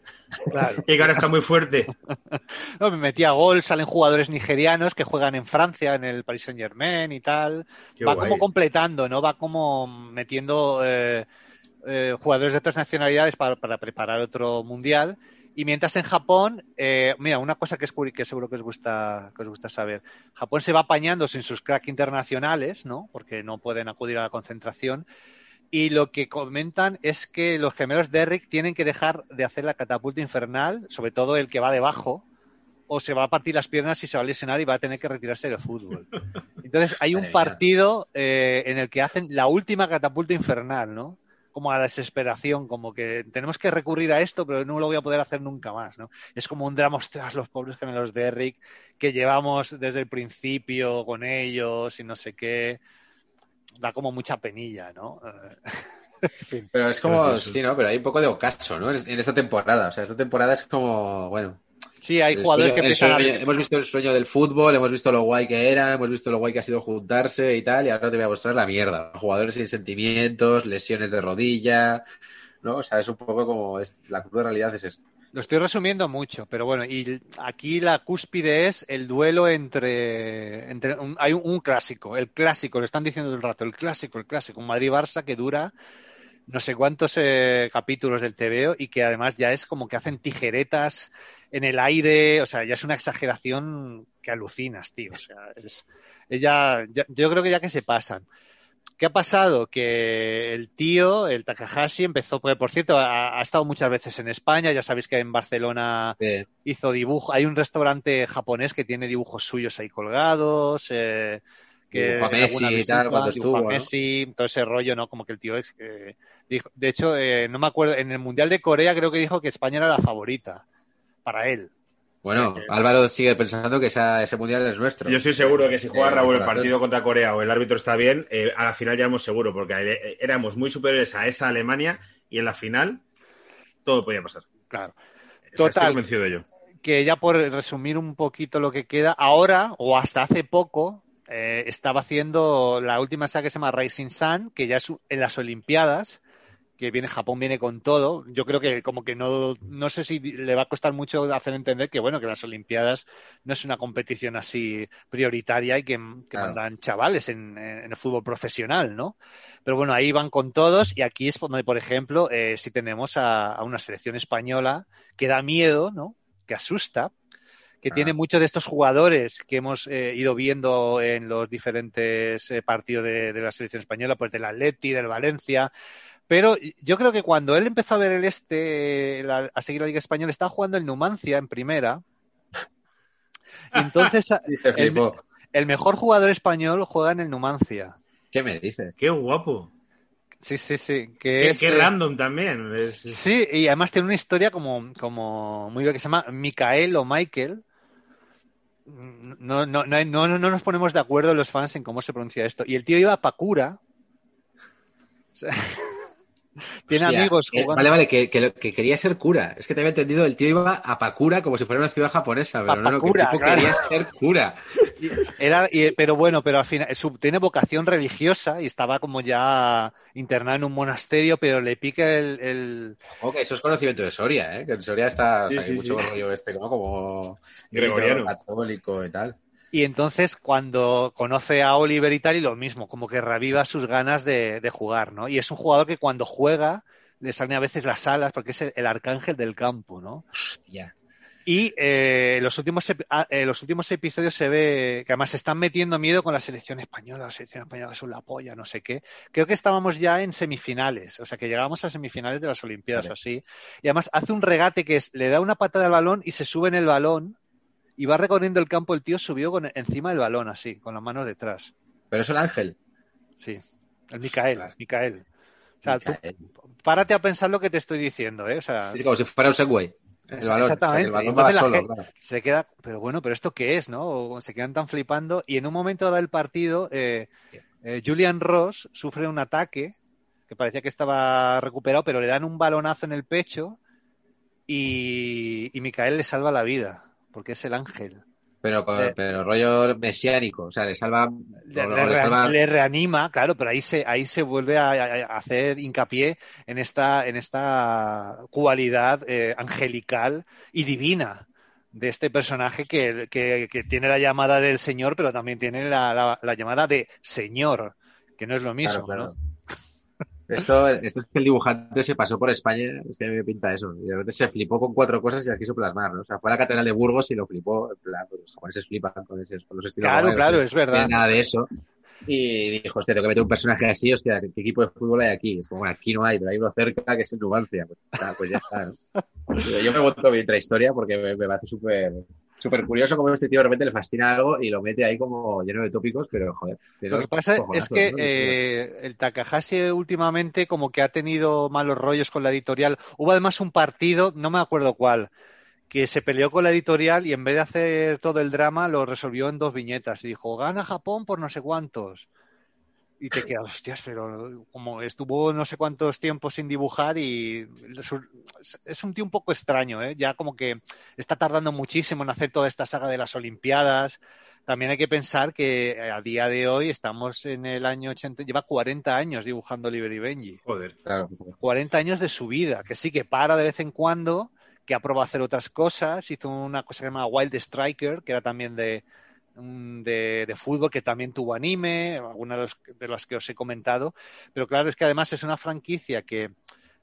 Claro. y que ahora está muy fuerte. No, me metía gol, salen jugadores nigerianos que juegan en Francia, en el Paris Saint Germain y tal. Qué va guay. como completando, ¿no? Va como metiendo eh, eh, jugadores de otras nacionalidades para, para preparar otro mundial. Y mientras en Japón, eh, mira, una cosa que, es, que seguro que os, gusta, que os gusta saber. Japón se va apañando sin sus crack internacionales, ¿no? Porque no pueden acudir a la concentración. Y lo que comentan es que los gemelos Derrick tienen que dejar de hacer la catapulta infernal, sobre todo el que va debajo, o se va a partir las piernas y se va a lesionar y va a tener que retirarse del fútbol. Entonces hay un partido eh, en el que hacen la última catapulta infernal, ¿no? Como a la desesperación, como que tenemos que recurrir a esto, pero no lo voy a poder hacer nunca más, ¿no? Es como un drama, ostras, los pobres gemelos de Eric, que llevamos desde el principio con ellos y no sé qué. Da como mucha penilla, ¿no? Pero es como, sí, ¿no? Pero hay un poco de ocaso, ¿no? En esta temporada. O sea, esta temporada es como, bueno. Sí, hay jugadores que sueño- a... Hemos visto el sueño del fútbol, hemos visto lo guay que era, hemos visto lo guay que ha sido juntarse y tal, y ahora te voy a mostrar la mierda. Jugadores sin sentimientos, lesiones de rodilla, ¿no? O sea, es un poco como, es, la cruda realidad es esto. Lo estoy resumiendo mucho, pero bueno, y aquí la cúspide es el duelo entre, entre un- hay un, un clásico, el clásico, lo están diciendo todo el rato, el clásico, el clásico, un Madrid-Barça que dura no sé cuántos eh, capítulos del TVO y que además ya es como que hacen tijeretas en el aire, o sea, ya es una exageración que alucinas, tío, o sea, es, es ya- ya- yo creo que ya que se pasan. ¿Qué ha pasado? Que el tío, el Takahashi, empezó, porque por cierto, ha, ha estado muchas veces en España, ya sabéis que en Barcelona hizo dibujo, hay un restaurante japonés que tiene dibujos suyos ahí colgados, eh, que Messi tal, cuando estuvo, ¿no? Messi, todo ese rollo, ¿no? Como que el tío es, eh, dijo, de hecho, eh, no me acuerdo, en el Mundial de Corea creo que dijo que España era la favorita para él. bueno, O sea que- Álvaro sigue pensando que esa- ese mundial es nuestro. Yo estoy seguro de que si juega Eh, Raúl el partido contra Corea o el árbitro está bien, eh, a la final ya éramos seguro, porque eh, éramos muy superiores a esa Alemania y en la final todo podía pasar. Claro. O sea, Total. Estoy convencido de ello. que ya por resumir un poquito lo que queda, ahora o hasta hace poco eh, estaba haciendo la última saga que se llama Rising Sun, que ya es en las Olimpiadas, que viene Japón viene con todo. Yo creo que como que no no sé si le va a costar mucho hacer entender que bueno que las Olimpiadas no es una competición así prioritaria y que, que Claro. mandan chavales en, en el fútbol profesional, ¿no? Pero bueno, ahí van con todos y aquí es donde, por ejemplo, eh, si tenemos a, a una selección española que da miedo, ¿no? Que asusta, que Ah. tiene muchos de estos jugadores que hemos eh, ido viendo en los diferentes eh, partidos de, de la selección española, pues del Atleti, del Valencia. Pero yo creo que cuando él empezó a ver el este, la- a seguir la Liga Española, estaba jugando el Numancia en primera. Y entonces el, el mejor jugador español juega en el Numancia. ¿qué me dices? Qué guapo. Sí, sí, sí. Que Qué, es, qué eh, random también. Es- Sí, y además tiene una historia como, como muy bien que se llama Micael o Michael. No, no, no, no, no nos ponemos de acuerdo los fans en cómo se pronuncia esto. Y el tío iba a Pakura. O sea, tiene Hostia, amigos eh. Vale, vale, que, que quería ser cura. Es que te había entendido, el tío iba a Pakura como si fuera una ciudad japonesa, pero A no, no, que el Pakura, tipo claro. quería ser cura. Era, y- pero bueno, pero al final su- tiene vocación religiosa y estaba como ya internado en un monasterio, pero le pica el, el- Ok, eso es conocimiento de Soria, ¿eh? Que en Soria está, o sea, Sí, hay sí, mucho sí. rollo este, ¿no? Como Gregoriano. católico y tal. Y entonces cuando conoce a Oliver y tal, y lo mismo, como que reviva sus ganas de, de jugar, ¿no? Y es un jugador que cuando juega le salen a veces las alas, porque es el, el arcángel del campo, ¿no? Hostia. Y eh, los, últimos, ah, eh, los últimos episodios se ve que además se están metiendo miedo con la selección española, la selección española es una polla, no sé qué. Creo que estábamos ya en semifinales, o sea que llegamos a semifinales de las Olimpiadas Vale. o así. Y además hace un regate que es, le da una patada al balón y se sube en el balón y va recorriendo el campo el tío subió con, encima del balón así, con las manos detrás. Pero es el ángel. Sí, el Micael, Ostras. Micael. O sea, tú Micael. párate a pensar lo que te estoy diciendo, ¿eh? O sea, Es como si fuera un Segway. El balón. Exactamente. El balón Entonces va la solo, gente- claro. se queda, pero bueno, pero esto qué es, ¿no? O se quedan tan flipando y en un momento dado del partido, eh, eh, Julian Ross sufre un ataque que parecía que estaba recuperado, pero le dan un balonazo en el pecho y, y Micael le salva la vida porque es el ángel. Pero, Eh. pero rollo mesiánico. O sea, le salva. Le, o- o le le rea- salva- le reanima, claro, pero ahí se, ahí se vuelve a, a- a hacer hincapié en esta, en esta cualidad eh, angelical y divina de este personaje que, que- que tiene la llamada del Señor, pero también tiene la, la- la llamada de Señor, que no es lo mismo, Claro, claro. ¿no? Esto, esto es que el dibujante se pasó por España, es que a mí me pinta eso. Y de repente se flipó con cuatro cosas y las quiso plasmar, ¿no? O sea, fue a la Catedral de Burgos y lo flipó. En plan, pues los japoneses flipan con, ese, con los estilos. Claro, claro, es verdad. nada de eso. Y dijo, hostia, tengo que meter un personaje así, hostia, ¿qué, qué equipo de fútbol hay aquí? Es como, bueno, aquí no hay, pero hay uno cerca que es en Numancia. Pues, ah, pues ya está, ¿no? Yo me monto mi intrahistoria porque me, me parece súper súper curioso como este tío de repente le fascina algo y lo mete ahí como lleno de tópicos, pero joder. Lo que pasa es que ¿no? eh, el Takahashi últimamente como que ha tenido malos rollos con la editorial. Hubo además un partido, no me acuerdo cuál, que se peleó con la editorial y en vez de hacer todo el drama lo resolvió en dos viñetas y dijo, gana Japón por no sé cuántos. Y te quedas, hostias, pero como estuvo no sé cuántos tiempos sin dibujar y es un tío un poco extraño, ¿eh? Ya como que está tardando muchísimo en hacer toda esta saga de las Olimpiadas. También hay que pensar que a día de hoy estamos en el año 80, lleva 40 años dibujando Oliver y Benji. Joder. Claro. 40 años de su vida, que sí que para de vez en cuando, que ha probado a hacer otras cosas, hizo una cosa que se llama Wild Striker, que era también de, de, de fútbol, que también tuvo anime, algunas de, los, de las que os he comentado, pero claro, es que además es una franquicia que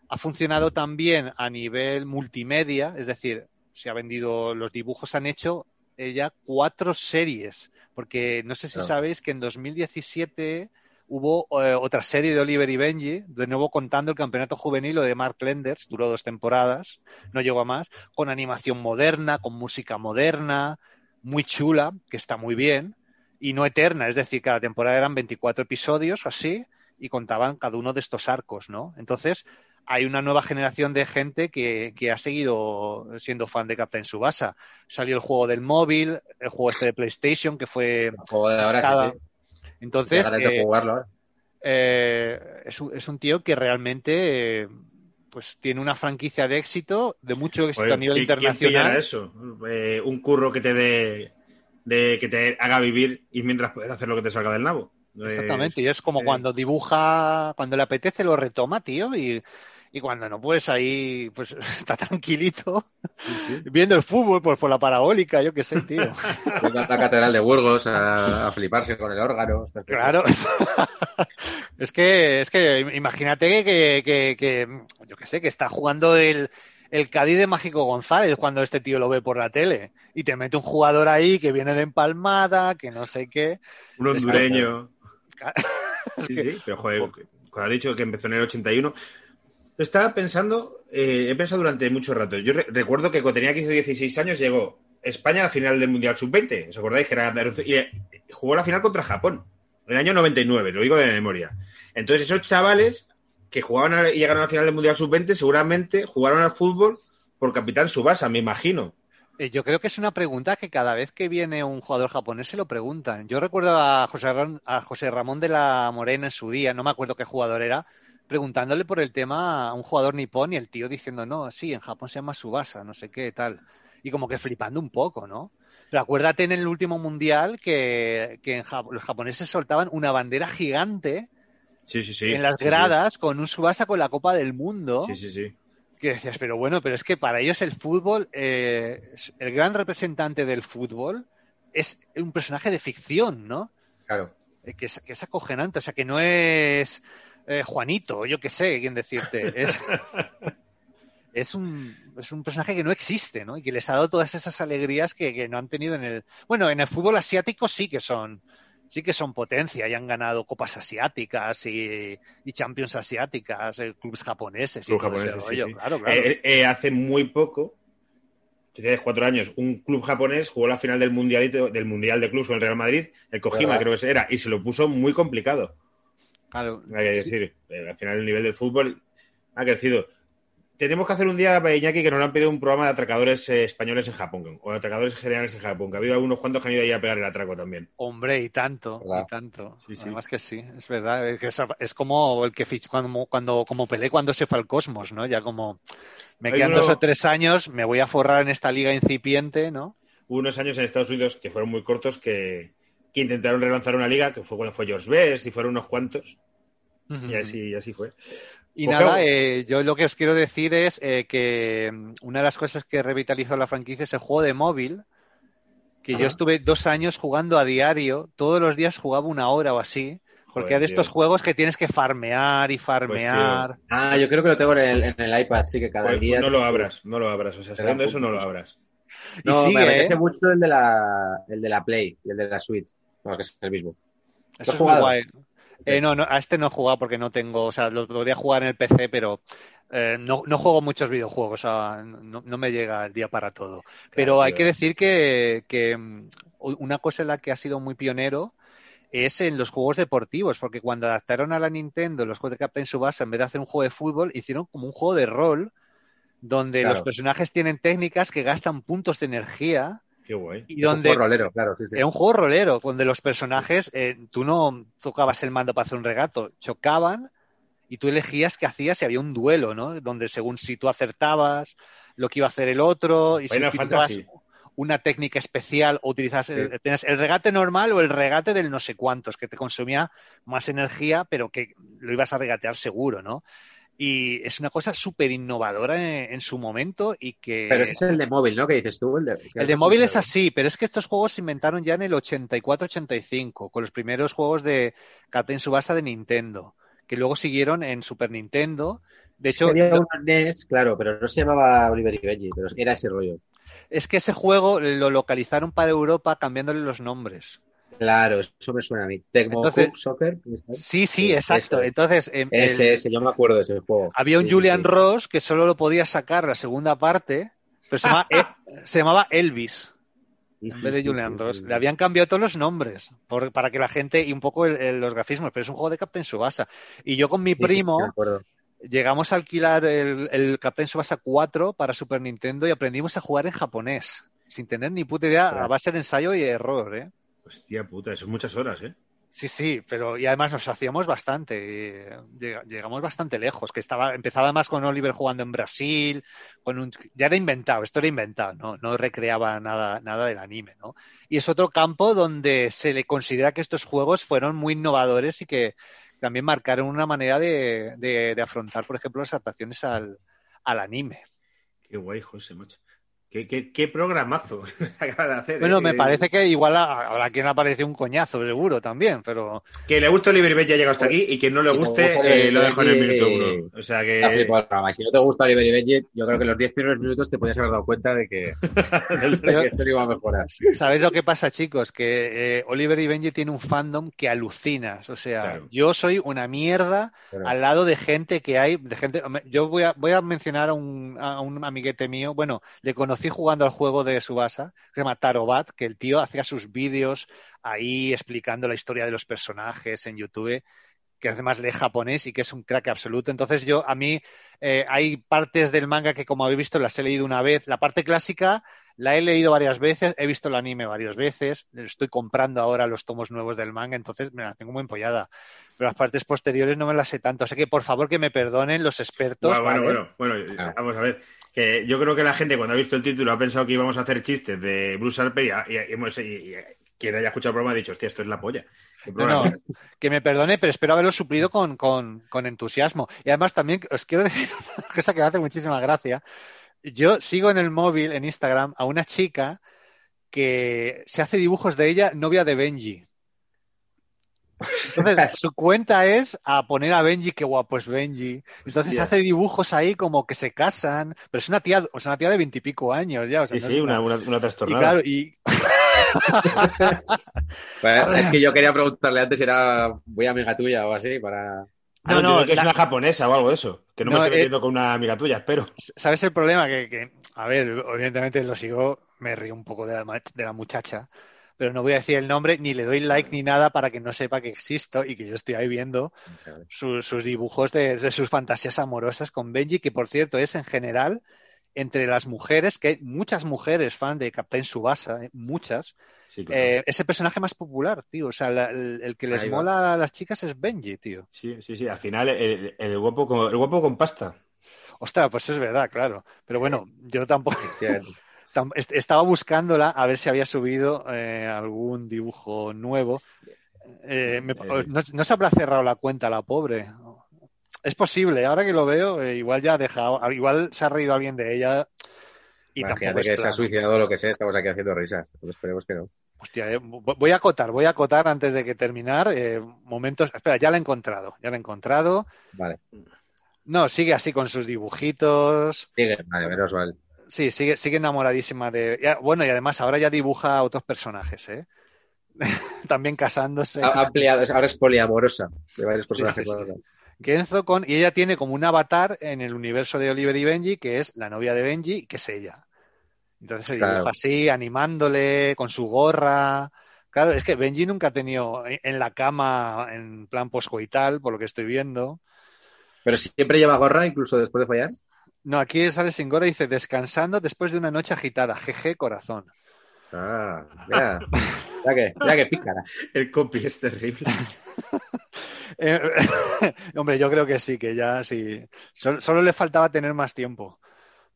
ha funcionado también a nivel multimedia, es decir, se ha vendido, los dibujos han hecho ella cuatro series, porque no sé si Claro. sabéis que en 2017 hubo eh, otra serie de Oliver y Benji, de nuevo contando el campeonato juvenil o de Mark Lenders, duró dos temporadas, no llegó a más, con animación moderna, con música moderna, muy chula, que está muy bien, y no eterna, es decir, cada temporada eran 24 episodios o así, y contaban cada uno de estos arcos, ¿no? Entonces, hay una nueva generación de gente que, que ha seguido siendo fan de Captain Subasa. Salió el juego del móvil, el juego este de PlayStation, que fue El juego de ahora cada... sí, sí. Entonces, ganas de eh, jugarlo ahora. eh, es, un, es un tío que realmente eh, pues tiene una franquicia de éxito, de mucho éxito a nivel ¿qui- quién internacional. eso? Eh, un curro que te dé de que te haga vivir y mientras poder hacer lo que te salga del nabo. Eh, Exactamente, y es como eh, cuando dibuja, cuando le apetece lo retoma, tío, y, y cuando no, pues ahí pues está tranquilito sí, sí. viendo el fútbol pues por la parabólica, yo qué sé, tío. Venga a la Catedral de Burgos a, a fliparse con el órgano. Claro. es que, es que imagínate que, que, que, yo qué sé, que está jugando el, el Cádiz de Mágico González cuando este tío lo ve por la tele y te mete un jugador ahí que viene de empalmada, que no sé qué. Un hondureño. Es Sí, sí, pero joder, cuando ha dicho que empezó en el 81, estaba pensando, eh, he pensado durante mucho rato. Yo re- recuerdo que cuando tenía 15 o 16 años llegó España a la final del Mundial Sub-20. ¿Os acordáis que era y eh, jugó la final contra Japón en el año 99, lo digo de memoria. Entonces esos chavales que jugaban a- y llegaron a la final del Mundial Sub-20 seguramente jugaron al fútbol por Capitán Subasa, me imagino. Eh, Yo creo que es una pregunta que cada vez que viene un jugador japonés se lo preguntan. Yo recuerdo a José, a José Ramón de la Morena en su día, no me acuerdo qué jugador era, preguntándole por el tema a un jugador nipón y el tío diciendo, no, sí, en Japón se llama Subasa, no sé qué, tal. Y como que flipando un poco, ¿no? Pero acuérdate en el último mundial que, que en Jap- los japoneses soltaban una bandera gigante Sí, sí, sí. en las gradas con un Subasa con la Copa del Mundo Sí, sí, sí. que decías, pero bueno, pero es que para ellos el fútbol, eh, el gran representante del fútbol es un personaje de ficción, ¿no? Claro. Eh, Que es, que es acogenante, o sea, que no es eh, Juanito, yo qué sé, quién decirte. Es, es, un, es un personaje que no existe, ¿no? Y que les ha dado todas esas alegrías que, que no han tenido en el... Bueno, en el fútbol asiático sí que son sí que son potencia y han ganado copas asiáticas y, y champions asiáticas, eh, clubes japoneses y ese sí, sí. claro, claro. Eh, eh, hace muy poco, tienes cuatro años, un club japonés jugó la final del mundial del mundial de clubes con el Real Madrid, el Kojima ¿Verdad? creo que era, y se lo puso muy complicado. Claro, Hay que decir, Eh, al final el nivel del fútbol ha crecido. Tenemos que hacer un día, Iñaki, que nos lo han pedido un programa de atracadores eh, españoles en Japón, o de atracadores generales en Japón, que ha habido algunos cuantos que han ido ahí a pegar el atraco también. Hombre, y tanto, ¿Verdad? y tanto. Sí, sí. Además que sí, es verdad. Es, que es, es como el que fich, cuando, cuando, como Pelé cuando se fue al Cosmos, ¿no? Ya como me Hay quedan uno- dos o tres años, me voy a forrar en esta liga incipiente, ¿no? Hubo unos años en Estados Unidos que fueron muy cortos que, que intentaron relanzar una liga, que fue cuando fue George Best y fueron unos cuantos, y así, y así fue. Y Pues nada, eh, yo lo que os quiero decir es eh, que mm, una de las cosas que revitalizó la franquicia es el juego de móvil, que yo estuve dos años jugando a diario, todos los días jugaba una hora o así, Porque Joder, hay de estos tío. juegos que tienes que farmear y farmear. Ah, yo creo que lo tengo en el, en el iPad, sí, que cada Pues día. no lo abras, no lo abras. O sea, da eso, no lo abras. y No, sigue, me apetece ¿eh? mucho el de la, el de la Play y el de la Switch. Bueno, que es el mismo. Eso es muy guay. Eh, no, no, a este no he jugado porque no tengo, o sea, lo podría jugar en el PC, pero eh, no, no juego muchos videojuegos, o sea, no, no me llega el día para todo. Pero hay que decir que, que, mm, una cosa en la que ha sido muy pionero es en los juegos deportivos, porque cuando adaptaron a la Nintendo los juegos de Captain Subasa, en vez de hacer un juego de fútbol, hicieron como un juego de rol donde Claro. los personajes tienen técnicas que gastan puntos de energía Qué guay. y Es un donde juego rolero, claro, sí, sí. era un juego rolero, donde los personajes, eh, tú no tocabas el mando para hacer un regato, chocaban y tú elegías qué hacías y había un duelo, ¿no? Donde según si tú acertabas lo que iba a hacer el otro y si utilizabas una técnica especial o utilizabas el, tenías el regate normal o el regate del no sé cuántos, que te consumía más energía, pero que lo ibas a regatear seguro, ¿no? Y es una cosa súper innovadora en, en su momento y que... Pero ese es el de móvil, ¿no? Que dices tú. El de, El de móvil es así, pero es que estos juegos se inventaron ya en el 84-85, con los primeros juegos de Captain Subasa de Nintendo, que luego siguieron en Super Nintendo. De hecho, había en NES, claro, pero no se llamaba Oliver y Benji, pero era ese rollo. es que ese juego lo localizaron para Europa cambiándole los nombres. Claro, eso me suena a mí. Tecmo Entonces- Cup Soccer. Sí, sí, exacto. Entonces, Ese, el- ese, yo me acuerdo de ese juego. había un Sí, Julian sí. Ross que solo lo podía sacar la segunda parte, pero se, llama- eh, se llamaba Elvis. En vez de Julian Ross. Le habían cambiado todos los nombres por- para que la gente y un poco el- el- los grafismos, pero es un juego de Captain Subasa. Y yo con mi primo llegamos a alquilar el, el Captain Subasa 4 para Super Nintendo y aprendimos a jugar en japonés, sin tener ni puta idea, a base de ensayo y error, ¿eh? Hostia puta, eso es muchas horas, ¿eh? Sí, sí, pero y además nos hacíamos bastante, llega- llegamos bastante lejos, que estaba, empezaba más con Oliver jugando en Brasil, con un, ya era inventado, esto era inventado, no, no recreaba nada, nada del anime, ¿no? Y es otro campo donde se le considera que estos juegos fueron muy innovadores y que también marcaron una manera de, de- de afrontar, por ejemplo, las adaptaciones al, al anime. Qué guay, José, macho. Qué, qué, qué programazo acaba de hacer. Bueno, ¿eh? me parece que igual habrá quien aparece un coñazo, seguro, también, pero Que le gusta Oliver y Benji ha llegado hasta aquí y que no le Si guste gusta eh, lo dejo en el minuto uno. O sea que... si no te gusta Oliver y Benji, yo creo que en los 10 primeros minutos te podías haber dado cuenta de que, de que esto iba a mejorar. ¿Sabéis lo que pasa, chicos? Que eh, Oliver y Benji tiene un fandom que alucinas. O sea, Claro. yo soy una mierda Pero- al lado de gente que hay, de gente. Yo voy a, voy a mencionar a un, a un amiguete mío. Bueno, le conocí jugando al juego de Subasa, que se llama Tarobat, que el tío hacía sus vídeos ahí explicando la historia de los personajes en YouTube que además lee japonés y que es un crack absoluto. Entonces yo, a mí, eh, hay partes del manga que como habéis visto las he leído una vez. La parte clásica la he leído varias veces, he visto el anime varias veces, estoy comprando ahora los tomos nuevos del manga, entonces me la tengo muy empollada. Pero las partes posteriores no me las sé tanto. Así que por favor que me perdonen los expertos. Bueno, bueno, ¿vale? bueno, bueno, vamos a ver. Que yo creo que la gente cuando ha visto el título ha pensado que íbamos a hacer chistes de Bruce Harper y, y- y y- quien haya escuchado el programa ha dicho, hostia, esto es la polla. Que me perdone, pero espero haberlo suplido con, con, con entusiasmo. Y además también os quiero decir una cosa que me hace muchísima gracia. Yo sigo en el móvil, en Instagram, a una chica que se hace dibujos de ella, novia de Benji. Entonces, su cuenta es a poner a Benji, qué guapo es Benji. Entonces Hostia. hace dibujos ahí como que se casan, pero es una tía, o sea, una tía de veintipico años ya. O sea, Sí, no sí, es una, una, una Y trastornada. claro, y Bueno, es que yo quería preguntarle antes si era muy amiga tuya o así para... Ah, No, no, que es una japonesa o algo de eso. Que no, No, me estoy eh, metiendo con una amiga tuya, espero. ¿Sabes el problema? Que, que, a ver, evidentemente lo sigo, me río un poco de la, de la muchacha, pero no voy a decir el nombre, ni le doy like ni nada para que no sepa que existo y que yo estoy ahí viendo su- sus dibujos de, de sus fantasías amorosas con Benji, que por cierto es en general entre las mujeres, que hay muchas mujeres fan de Captain Subasa, eh, muchas, Sí, claro. eh, es el personaje más popular, tío. O sea, la- el, el que les Ahí va. mola a las chicas es Benji, tío. sí, sí, sí. Al final, el, el guapo con, el guapo con pasta. Ostras, pues es verdad, claro. Pero bueno, yo tampoco. Estaba buscándola a ver si había subido eh, algún dibujo nuevo. Eh, me- Eh. no, no se habrá cerrado la cuenta la pobre. Es posible, ahora que lo veo, eh, igual ya ha dejado, igual se ha reído alguien de ella Y Imagínate que se ha suicidado lo que sea, estamos aquí haciendo risas. Pues esperemos que no. Hostia, vo- voy a acotar, voy a acotar antes de que terminar. momentos. Espera, ya la he encontrado, ya la he encontrado. Vale. No, sigue así con sus dibujitos. Sigue, vale, menos mal. Sí, sigue, sigue enamoradísima de. ya- bueno, y además ahora ya dibuja a otros personajes, ¿eh? También casándose. Ha ampliado, ahora es poliamorosa de varios personajes. sí, sí. bueno, Kenzo con. Y ella tiene como un avatar en el universo de Oliver y Benji, que es la novia de Benji, que es ella. Entonces se dibuja Claro. así, animándole, con su gorra. Claro, es que Benji nunca ha tenido en en la cama en plan poscoital, por lo que estoy viendo. Pero siempre lleva gorra, incluso después de fallar. No, aquí sale sin gorra y dice descansando después de una noche agitada. Jeje, corazón. Ah, mira. Mira que, mira que pícara. El copy es terrible. Eh, hombre, yo creo que sí, que ya sí. Sol- Solo, le faltaba tener más tiempo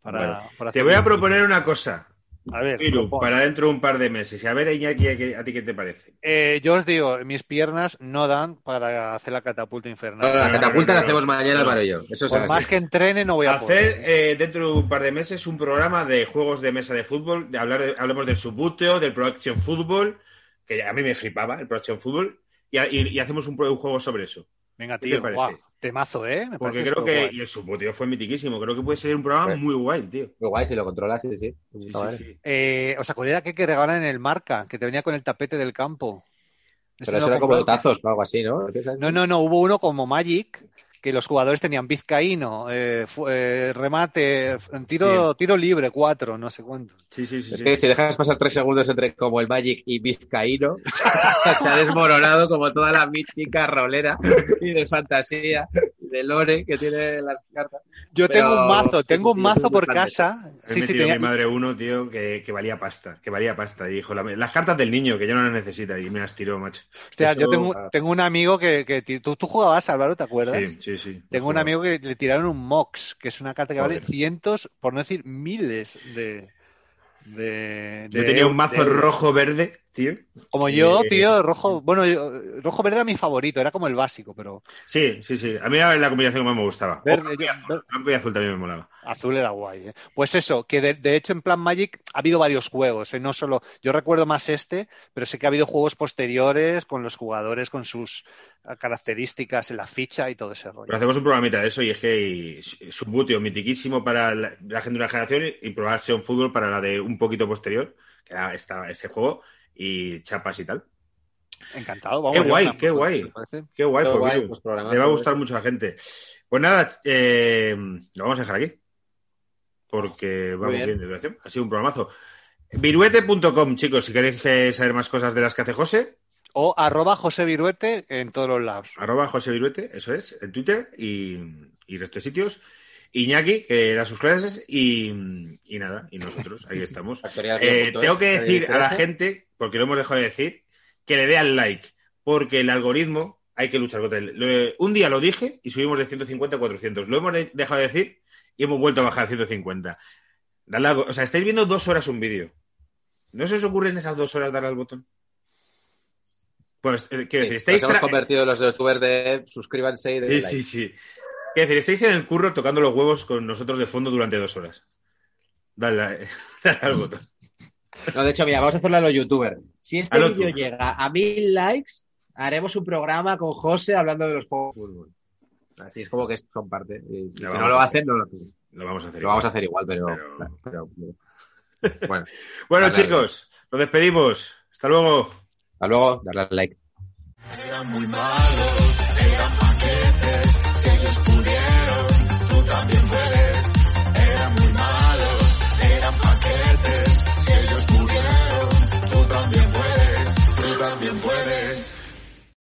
para, Bueno, para Te voy a proponer una cosa, A ver, Piru, para dentro de un par de meses. Y a ver, Iñaki, ¿a qué- ¿a ti qué te parece? Eh, yo os digo, mis piernas no dan para hacer la catapulta No, infernal. la no, catapulta no, la no. hacemos mañana, No. Álvaro y yo. Eso es más que entrene, no voy a Hacer poder. eh, dentro de un par de meses un programa de juegos de mesa de fútbol, de hablar de, hablemos del Subbuteo, del Pro Action Football, que a mí me flipaba el Pro Action Football, y, y- y hacemos un, juego sobre eso. Venga, ¿qué te tío, parece? Temazo, ¿eh? Me Porque creo que superguay. y el Subbuteo fue mitiquísimo. Creo que puede ser un programa Sí. muy guay, tío. Muy guay, si lo controlas, sí, sí. Sí, sí, sí. Eh, ¿Os acordáis de aquel que regalan en el marca, que te venía con el tapete del campo? Pero eso era como de tazos o algo así, ¿no? No, no, no, hubo uno como Magic, que los jugadores tenían vizcaíno, eh, eh, remate, tiro, tiro libre, cuatro, no sé cuánto. Sí, sí, sí, Es sí. que si dejas pasar tres segundos entre como el Magic y Vizcaíno, se ha desmoronado como toda la mítica rolera y de fantasía de lore que tiene las cartas. Yo Pero- tengo un mazo, sí, tengo un mazo sí, por casa. He Sí, sí, tenía- mi madre uno, tío, que, que valía pasta, que valía pasta. Y dijo, la- las cartas del niño, que ya no las necesita, y me las tiró, macho. hostia, eso- yo tengo, ah. tengo un amigo que, que ¿tú, tú jugabas, Álvaro, ¿te acuerdas? Sí, sí, sí. Tengo un amigo que le tiraron un Mox, que es una carta que vale cientos, por no decir miles de. de, Yo tenía un mazo de rojo-verde, tío. Como yo, Eh, tío, rojo. Bueno, rojo verde era mi favorito, era como el básico, pero. Sí, sí, sí. A mí era la combinación que más me gustaba. Verde, y azul. Blanco y azul también me molaba. Azul era guay, ¿eh? Pues eso, que de, de hecho en Plan Magic ha habido varios juegos, ¿eh? No solo, yo recuerdo más este, pero sé que ha habido juegos posteriores con los jugadores, con sus eh, características en la ficha y todo ese rollo. Pero hacemos un programita de eso y es que y, Subbuteo mitiquísimo para la, la gente de una generación y Pro Action Football para la de un poquito posterior, que era esta- ese juego, y chapas y tal. Encantado, vamos. Qué guay, qué guay. Qué guay, Qué pues, guay, Viru. pues, Le va a gustar ¿eh? mucho a la gente. Pues nada, eh, lo vamos a dejar aquí. Porque vamos bien. bien de duración. Ha sido un programazo. Viruete.com, chicos, si queréis eh, saber más cosas de las que hace José, O arroba José Viruete en todos los lados. arroba José Viruete, eso es, en Twitter y, y resto de sitios. Iñaki, que da sus clases, y, y nada, y nosotros, ahí estamos. Eh, tengo que ¿sabéis decir a la es? gente, porque lo hemos dejado de decir, que le dé al like, porque el algoritmo hay que luchar contra él. Lo- un día lo dije y subimos de 150 a 400. Lo hemos de- dejado de decir y hemos vuelto a bajar a 150. Dale al- o sea, estáis viendo dos horas un vídeo. ¿No se os ocurre en esas dos horas darle al botón? Pues, eh, quiero Sí, decir, estáis... nos hemos tra- convertido en los youtubers de suscríbanse y de Sí, like. sí, sí. Quiero decir, estáis en el curro tocando los huevos con nosotros de fondo durante dos horas. Dale, dale al botón. No, de hecho, mira, vamos a hacerlo a los youtubers. Si este vídeo llega a mil likes, haremos un programa con José hablando de los juegos de fútbol. Así es como que son parte. Y, y Lo si no lo a hacen, no lo hacen. Lo vamos a hacer. Lo vamos a hacer igual, pero. Pero- pero- bueno, Bueno, Dale, chicos, nos despedimos. Hasta luego. hasta luego, darle al like. Eran muy malos, eran I've.